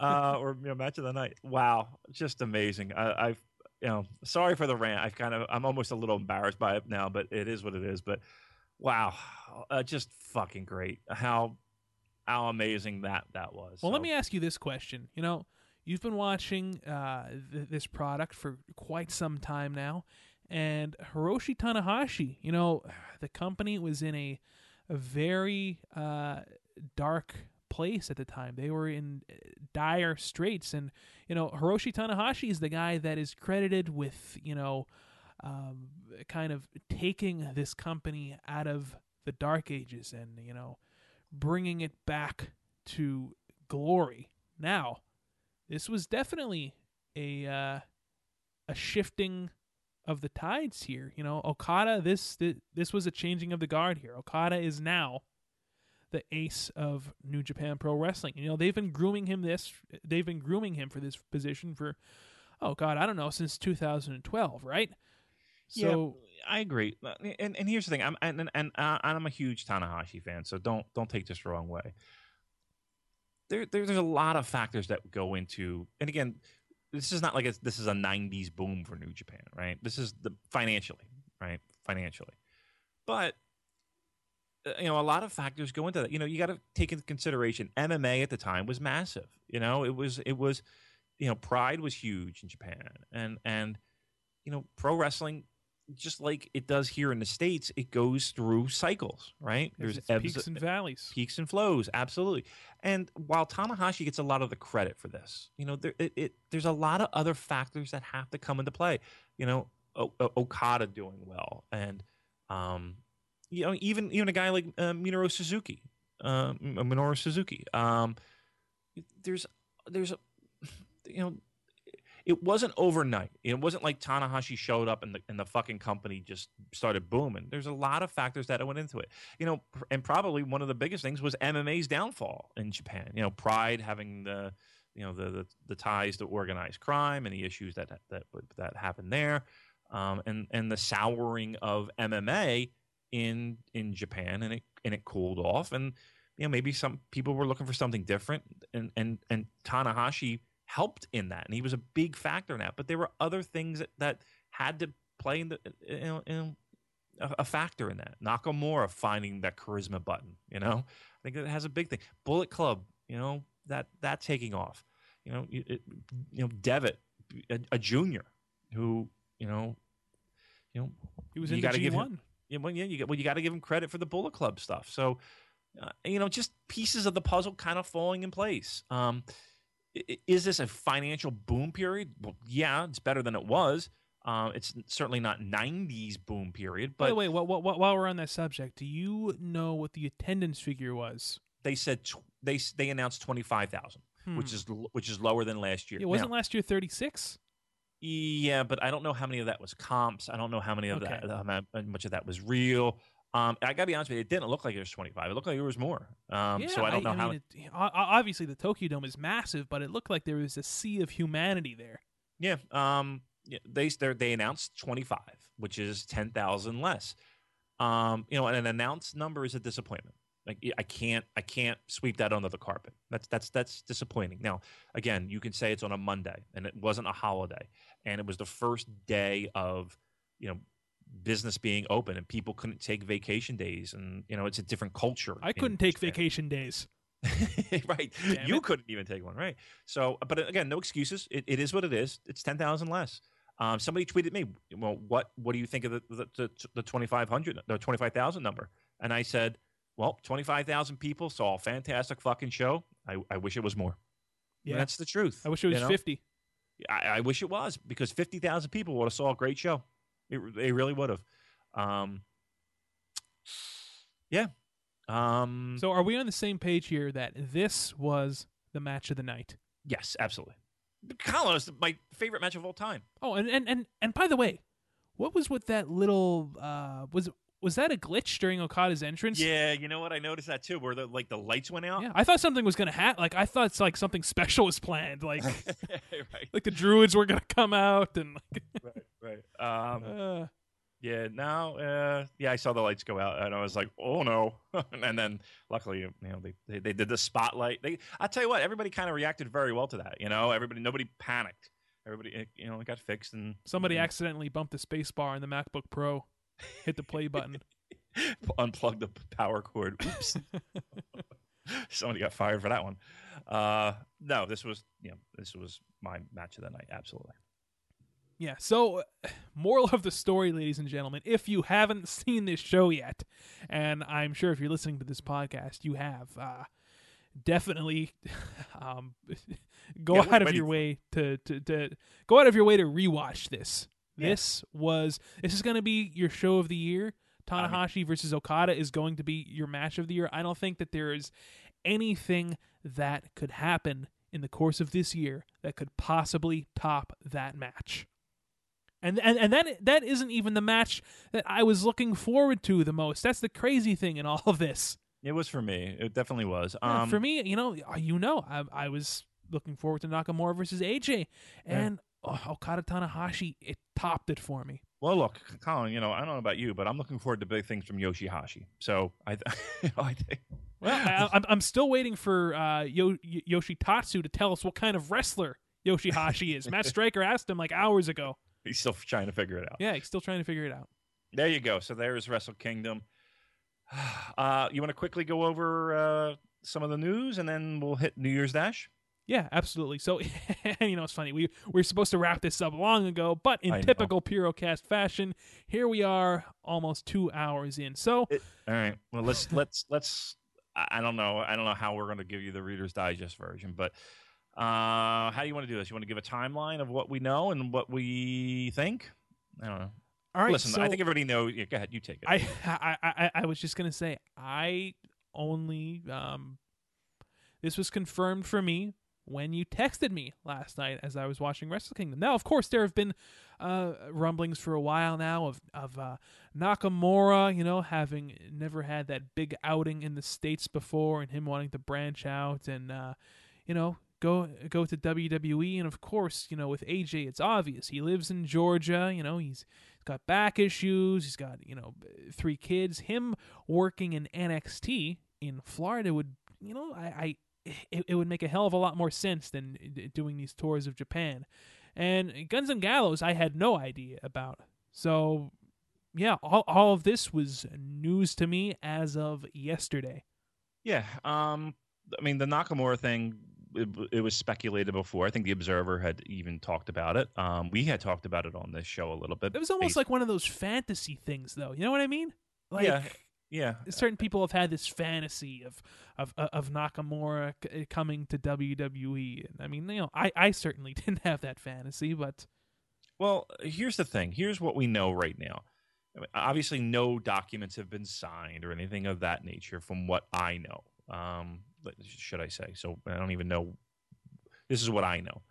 Speaker 2: uh, or you know, match of the night. Wow, just amazing. I, I've, you know, sorry for the rant. I've kind of, I'm almost a little embarrassed by it now, but it is what it is. But wow, uh, just fucking great. How, how amazing that that was.
Speaker 1: Well, let me ask you this question. You know, you've been watching uh, th- this product for quite some time now, and Hiroshi Tanahashi. You know, the company was in a a very uh, dark place at the time. They were in uh, dire straits, and you know, Hiroshi Tanahashi is the guy that is credited with you know, um, kind of taking this company out of the dark ages and you know, bringing it back to glory. Now, this was definitely a uh, a shifting of the tides here. You know, Okada this thi- this was a changing of the guard here. Okada is now the ace of New Japan Pro Wrestling. You know, they've been grooming him this they've been grooming him for this position for oh god, I don't know, since 2012, right? So
Speaker 2: I agree. Uh, And and here's the thing. I'm and and, and uh, I'm a huge Tanahashi fan, so don't don't take this the wrong way. There, there there's a lot of factors that go into, and again, this is not like a, this is a '90s boom for New Japan, right? This is the financially, right? Financially, but uh, you know, a lot of factors go into that. You know, you got to take into consideration MMA at the time was massive. You know, it was it was, you know, Pride was huge in Japan, and and you know, pro wrestling just like it does here in the states, it goes through cycles, right?
Speaker 1: there's
Speaker 2: ebbs,
Speaker 1: peaks and valleys.
Speaker 2: peaks and flows, absolutely. And while Tanahashi gets a lot of the credit for this, you know, there it, it there's a lot of other factors that have to come into play. You know, o- o- Okada doing well, and um, you know, even even a guy like uh, Minoru Suzuki, um, Minoru Suzuki. Um, there's there's a you know it wasn't overnight. It wasn't like Tanahashi showed up and the and the fucking company just started booming. There's a lot of factors that went into it. You know, and probably one of the biggest things was MMA's downfall in Japan. You know, Pride having the you know the the, the ties to organized crime and the issues that that that happened there, um, and and the souring of MMA in in Japan, and it and it cooled off, and you know maybe some people were looking for something different, and and and Tanahashi helped in that, and he was a big factor in that. But there were other things that, that had to play in the you know, in a, a factor in that. Nakamura finding that charisma button, you know, I think that has a big thing. Bullet Club, you know, that that taking off, you know, it, you know, Devitt, a, a junior who, you know, you know,
Speaker 1: He was
Speaker 2: you
Speaker 1: in the
Speaker 2: gotta give him-
Speaker 1: G1.
Speaker 2: yeah, well, yeah, you got well, you got to give him credit for the Bullet Club stuff. So, uh, you know, just pieces of the puzzle kind of falling in place. Um, is this a financial boom period? Well, yeah, it's better than it was. Uh, it's certainly not '90s boom period,
Speaker 1: By the
Speaker 2: but
Speaker 1: wh- wh- while we're on that subject, do you know what the attendance figure was?
Speaker 2: they said tw- they they announced twenty five thousand, which
Speaker 1: Hmm.
Speaker 2: is which is lower than last year.
Speaker 1: It wasn't
Speaker 2: Now-
Speaker 1: last year 36?
Speaker 2: Yeah, but I don't know how many of that was comps. I don't know how many of
Speaker 1: Okay.
Speaker 2: that, how much of that was real. Um, I gotta be honest with you, it didn't look like it was 25. It looked like it was more. Um,
Speaker 1: yeah,
Speaker 2: so I don't know how.
Speaker 1: mean, it, obviously, the Tokyo Dome is massive, but it looked like there was a sea of humanity there.
Speaker 2: Yeah. Um. Yeah, they they announced 25, which is 10,000 less. Um. You know, and an announced number is a disappointment. Like I can't I can't sweep that under the carpet. That's that's that's disappointing. Now, again, you can say it's on a Monday and it wasn't a holiday and it was the first day of, you know, business being open and people couldn't take vacation days and you know it's a different culture
Speaker 1: i couldn't take Japan. vacation days.
Speaker 2: Right. Damn you it. couldn't even take one right. So but again no excuses. It, it is what it is. It's 10000 less. Um, somebody tweeted me well what what do you think of the the, the, the 2500 the 25000 number? And i said well 25000 people saw a fantastic fucking show. I, I wish it was more. Yeah. And that's the truth
Speaker 1: i wish it was you know? 50
Speaker 2: I, I wish it was because 50000 people would have saw a great show it, they really would have. Um, yeah. Um,
Speaker 1: so are we on the same page here that this was the match of the night?
Speaker 2: Yes, absolutely. Colin is my favorite match of all time.
Speaker 1: Oh, and and and, and by the way, what was with that little uh was was that a glitch during Okada's entrance?
Speaker 2: Yeah, you know what? I noticed that too, where the like the lights went out.
Speaker 1: Yeah, I thought something was gonna happen. Like I thought it's like something special was planned. Like, right. like the druids were gonna come out and. Like
Speaker 2: right, right. Um, uh, yeah, now, uh, yeah, I saw the lights go out, and I was like, "Oh no!" and then, luckily, you know, they, they, they did the spotlight. They, I tell you what, everybody kind of reacted very well to that. You know, everybody, nobody panicked. Everybody, you know, it got fixed, and
Speaker 1: somebody and, accidentally bumped the space bar in the MacBook Pro hit the play button.
Speaker 2: Unplug the power cord. Oops. Somebody got fired for that one. Uh, no, this was you know this was my match of the night. Absolutely.
Speaker 1: Yeah. So, moral of the story, ladies and gentlemen, if you haven't seen this show yet, and I'm sure if you're listening to this podcast, you have, uh, definitely um, go yeah, out of your way to, to, to go out of your way to rewatch this. This was this is going to be your show of the year. Tanahashi I mean, versus Okada is going to be your match of the year. I don't think that there is anything that could happen in the course of this year that could possibly top that match. And and and that that isn't even the match that I was looking forward to the most. That's the crazy thing in all of this.
Speaker 2: It was for me. It definitely was.
Speaker 1: Um, yeah, for me, you know, you know, I, I was looking forward to Nakamura versus AJ, and Okada Tanahashi, it topped it for me.
Speaker 2: Well, look, Colin, you know, I don't know about you, but I'm looking forward to big things from Yoshihashi. So I, I think.
Speaker 1: Well, I, am I'm still waiting for uh, Yo, Yoshitatsu to tell us what kind of wrestler Yoshihashi is. Matt Striker asked him like hours ago.
Speaker 2: He's still trying to figure it out.
Speaker 1: Yeah, he's still trying to figure it out.
Speaker 2: There you go. So there's Wrestle Kingdom. Uh, you want to quickly go over uh, some of the news, and then we'll hit New Year's Dash.
Speaker 1: Yeah, absolutely. So, you know, it's funny. We, we were supposed to wrap this up long ago, but in I typical know. Purocast fashion, here we are almost two hours in. So,
Speaker 2: it, all right. Well, let's, let's, let's, I don't know. I don't know how we're going to give you the Reader's Digest version, but uh, how do you want to do this? You want to give a timeline of what we know and what we think? I don't know.
Speaker 1: All right.
Speaker 2: Listen,
Speaker 1: so
Speaker 2: I think everybody knows. Yeah, go ahead. You take it.
Speaker 1: I, I, I, I was just going to say, I only, um, this was confirmed for me when you texted me last night as I was watching Wrestle Kingdom. Now, of course, there have been uh, rumblings for a while now of of uh, Nakamura, you know, having never had that big outing in the states before, and him wanting to branch out and uh, you know go go to WWE. And of course, you know, with AJ, it's obvious he lives in Georgia. You know, he's got back issues. He's got you know three kids. Him working in NXT in Florida would you know I, I it, it would make a hell of a lot more sense than doing these tours of Japan. And Guns and Gallows, I had no idea about. So, yeah, all, all of this was news to me as of yesterday.
Speaker 2: Yeah. Um, I mean, the Nakamura thing, it, it, was speculated before. I think the Observer had even talked about it. Um, we had talked about it on this show a little bit.
Speaker 1: It was almost based- like one of those fantasy things, though. You know what I mean? Like,
Speaker 2: yeah. Yeah,
Speaker 1: certain people have had this fantasy of of of Nakamura coming to WWE. and I mean, you know, I I certainly didn't have that fantasy, but
Speaker 2: well, here's the thing. Here's what we know right now. I mean, obviously, no documents have been signed or anything of that nature, from what I know. Um, should I say? So I don't even know. This is what I know.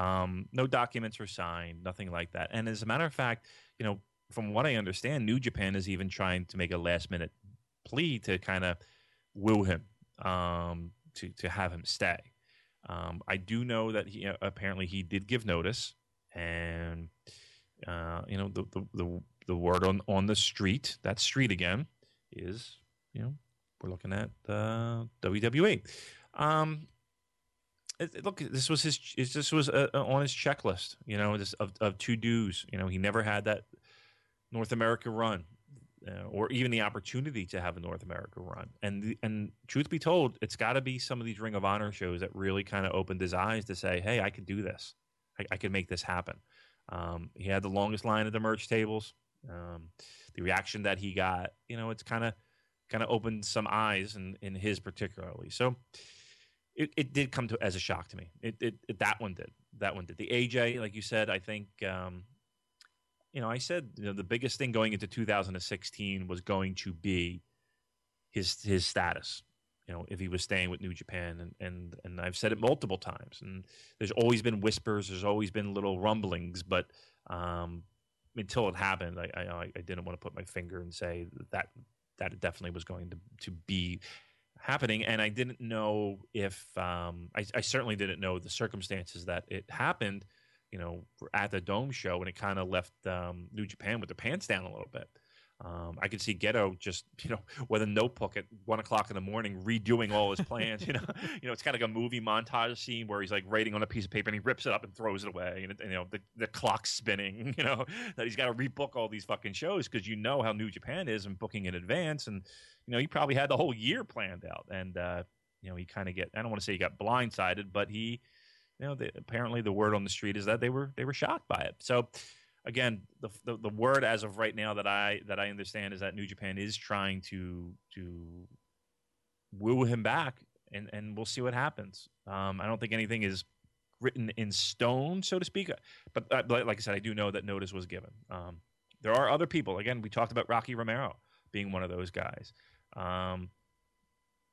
Speaker 2: Um, no documents were signed, nothing like that. And as a matter of fact, you know, from what I understand, New Japan is even trying to make a last minute plea to kind of woo him um, to to have him stay. Um, I do know that he apparently he did give notice, and uh, you know the, the, the the word on on the street that street again is you know we're looking at uh, WWE. Um, look, this was his. This was uh, uh, on his checklist. You know, this, of of to dos. You know, he never had that North America run, uh, or even the opportunity to have a North America run. And the, and truth be told, it's got to be some of these Ring of Honor shows that really kind of opened his eyes to say, "Hey, I can do this. I, I can make this happen." Um, he had the longest line at the merch tables. Um, the reaction that he got, you know, it's kind of kind of opened some eyes in in his particularly. So it, it did come to as a shock to me. It, it, it that one did. That one did. The AJ, like you said, I think um, you know, I said you know the biggest thing going into 2016 was going to be his his status. You know, if he was staying with New Japan, and and and I've said it multiple times, and there's always been whispers, there's always been little rumblings, but um, until it happened, I, I I didn't want to put my finger and say that that it definitely was going to to be happening and i didn't know if um, I, I, certainly didn't know the circumstances that it happened you know at the dome show and it kind of left um, new japan with their pants down a little bit um, I could see Gedo just, you know, with a notebook at one o'clock in the morning, redoing all his plans. you know, you know, it's kind of like a movie montage scene where he's like writing on a piece of paper and he rips it up and throws it away, and, you know, the the clock's spinning. You know, that he's got to rebook all these fucking shows because you know how New Japan is and booking in advance, and you know, he probably had the whole year planned out, and uh, you know, he kind of get. I don't want to say he got blindsided, but he, you know, the, apparently the word on the street is that they were they were shocked by it. So again, the, the, the word as of right now that I that I understand is that New Japan is trying to to woo him back, and and we'll see what happens. Um, I don't think anything is written in stone, so to speak. But uh, like I said, I do know that notice was given. Um, there are other people. Again, we talked about Rocky Romero being one of those guys. Um,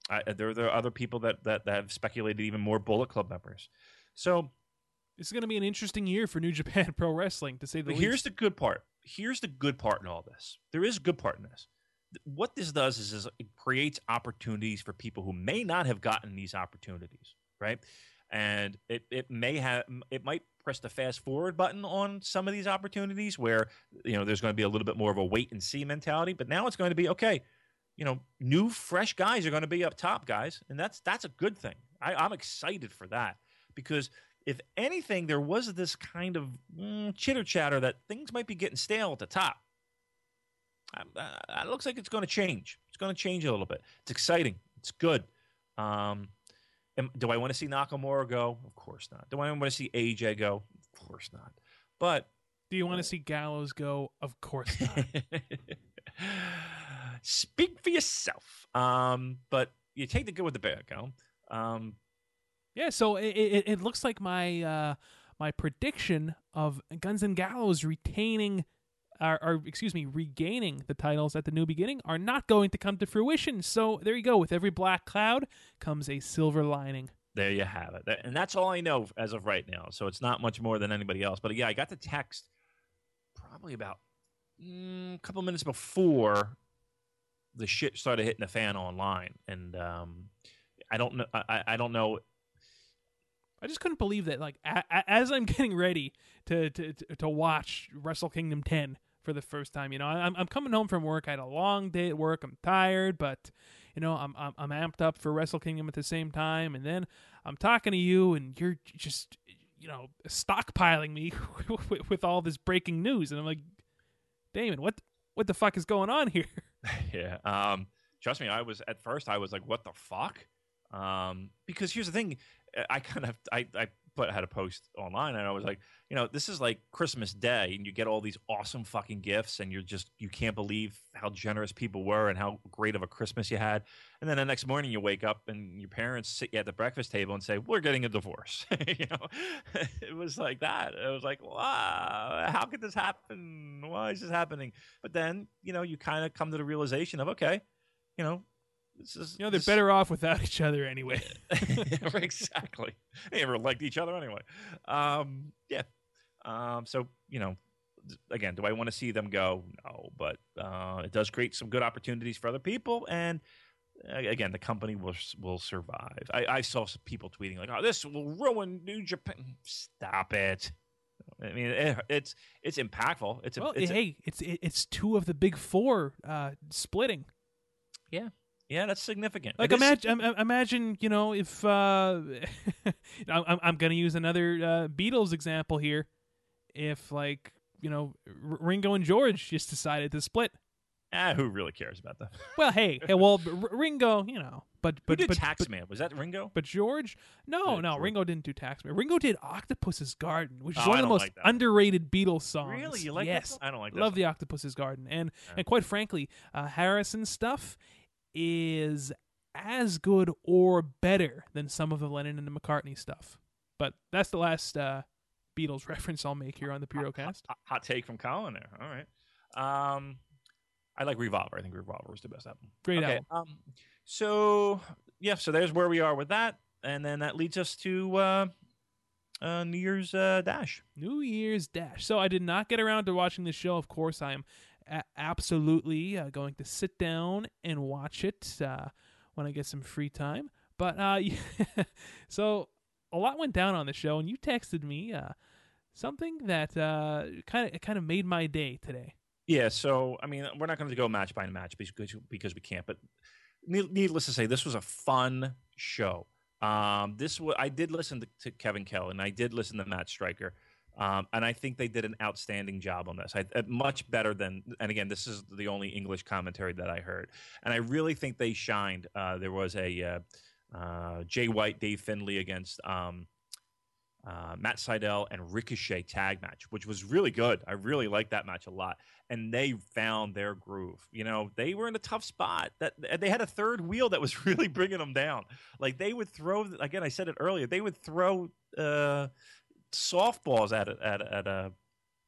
Speaker 2: I, there, there are other people that, that, that have speculated even more Bullet Club members. So
Speaker 1: this is going to be an interesting year for New Japan Pro Wrestling, to say the
Speaker 2: but
Speaker 1: least.
Speaker 2: Here's the good part. Here's the good part in all this. There is a good part in this. What this does is, is it creates opportunities for people who may not have gotten these opportunities, right? And it, it may have it might press the fast forward button on some of these opportunities where you know there's going to be a little bit more of a wait and see mentality. But now it's going to be okay. You know, new fresh guys are going to be up top, guys, and that's that's a good thing. I, I'm excited for that because if anything, there was this kind of mm, chitter chatter that things might be getting stale at the top. Uh, it looks like it's going to change. It's going to change a little bit. It's exciting. It's good. Um, am, do I want to see Nakamura go? Of course not. Do I want to see AJ go? Of course not. But
Speaker 1: do you want to see Gallows go? Of course not.
Speaker 2: Speak for yourself. Um, but you take the good with the bad, go. Um,
Speaker 1: yeah, so it, it, it looks like my uh, my prediction of Guns and Gallows retaining, or, or, excuse me, regaining the titles at the New Beginning are not going to come to fruition. So there you go. With every black cloud comes a silver lining.
Speaker 2: There you have it, and that's all I know as of right now. So it's not much more than anybody else. But yeah, I got the text probably about mm, a couple minutes before the shit started hitting the fan online, and um, I don't know. I, I don't know
Speaker 1: I just couldn't believe that. Like a- a- as I'm getting ready to, to to watch Wrestle Kingdom 10 for the first time, you know, I'm I'm coming home from work. I had a long day at work. I'm tired, but you know, I'm I'm, I'm amped up for Wrestle Kingdom at the same time. And then I'm talking to you, and you're just you know stockpiling me with, with all this breaking news, and I'm like, Damon, what what the fuck is going on here?
Speaker 2: yeah. Um. Trust me, I was at first. I was like, "What the fuck?" Um. Because here's the thing: I kind of I, I put had a post online and I was like, you know, this is like Christmas Day and you get all these awesome fucking gifts and you're just you can't believe how generous people were and how great of a Christmas you had. And then the next morning you wake up and your parents sit you at the breakfast table and say, "We're getting a divorce." you know, it was like that. It was like, wow, how could this happen? Why is this happening? But then you know you kind of come to the realization of okay, you know,
Speaker 1: this is, you know, they're this... better off without each other anyway.
Speaker 2: exactly. They never liked each other anyway. Um, yeah. Um, so you know, again, do I want to see them go? No, but uh, it does create some good opportunities for other people, and uh, again, the company will will survive. I, I saw some people tweeting like, "Oh, this will ruin New Japan." Stop it. I mean, it, it's it's impactful. It's a,
Speaker 1: well,
Speaker 2: it's a-
Speaker 1: hey, it's it's two of the big four uh, splitting.
Speaker 2: yeah, yeah, that's significant.
Speaker 1: Like imagine, imagine, you know, if uh, I'm I'm going to use another uh, Beatles example here. If like you know Ringo and George just decided to split.
Speaker 2: Ah, who really cares about that?
Speaker 1: Well, hey, hey well, R- Ringo, you know, but
Speaker 2: Who
Speaker 1: but
Speaker 2: did
Speaker 1: but,
Speaker 2: Taxman? Was that Ringo?
Speaker 1: but George, no, no,
Speaker 2: George.
Speaker 1: Ringo didn't do Taxman. Ringo did Octopus's Garden, which is
Speaker 2: Oh,
Speaker 1: one of the most
Speaker 2: like
Speaker 1: underrated Beatles songs.
Speaker 2: Really, you like
Speaker 1: yes,
Speaker 2: that? song? I don't like that.
Speaker 1: love
Speaker 2: song.
Speaker 1: the Octopus's Garden, and
Speaker 2: Yeah.
Speaker 1: and quite frankly, uh, Harrison's stuff is as good or better than some of the Lennon and the McCartney stuff. But that's the last uh, Beatles reference I'll make here on the Purocast.
Speaker 2: Hot, hot take from Colin there. All right. Um, I like Revolver. I think Revolver was the best album.
Speaker 1: Great
Speaker 2: okay.
Speaker 1: album.
Speaker 2: Um, so yeah, so there's where we are with that, and then that leads us to uh, uh, New Year's uh, Dash.
Speaker 1: New Year's Dash. So I did not get around to watching the show. Of course, I am a- absolutely uh, going to sit down and watch it uh, when I get some free time. But uh, so a lot went down on the show, and you texted me uh, something that kind of kind of made my day today.
Speaker 2: Yeah. So I mean, we're not going to go match by match because because we can't. But needless to say, this was a fun show. Um, this was I did listen to, to Kevin Kelly and I did listen to Matt Striker. Um, and I think they did an outstanding job on this. I, uh, much better than, and again, this is the only English commentary that I heard. And I really think they shined. Uh, there was a uh, uh, Jay White, Dave Finlay against um, uh, Matt Sydal and Ricochet tag match, which was really good. I really liked that match a lot. And they found their groove. You know, they were in a tough spot. That they had a third wheel that was really bringing them down. Like they would throw. Again, I said it earlier. They would throw uh, softballs at at at a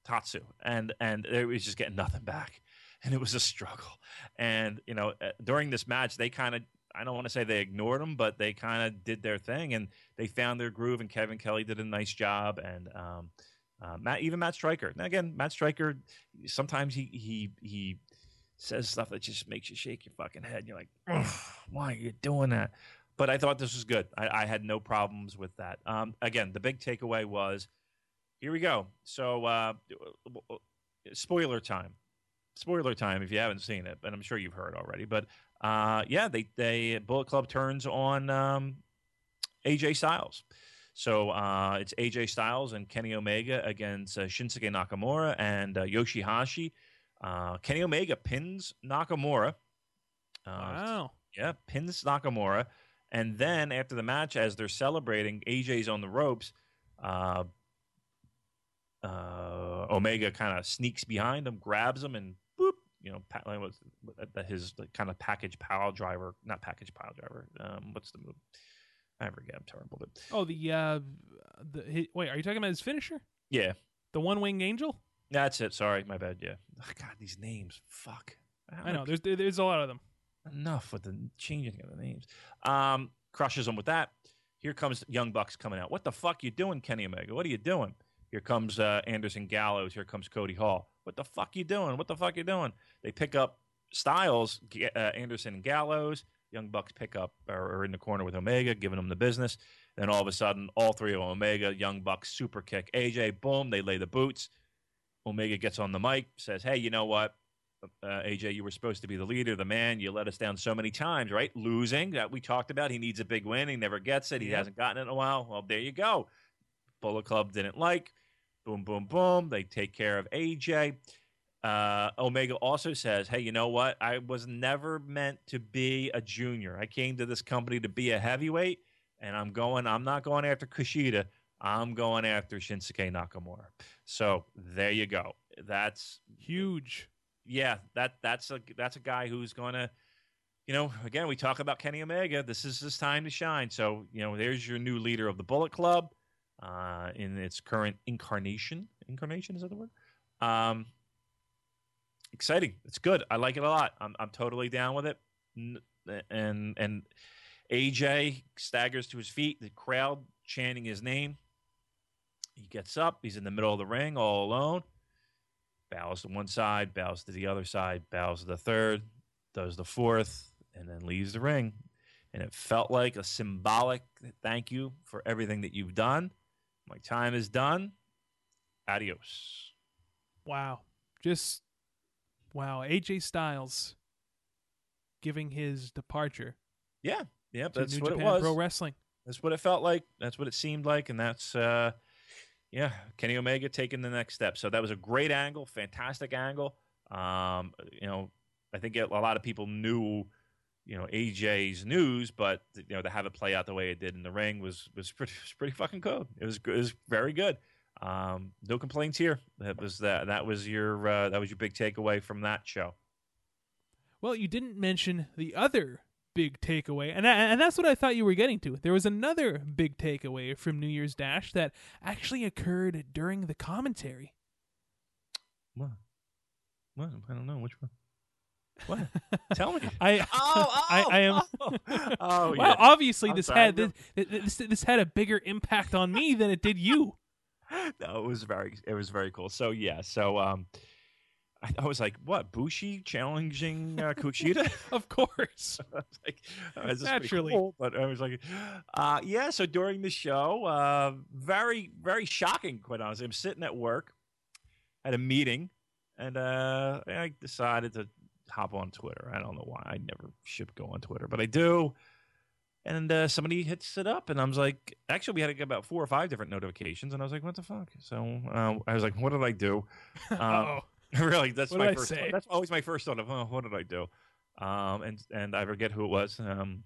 Speaker 2: Tatsu, and and it was just getting nothing back, and it was a struggle. And you know, uh, during this match, they kind of. I don't want to say they ignored them, but they kind of did their thing and they found their groove. And Kevin Kelly did a nice job, and um, uh, Matt, even Matt Striker. Now again, Matt Striker, sometimes he he he says stuff that just makes you shake your fucking head. You're like, why are you doing that? But I thought this was good. I, I had no problems with that. Um, again, the big takeaway was, here we go. So, uh, spoiler time. Spoiler time if you haven't seen it, but I'm sure you've heard already. But uh, yeah, they they Bullet Club turns on um, AJ Styles. So uh, it's AJ Styles and Kenny Omega against uh, Shinsuke Nakamura and uh, Yoshihashi. Uh, Kenny Omega pins Nakamura. Uh,
Speaker 1: Wow.
Speaker 2: yeah, pins Nakamura. And then after the match, as they're celebrating, AJ's on the ropes. Uh, uh, Omega kind of sneaks behind him, grabs him, and boop, you know, pa- like what's his kind of package pile driver, not package pile driver. Um, what's the move? I forget. I'm terrible. But
Speaker 1: Oh, the uh, the hi wait, are you talking about his finisher?
Speaker 2: yeah,
Speaker 1: The one winged angel?
Speaker 2: that's it. Sorry, my bad. Yeah. Oh, God, these names. Fuck.
Speaker 1: I know. There's there's a lot of them.
Speaker 2: Enough with the changing of the names. Um, crushes him with that. Here comes Young Bucks coming out. What the fuck you doing, Kenny Omega? What are you doing? Here comes uh, Anderson Gallows. Here comes Cody Hall. What the fuck you doing? What the fuck you doing? They pick up Styles, uh, Anderson, and Gallows. Young Bucks pick up or in the corner with Omega, giving them the business. Then all of a sudden, all three of them, Omega, Young Bucks, super kick AJ. Boom, they lay the boots. Omega gets on the mic, says, "Hey, you know what? Uh, AJ, you were supposed to be the leader, the man. You let us down so many times, right? Losing that we talked about. He needs a big win. He never gets it. He hasn't gotten it in a while. Well, there you go. Bullet Club didn't like. Boom, boom, boom. They take care of AJ. Uh, Omega also says, "Hey, you know what? I was never meant to be a junior. I came to this company to be a heavyweight, and I'm going. I'm not going after Kushida. I'm going after Shinsuke Nakamura. So there you go. That's
Speaker 1: Huge.
Speaker 2: Yeah, that that's a that's a guy who's to, you know, again we talk about Kenny Omega. This is his time to shine. So you know, there's your new leader of the Bullet Club, uh, in its current incarnation. Incarnation is that the word? Um, exciting. It's good. I like it a lot. I'm I'm totally down with it. And and AJ staggers to his feet. The crowd chanting his name. He gets up. He's in the middle of the ring, all alone. Bows to one side, bows to the other side, bows to the third, does the fourth, and then leaves the ring. And it felt like a symbolic thank you for everything that you've done. My time is done. Adios.
Speaker 1: Wow. Just wow. AJ Styles giving his departure
Speaker 2: Yeah, yep, that's
Speaker 1: New
Speaker 2: what
Speaker 1: Japan
Speaker 2: it was.
Speaker 1: Pro Wrestling.
Speaker 2: That's what it felt like. That's what it seemed like, and that's uh, yeah, Kenny Omega taking the next step. So that was a great angle, fantastic angle. Um, you know, I think a lot of people knew, you know, AJ's news, but you know, to have it play out the way it did in the ring was was pretty was pretty fucking cool. It was. It was very good. Um, no complaints here. That was that. That was your uh, that was your big takeaway from that show.
Speaker 1: Well, you didn't mention the other big takeaway, and and that's what I thought you were getting to. There was another big takeaway from New Year's Dash that actually occurred during the commentary.
Speaker 2: What? What? I don't know which one. What? Tell me.
Speaker 1: I
Speaker 2: Oh, oh,
Speaker 1: I, I am.
Speaker 2: oh, oh,
Speaker 1: well, obviously
Speaker 2: I'm
Speaker 1: this
Speaker 2: sorry,
Speaker 1: had this, this this had a bigger impact on me than it did you.
Speaker 2: no, it was very, it was very cool. So yeah, so um, I, I was like, what? Bushi challenging uh, Kushida?
Speaker 1: Of course.
Speaker 2: I was like, oh,
Speaker 1: Naturally.
Speaker 2: cool. But I was like, uh, yeah. So during the show, uh, very, very shocking. Quite honestly, I'm sitting at work, at a meeting, and uh, I decided to hop on Twitter. I don't know why. I never should go on Twitter, but I do. And uh, somebody hits it up, and I was like, actually, we had about four or five different notifications, and I was like, what the fuck? So uh, I was like, what did I do? Uh,
Speaker 1: oh.
Speaker 2: really, that's
Speaker 1: What
Speaker 2: my first. That's always my first thought of, oh, what did I do? Um, and and I forget who it was. Um,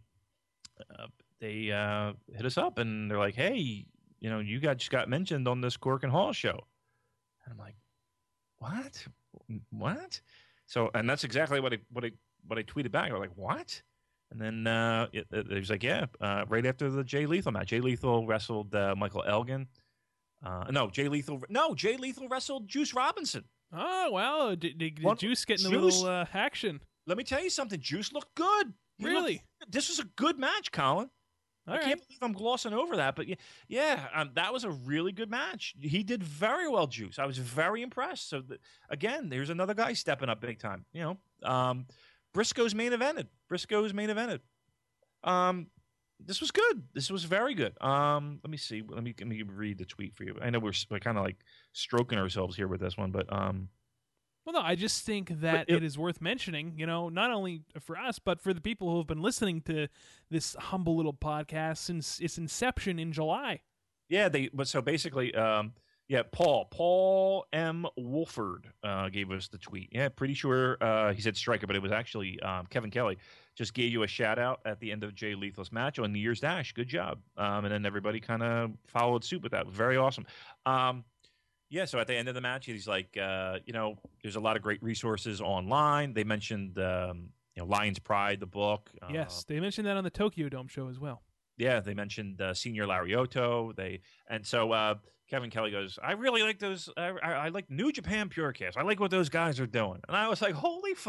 Speaker 2: uh, they uh, hit us up and they're like, hey, you know, you got just got mentioned on this Korakuen Hall show, and I'm like, what, what? So, and that's exactly what I what I what I tweeted back. I was like, what? And then uh, it, it, it was like, yeah, uh, right after the Jay Lethal match, Jay Lethal wrestled uh, Michael Elgin. Uh, no, Jay Lethal. No, Jay Lethal wrestled Juice Robinson.
Speaker 1: Oh well, did, did, did
Speaker 2: One-
Speaker 1: Juice get in a
Speaker 2: Juice-
Speaker 1: little uh, action?
Speaker 2: Let me tell you something. Juice looked good. He looked-
Speaker 1: Really?
Speaker 2: this was a good match, Colin.
Speaker 1: All
Speaker 2: I
Speaker 1: right.
Speaker 2: can't believe I'm glossing over that, but yeah, yeah, um, that was a really good match. He did very well, Juice. I was very impressed. So th- again, there's another guy stepping up big time. You know, um, Briscoe's main evented. Briscoe's main evented. Um, this was good. This was very good. Um, let me see. Let me let me read the tweet for you. I know we're, we're kind of like stroking ourselves here with this one, but um,
Speaker 1: Well, no, I just think that
Speaker 2: it-
Speaker 1: it is worth mentioning, you know, not only for us, but for the people who have been listening to this humble little podcast since its inception in July.
Speaker 2: Yeah, they. But so basically, um, yeah, Paul, Paul M. Wolford uh, gave us the tweet. Yeah, pretty sure uh, he said striker, but it was actually um, Kevin Kelly. Just gave you a shout out at the end of Jay Lethal's match on New Year's Dash. Good job. Um, and then everybody kind of followed suit with that. Very awesome. Um, yeah, so at the end of the match, he's like, uh, you know, there's a lot of great resources online. They mentioned, um, you know, Lions Pride, the book. uh,
Speaker 1: yes, they mentioned that on the Tokyo Dome show as well.
Speaker 2: yeah, they mentioned uh, Senor Lariato. They and so uh, Kevin Kelly goes, I really like those. I, I, I like New Japan Purecast. I like what those guys are doing. And I was like, holy fuck.